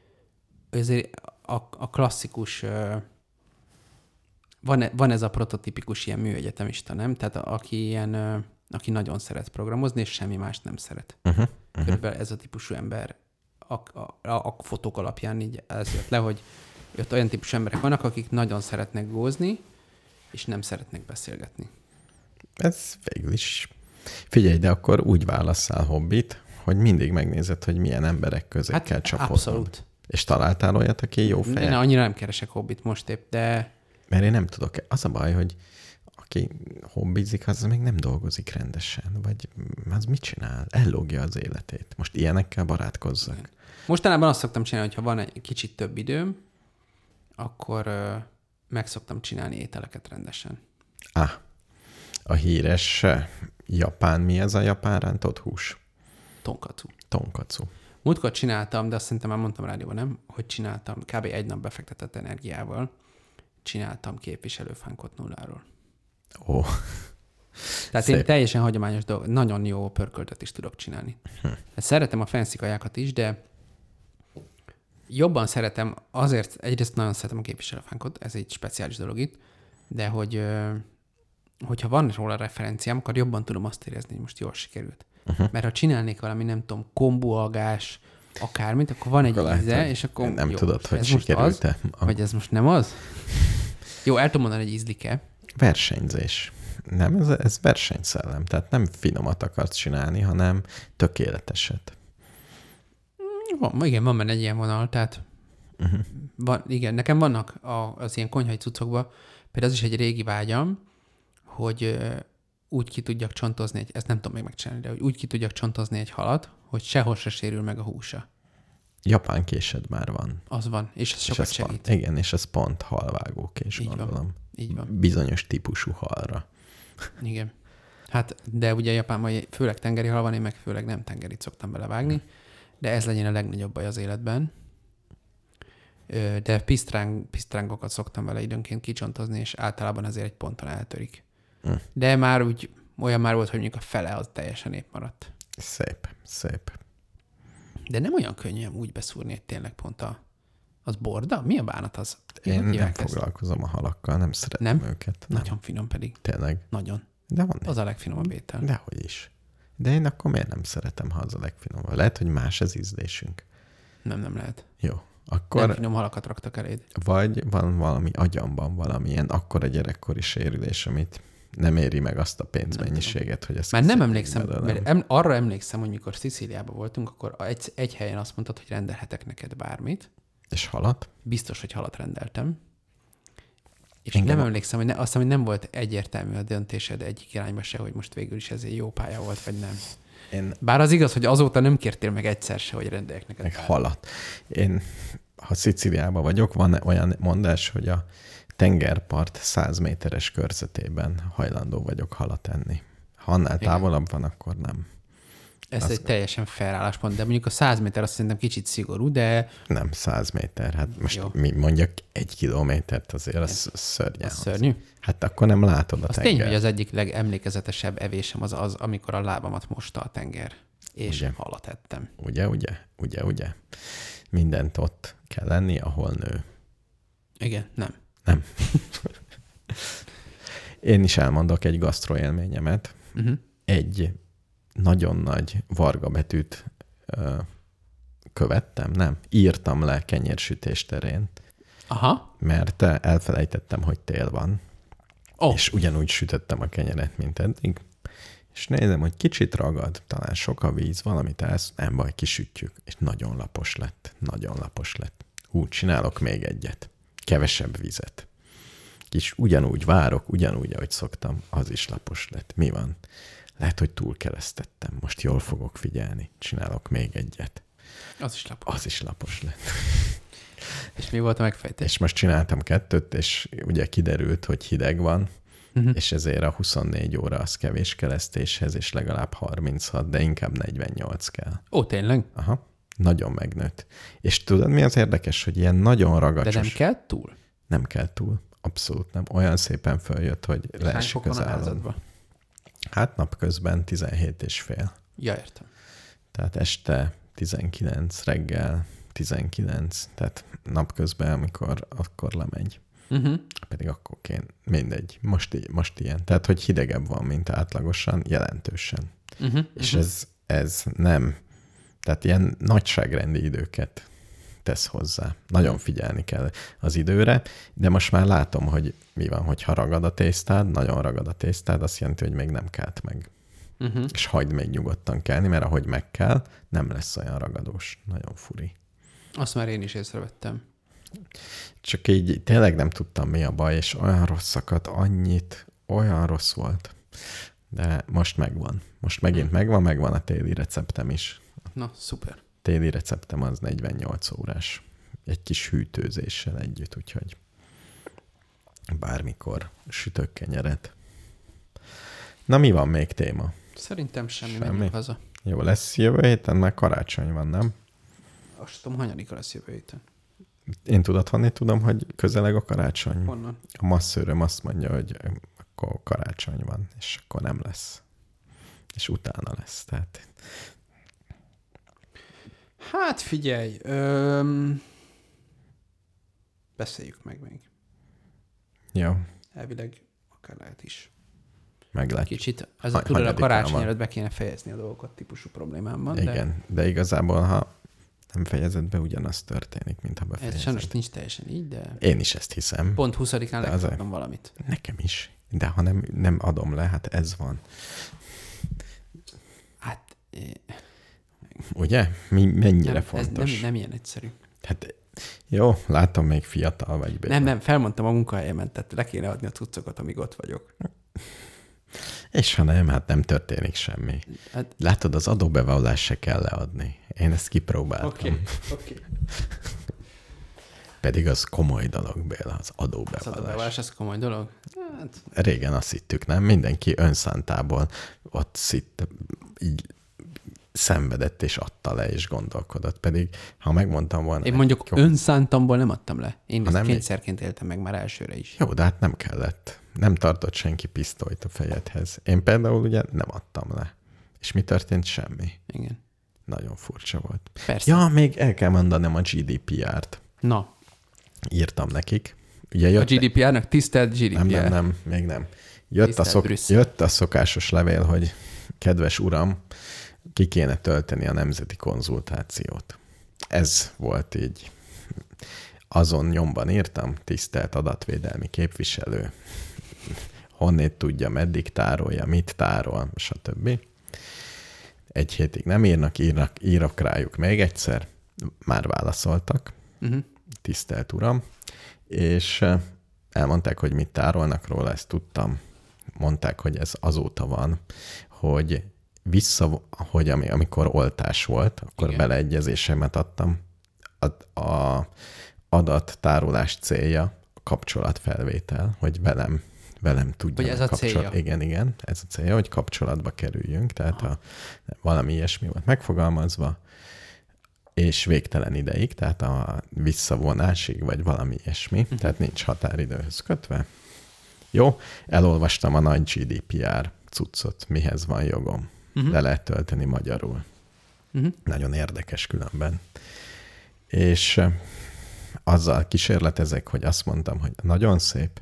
Speaker 5: azért a, a klasszikus van, van ez a prototípikus ilyen műegyetemista, nem? Tehát aki ilyen, aki nagyon szeret programozni, és semmi mást nem szeret. Uh-huh. Körülbelül ez a típusú ember a, a, a, fotók alapján így ez jött le, hogy ott olyan típusú emberek vannak, akik nagyon szeretnek gózni, és nem szeretnek beszélgetni.
Speaker 4: Ez végül is... Figyelj, de akkor úgy válasszál hobbit, hogy mindig megnézed, hogy milyen emberek közé hát, kell csapodnod.
Speaker 5: abszolút.
Speaker 4: És találtál olyat, aki jó fej?
Speaker 5: ne, annyira nem keresek hobbit most épp, de
Speaker 4: Mert én nem tudok. Az a baj, hogy aki hobbizik, az még nem dolgozik rendesen. Vagy az mit csinál? Ellógja az életét. Most ilyenekkel barátkozzak.
Speaker 5: mostanában azt szoktam csinálni, hogy ha van egy kicsit több időm, akkor ö, meg szoktam csinálni ételeket rendesen.
Speaker 4: Ah, a híres eh, japán, mi ez a japán rántott hús?
Speaker 5: Tonkatsu.
Speaker 4: Tonkatsu.
Speaker 5: Múltkor csináltam, de azt szerintem már mondtam rádióban, nem? Hogy csináltam kb. egy nap befektetett energiával, csináltam képviselőfánkot nulláról.
Speaker 4: Ó,
Speaker 5: Tehát
Speaker 4: Szép.
Speaker 5: én teljesen hagyományos dolog, nagyon jó pörköltet is tudok csinálni.
Speaker 4: Hm.
Speaker 5: Hát Szeretem a fancy kajákat is, de jobban szeretem, azért egyrészt nagyon szeretem a képviselőfánkot, ez egy speciális dolog itt, de hogy hogyha van róla referenciám, akkor jobban tudom azt érezni, hogy most jól sikerült. Uh-huh. Mert ha csinálnék valami, nem tudom, kombualgás, akármit, akkor van egy
Speaker 4: Akkor
Speaker 5: íze, és akkor
Speaker 4: nem
Speaker 5: jó,
Speaker 4: tudod, hogy
Speaker 5: ez most az,
Speaker 4: sikerült-e.
Speaker 5: Vagy ez most nem az? Jó, el tudom mondani, hogy ízlik-e.
Speaker 4: Versenyzés. Nem, ez, ez versenyszellem. Tehát nem finomat akarsz csinálni, hanem tökéleteset.
Speaker 5: Van, igen, van benne egy ilyen vonal, tehát uh-huh. van, igen, nekem vannak a, az ilyen konyhai cuccokban, például az is egy régi vágyam, hogy úgy ki tudjak csontozni, egy, ezt nem tudom még megcsinálni, de hogy úgy ki tudjak csontozni egy halat, hogy sehol se sérül meg a húsa.
Speaker 4: Japán késed már van.
Speaker 5: Az van, és ez
Speaker 4: És
Speaker 5: sokat
Speaker 4: ez
Speaker 5: segít.
Speaker 4: pont, igen, és ez pont halvágókés,
Speaker 5: Így van. Így van,
Speaker 4: Bizonyos típusú halra.
Speaker 5: igen. Hát, de ugye Japánban főleg tengeri hal van, én meg főleg nem tengerit szoktam belevágni, de ez legyen a legnagyobb baj az életben. De pisztráng, pisztrángokat szoktam vele időnként kicsontozni, és általában azért egy ponton eltörik.
Speaker 4: Hm.
Speaker 5: De már úgy, olyan már volt, hogy mondjuk a fele az teljesen épp maradt.
Speaker 4: Szép, szép.
Speaker 5: De nem olyan könnyű úgy beszúrni, hogy tényleg pont a, az borda? Mi a bánat az?
Speaker 4: Én nem
Speaker 5: ezt?
Speaker 4: foglalkozom a halakkal, nem szeretem
Speaker 5: Nem?
Speaker 4: őket. Nem.
Speaker 5: Nagyon finom pedig.
Speaker 4: Tényleg.
Speaker 5: Nagyon.
Speaker 4: De van
Speaker 5: Az a legfinomabb étel.
Speaker 4: Dehogy is. De én akkor miért nem szeretem, ha az a legfinomabb? Lehet, hogy más az ízlésünk.
Speaker 5: Nem, nem lehet.
Speaker 4: Jó.
Speaker 5: Akkor... Nem finom halakat raktak eléd.
Speaker 4: vagy van valami agyamban valamilyen akkora gyerekkori sérülés, amit nem éri meg azt a pénzmennyiséget, hogy ezt
Speaker 5: Már nem emlékszem,
Speaker 4: belőlem.
Speaker 5: mert em, arra emlékszem, hogy mikor Szicíliában voltunk, akkor egy, egy helyen azt mondtad, hogy rendelhetek neked bármit.
Speaker 4: És halat?
Speaker 5: Biztos, hogy halat rendeltem. És
Speaker 4: Engem-
Speaker 5: nem emlékszem, hogy ne, azt hogy nem volt egyértelmű a döntésed egyik irányba se, hogy most végül is ez egy jó pálya volt, vagy nem.
Speaker 4: Én
Speaker 5: Bár az igaz, hogy azóta nem kértél meg egyszer se, hogy rendeljek neked.
Speaker 4: meg halat. Én, ha Sziciliában vagyok, van olyan mondás, hogy a tengerpart 100 méteres körzetében hajlandó vagyok halat enni. Ha annál
Speaker 5: Igen.
Speaker 4: távolabb van, akkor nem.
Speaker 5: Ez
Speaker 4: az-
Speaker 5: egy teljesen fair álláspont, de mondjuk a 100 méter azt szerintem kicsit szigorú, de
Speaker 4: Nem 100 méter. Hát most
Speaker 5: Jó.
Speaker 4: mi mondjak egy kilométert azért, az szörnyen.
Speaker 5: az szörnyű.
Speaker 4: Hát akkor nem látod a
Speaker 5: Az
Speaker 4: tenger.
Speaker 5: tény, hogy az egyik legemlékezetesebb evésem az az, amikor a lábamat mosta a tenger, és
Speaker 4: Ugye?
Speaker 5: halat ettem.
Speaker 4: Ugye, ugye, ugye, ugye. Mindent ott kell lenni, ahol nő.
Speaker 5: Igen, nem.
Speaker 4: Nem. Én is elmondok egy gasztroélményemet.
Speaker 5: Uh-huh.
Speaker 4: Egy nagyon nagy varga betűt ö, követtem, nem, írtam le kenyérsütés terén,
Speaker 5: Aha.
Speaker 4: mert elfelejtettem, hogy tél van.
Speaker 5: Ó,
Speaker 4: És ugyanúgy sütöttem a kenyeret, mint eddig. És nézem, hogy kicsit ragad, talán sok a víz, valamit elsz, nem baj, kisütjük. És nagyon lapos lett, nagyon lapos lett. Úgy csinálok még egyet. Kevesebb vizet. Kis ugyanúgy várok, ugyanúgy, ahogy szoktam, az is lapos lett. Mi van? Lehet, hogy túlkeresztettem. Most jól fogok figyelni. Csinálok még egyet.
Speaker 5: az is lapos.
Speaker 4: Az is lapos lett.
Speaker 5: És mi volt a megfejtés?
Speaker 4: És most csináltam kettőt, és ugye kiderült, hogy hideg van,
Speaker 5: Mhm.
Speaker 4: és ezért a 24 óra az kevés keresztéshez, és legalább 36, de inkább 48 kell.
Speaker 5: Ó, tényleg?
Speaker 4: Aha, nagyon megnőtt. És tudod, mi az érdekes, hogy ilyen nagyon
Speaker 5: De
Speaker 4: ragacsos...
Speaker 5: nem kell túl?
Speaker 4: Nem kell túl. Abszolút nem. Olyan szépen följött, hogy leesik az
Speaker 5: a
Speaker 4: állam.
Speaker 5: házadban?
Speaker 4: Hát napközben 17 és fél.
Speaker 5: Ja, értem.
Speaker 4: Tehát este 19, reggel 19, tehát napközben, amikor akkor lemegy.
Speaker 5: Uh-huh.
Speaker 4: Pedig akkor kéne. Mindegy. Most, most ilyen. Tehát, hogy hidegebb van, mint átlagosan, jelentősen.
Speaker 5: Uh-huh.
Speaker 4: És ez, ez nem, tehát ilyen nagyságrendi időket tesz hozzá. Nagyon figyelni kell az időre, de most már látom, hogy mi van, hogyha ragad a tésztád, nagyon ragad a tésztád, azt jelenti, hogy még nem kelt meg.
Speaker 5: Uh-huh.
Speaker 4: És hagyd még nyugodtan kelni, mert ahogy meg kell, nem lesz olyan ragadós. Nagyon furi.
Speaker 5: Azt már én is észrevettem.
Speaker 4: Csak így tényleg nem tudtam, mi a baj, és olyan rosszakat, annyit, olyan rossz volt. De most megvan. Most megint megvan, megvan a téli receptem is.
Speaker 5: Na, szuper.
Speaker 4: Téli receptem az 48 órás. Egy kis hűtőzéssel együtt, úgyhogy bármikor sütök kenyeret. Na, mi van még téma?
Speaker 5: Szerintem semmi,
Speaker 4: Semmi.
Speaker 5: menjünk haza.
Speaker 4: Jó, lesz jövő héten, mert karácsony van, nem?
Speaker 5: Azt tudom, hanyadika lesz jövő héten.
Speaker 4: Én tudod, honnan tudom, hogy közeleg a karácsony?
Speaker 5: Honnan?
Speaker 4: A masszőröm azt mondja, hogy akkor karácsony van, és akkor nem lesz. És utána lesz. Tehát
Speaker 5: Hát figyelj, öm... beszéljük meg még.
Speaker 4: jó,
Speaker 5: Elvileg akár lehet is.
Speaker 4: meglátjuk.
Speaker 5: Kicsit, ez a, tudod, a karácsony előtt be kéne fejezni a dolgokat típusú problémám van, de
Speaker 4: Igen, de igazából, ha nem fejezed be, ugyanaz történik, mint ha
Speaker 5: ez
Speaker 4: befejezed.
Speaker 5: sajnos nincs teljesen így, de
Speaker 4: Én is ezt hiszem.
Speaker 5: pont 20-án
Speaker 4: De az-
Speaker 5: legkaptam valamit.
Speaker 4: Nekem is. De ha nem, nem adom le, hát ez van.
Speaker 5: Hát eh,
Speaker 4: Ugye? Mi, mennyire
Speaker 5: nem, ez
Speaker 4: fontos?
Speaker 5: nem, nem ilyen egyszerű.
Speaker 4: Hát jó, látom, még fiatal vagy. Béla.
Speaker 5: Nem, nem, felmondtam a munkahelyemen, tehát le kéne adni a cuccokat, amíg ott vagyok.
Speaker 4: És ha nem, hát nem történik semmi.
Speaker 5: Hát,
Speaker 4: Látod, az adóbevallás se kell leadni. Én ezt kipróbáltam.
Speaker 5: oké,
Speaker 4: Okay.
Speaker 5: oké.
Speaker 4: Pedig az komoly dolog, Béla, az
Speaker 5: Az
Speaker 4: adóbevallás.
Speaker 5: adóbevallás, ez komoly dolog? Hát,
Speaker 4: Régen azt hittük, nem? Mindenki önszántából ott szitt, így szenvedett és adta le és gondolkodott. Pedig ha megmondtam volna...
Speaker 5: én mondjuk
Speaker 4: jó,
Speaker 5: önszántamból nem adtam le. Én ezt kényszerként éltem meg már elsőre is.
Speaker 4: Jó, de hát nem kellett. Nem tartott senki pisztolyt a fejedhez. Én például ugye nem adtam le. És mi történt? Semmi.
Speaker 5: Igen.
Speaker 4: Nagyon furcsa volt.
Speaker 5: Persze.
Speaker 4: Ja, még el kell mondanom a GDPR-t.
Speaker 5: Na,
Speaker 4: Írtam nekik. Ugye
Speaker 5: a
Speaker 4: jött,
Speaker 5: GDPR-nak tisztelt GDPR.
Speaker 4: nem, nem, nem, még nem. Jött a, szok,
Speaker 5: Brüsszel.
Speaker 4: jött a szokásos levél, hogy kedves uram, ki kéne tölteni a nemzeti konzultációt. Ez volt így. Azon nyomban írtam, tisztelt adatvédelmi képviselő, honnét tudja, meddig tárolja, mit tárol, stb. Egy hétig nem írnak, írnak, írok rájuk még egyszer, már válaszoltak,
Speaker 5: Uh-huh.
Speaker 4: tisztelt uram, és eh, elmondták, hogy mit tárolnak róla, ezt tudtam. Mondták, hogy ez azóta van, hogy vissza, hogy ami, amikor oltás volt, akkor
Speaker 5: Igen.
Speaker 4: Beleegyezésemet adtam. A, a adattárolás célja a kapcsolatfelvétel, hogy velem velem tudja.
Speaker 5: Hogy ez a célja.
Speaker 4: Igen, igen, ez a célja, hogy kapcsolatba kerüljünk, tehát a, valami ilyesmi volt megfogalmazva, és végtelen ideig, tehát a visszavonásig, vagy valami ilyesmi, uh-huh. tehát nincs határidőhöz kötve. Jó, elolvastam a nagy GDPR cuccot, mihez van jogom. Uh-huh. Le lehet tölteni magyarul.
Speaker 5: Uh-huh.
Speaker 4: Nagyon érdekes különben. És azzal kísérletezek, hogy azt mondtam, hogy nagyon szép,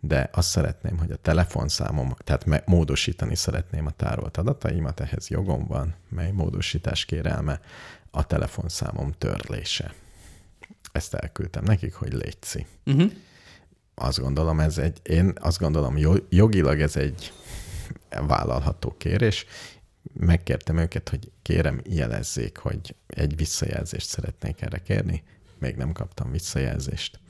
Speaker 4: de azt szeretném, hogy a telefonszámom, tehát módosítani szeretném a tárolt adataimat, ehhez jogom van, mely módosítás kérelme a telefonszámom törlése. Ezt elküldtem nekik, hogy létszi.
Speaker 5: Uh-huh.
Speaker 4: Azt gondolom, ez egy, én azt gondolom, jo- jogilag ez egy vállalható kérés. Megkértem őket, hogy kérem, jelezzék, hogy egy visszajelzést szeretnék erre kérni. Még nem kaptam visszajelzést.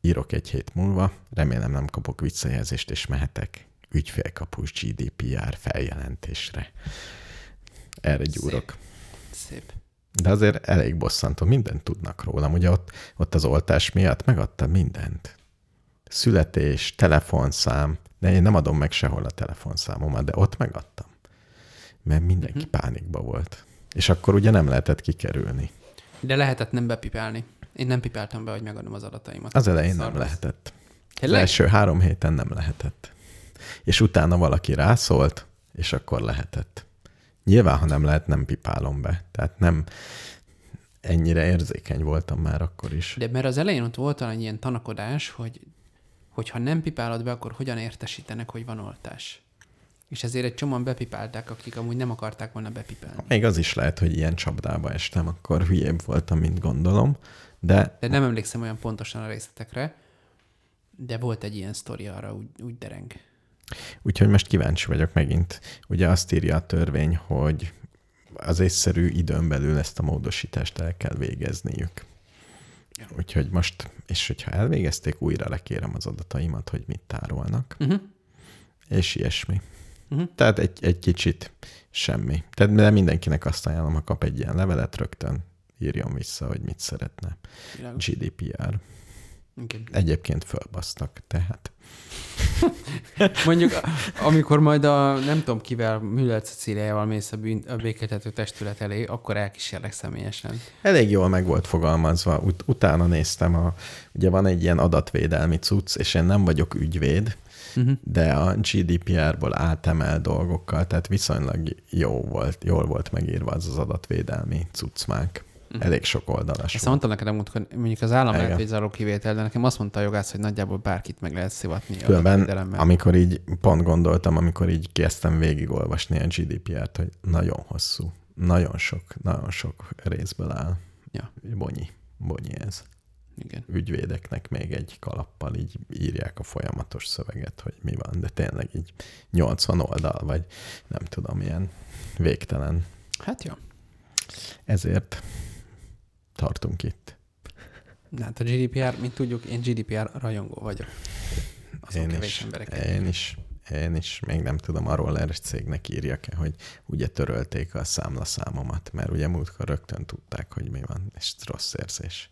Speaker 4: Írok egy hét múlva, remélem nem kapok visszajelzést, és mehetek ügyfélkapus GDPR feljelentésre. Erre gyúrok.
Speaker 5: Szép.
Speaker 4: De azért elég bosszantó, mindent tudnak rólam. Ugye ott, ott az oltás miatt megadta mindent. Születés, telefonszám, de én nem adom meg sehol a telefonszámomat, de ott megadtam. Mert mindenki
Speaker 5: Mhm.
Speaker 4: pánikba volt. És akkor ugye nem lehetett kikerülni.
Speaker 5: De lehetett nem bepipálni. Én nem pipáltam be, hogy megadom az adataimat.
Speaker 4: Az elején nem
Speaker 5: lesz.
Speaker 4: lehetett. Az
Speaker 5: Tényleg?
Speaker 4: első három héten nem lehetett. És utána valaki rászólt, és akkor lehetett. Nyilván, ha nem lehet, nem pipálom be. Tehát nem ennyire érzékeny voltam már akkor is.
Speaker 5: De mert az elején ott volt talán ilyen tanakodás, hogy hogyha nem pipálod be, akkor hogyan értesítenek, hogy van oltás. És ezért egy csomóan bepipálták, akik amúgy nem akarták volna bepipálni.
Speaker 4: Még az is lehet, hogy ilyen csapdába estem, akkor hülyébb voltam, mint gondolom, de
Speaker 5: De nem emlékszem olyan pontosan a részletekre, de volt egy ilyen sztori arra, úgy, úgy dereng.
Speaker 4: úgyhogy most kíváncsi vagyok megint. Ugye azt írja a törvény, hogy az észszerű időn belül ezt a módosítást el kell végezniük. Úgyhogy most, és hogyha elvégezték, újra lekérem az adataimat, hogy mit tárolnak,
Speaker 5: Uh-huh.
Speaker 4: és ilyesmi.
Speaker 5: Mhm.
Speaker 4: Tehát egy, egy kicsit semmi. Tehát de mindenkinek azt ajánlom, ha kap egy ilyen levelet, rögtön írjon vissza, hogy mit szeretne.
Speaker 5: Világos.
Speaker 4: GDPR.
Speaker 5: Igen.
Speaker 4: Egyébként fölbasztak, tehát
Speaker 5: Mondjuk, amikor majd a nem tudom kivel, Müller Cecíliával mész a, bűn, a békéltető testület elé, akkor elkísérlek személyesen.
Speaker 4: elég jól meg volt fogalmazva. Ut- utána néztem, a, ugye van egy ilyen adatvédelmi cucc, és én nem vagyok ügyvéd,
Speaker 5: Uh-huh.
Speaker 4: de a GDPR-ból átemel dolgokkal, tehát viszonylag jó volt, jól volt megírva az az adatvédelmi cuccmák. Elég sok oldalas
Speaker 5: Ezt mondtam neked, hogy mondjuk az állam lehet védzáró kivétel, de nekem azt mondta a jogász, hogy nagyjából bárkit meg lehet szivatni.
Speaker 4: Különben, amikor így pont gondoltam, amikor így kezdtem végigolvasni a GDPR-t, hogy nagyon hosszú, nagyon sok, nagyon sok részből áll.
Speaker 5: Ja.
Speaker 4: Bonyi, bonyi ez.
Speaker 5: Igen.
Speaker 4: Ügyvédeknek még egy kalappal így írják a folyamatos szöveget, hogy mi van, de tényleg így 80 oldal, vagy nem tudom, ilyen végtelen.
Speaker 5: Hát jó.
Speaker 4: Ezért tartunk itt.
Speaker 5: Na, hát a GDPR, mint tudjuk, én GDPR rajongó vagyok. Azon
Speaker 4: Én
Speaker 5: kevés
Speaker 4: is,
Speaker 5: emberek.
Speaker 4: én is, én is, még nem tudom, a roller cégnek írjak-e, hogy ugye törölték a számlaszámomat, mert ugye múltkor rögtön tudták, hogy mi van, és rossz érzés.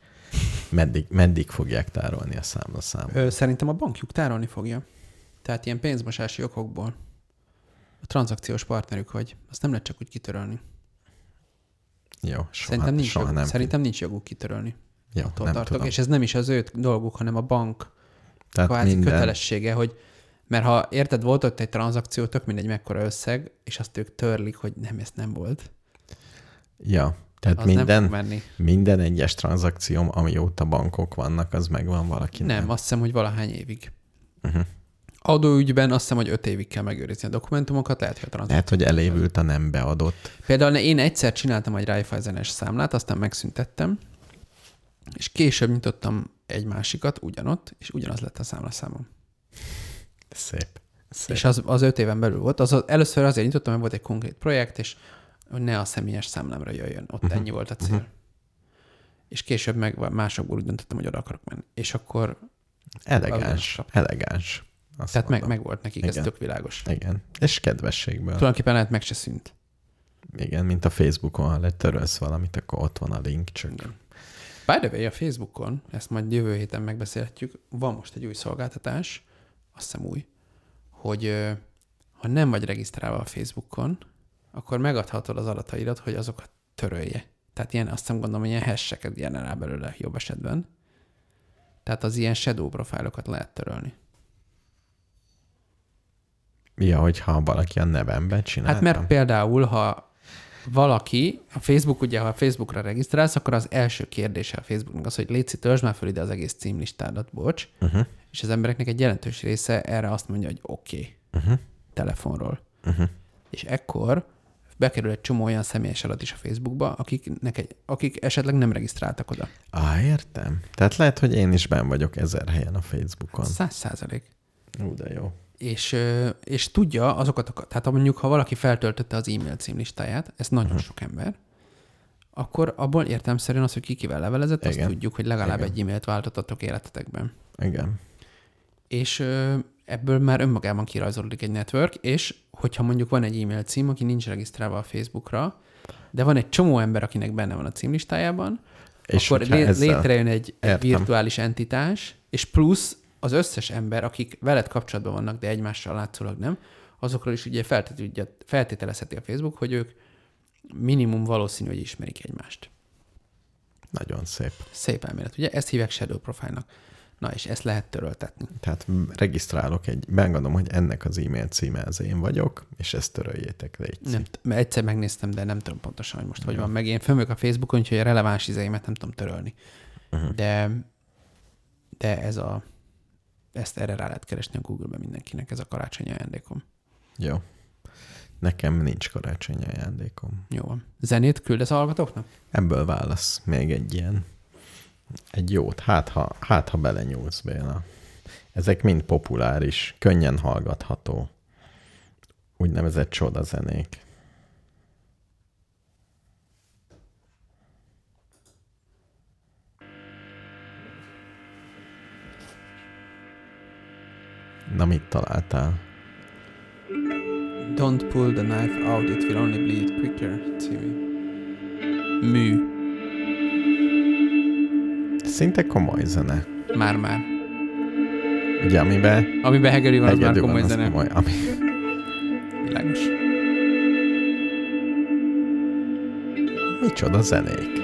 Speaker 4: Meddig, meddig fogják tárolni a számlaszámot?
Speaker 5: Ö, szerintem a bankjuk tárolni fogja. Tehát ilyen pénzmosási okokból. A tranzakciós partnerük vagy. Azt nem lehet csak úgy kitörölni.
Speaker 4: Jó, soha,
Speaker 5: szerintem nincs,
Speaker 4: soha
Speaker 5: joguk,
Speaker 4: nem.
Speaker 5: szerintem nincs joguk kitörölni.
Speaker 4: Jó,
Speaker 5: Attól
Speaker 4: nem
Speaker 5: tartok.
Speaker 4: tudom.
Speaker 5: És ez nem is az ő dolguk, hanem a bank
Speaker 4: Tehát
Speaker 5: kvázi
Speaker 4: minden,
Speaker 5: kötelessége, hogy mert ha érted, volt ott egy tranzakció, tök mindegy mekkora összeg, és azt ők törlik, hogy nem, ez nem volt.
Speaker 4: Ja, tehát
Speaker 5: Az
Speaker 4: minden, minden egyes tranzakcióm, amióta bankok vannak, az megvan valakinek.
Speaker 5: Nem, azt hiszem, hogy valahány évig.
Speaker 4: Uh-huh.
Speaker 5: Adóügyben azt hiszem, hogy öt évig kell megőrizni a dokumentumokat, lehet, hogy a tranzakció.
Speaker 4: Lehet, hogy elévült a nem beadott.
Speaker 5: Például én egyszer csináltam egy Raiffeisen-es számlát, aztán megszüntettem, és később nyitottam egy másikat ugyanott, és ugyanaz lett a számlaszámom.
Speaker 4: Szép. Szép.
Speaker 5: És az, az öt éven belül volt. Az, az, először azért nyitottam, mert volt egy konkrét projekt, és hogy ne a személyes számlámra jöjjön. Ott uh-huh. ennyi volt a cél. Uh-huh. És később meg másokból úgy döntöttem, hogy oda akarok menni. És akkor,
Speaker 4: Elegáns. Elegáns. Azt
Speaker 5: tehát meg,
Speaker 4: mondom.
Speaker 5: meg volt nekik, ez
Speaker 4: Igen.
Speaker 5: tök világos.
Speaker 4: Igen. És kedvességből.
Speaker 5: Tulajdonképpen lehet meg se szűnt.
Speaker 4: Igen, mint a Facebookon, ha letörölsz valamit, akkor ott van a link, csak
Speaker 5: Igen. By the way, a Facebookon, ezt majd jövő héten megbeszélhetjük, van most egy új szolgáltatás, azt hiszem új, hogy ha nem vagy regisztrálva a Facebookon, akkor megadhatod az adataidat, hogy azokat törölje. Tehát ilyen, azt hiszem gondolom, ilyen hashtag generál belőle jobb esetben. Tehát az ilyen shadow profilokat lehet törölni.
Speaker 4: ja, hogyha valaki a nevemben csinálta.
Speaker 5: Hát mert például, ha valaki, a Facebook, ugye, ha a Facebookra regisztrálsz, akkor az első kérdése a Facebooknak az, hogy létszi, törzs már föl ide az egész címlistádat, bocs.
Speaker 4: Uh-huh.
Speaker 5: És az embereknek egy jelentős része erre azt mondja, hogy oké, okay,
Speaker 4: Uh-huh.
Speaker 5: telefonról.
Speaker 4: Uh-huh.
Speaker 5: És ekkor bekerül egy csomó olyan személyes adat is a Facebookba, akiknek egy, akik esetleg nem regisztráltak oda.
Speaker 4: Á, értem. Tehát lehet, hogy én is ben vagyok ezer helyen a Facebookon.
Speaker 5: Száz százalék.
Speaker 4: Ú, de jó.
Speaker 5: És, és tudja azokat, a, tehát ha mondjuk, ha valaki feltöltötte az e-mail címlistáját, ez nagyon
Speaker 4: Mhm.
Speaker 5: sok ember, akkor abból értelmszerűen az, hogy ki kivel levelezett, azt
Speaker 4: Igen.
Speaker 5: tudjuk, hogy legalább
Speaker 4: Igen.
Speaker 5: egy e-mailt váltottatok életetekben.
Speaker 4: Igen.
Speaker 5: És ebből már önmagában kirajzolódik egy network, és hogyha mondjuk van egy e-mail cím, aki nincs regisztrálva a Facebookra, de van egy csomó ember, akinek benne van a címlistájában,
Speaker 4: És
Speaker 5: akkor lé- létrejön egy, egy virtuális entitás, és plusz az összes ember, akik veled kapcsolatban vannak, de egymással látszólag nem, azokról is ugye feltétel- feltételezheti a Facebook, hogy ők minimum valószínű, hogy ismerik egymást.
Speaker 4: Nagyon szép.
Speaker 5: Szép elmélet, ugye? Ezt hívják shadow profile-nak. Na, és ezt lehet töröltetni.
Speaker 4: Tehát regisztrálok egy, megadom, hogy ennek az e-mail címe az én vagyok, és ezt töröljétek, légy
Speaker 5: Nem, t- mert egyszer megnéztem, de nem tudom pontosan, hogy most hogy
Speaker 4: Ja.
Speaker 5: van. Meg én fönvök a Facebookon, úgyhogy a releváns izeimet nem tudom törölni.
Speaker 4: Uh-huh.
Speaker 5: De, de ez a, ezt erre rá lehet keresni a Google-ben mindenkinek, ez a karácsonyi ajándékom.
Speaker 4: Jó. Nekem nincs karácsonyi ajándékom.
Speaker 5: Jó van. Zenét küldesz a hallgatóknak?
Speaker 4: Ebből válasz még egy ilyen, egy jót, hát ha, hát ha belenyúlsz, Béla. Ezek mind populáris, könnyen hallgatható, úgynevezett csodazenék. Na, mit találtál?
Speaker 5: Don't pull the knife out, it will only bleed quicker, című mű
Speaker 4: Szinte komoly zene.
Speaker 5: Már-már.
Speaker 4: Ugye, amiben
Speaker 5: Amiben hegedű van, az már
Speaker 4: van,
Speaker 5: komoly
Speaker 4: az
Speaker 5: zene.
Speaker 4: komoly. Ami,
Speaker 5: Világos.
Speaker 4: micsoda zenék.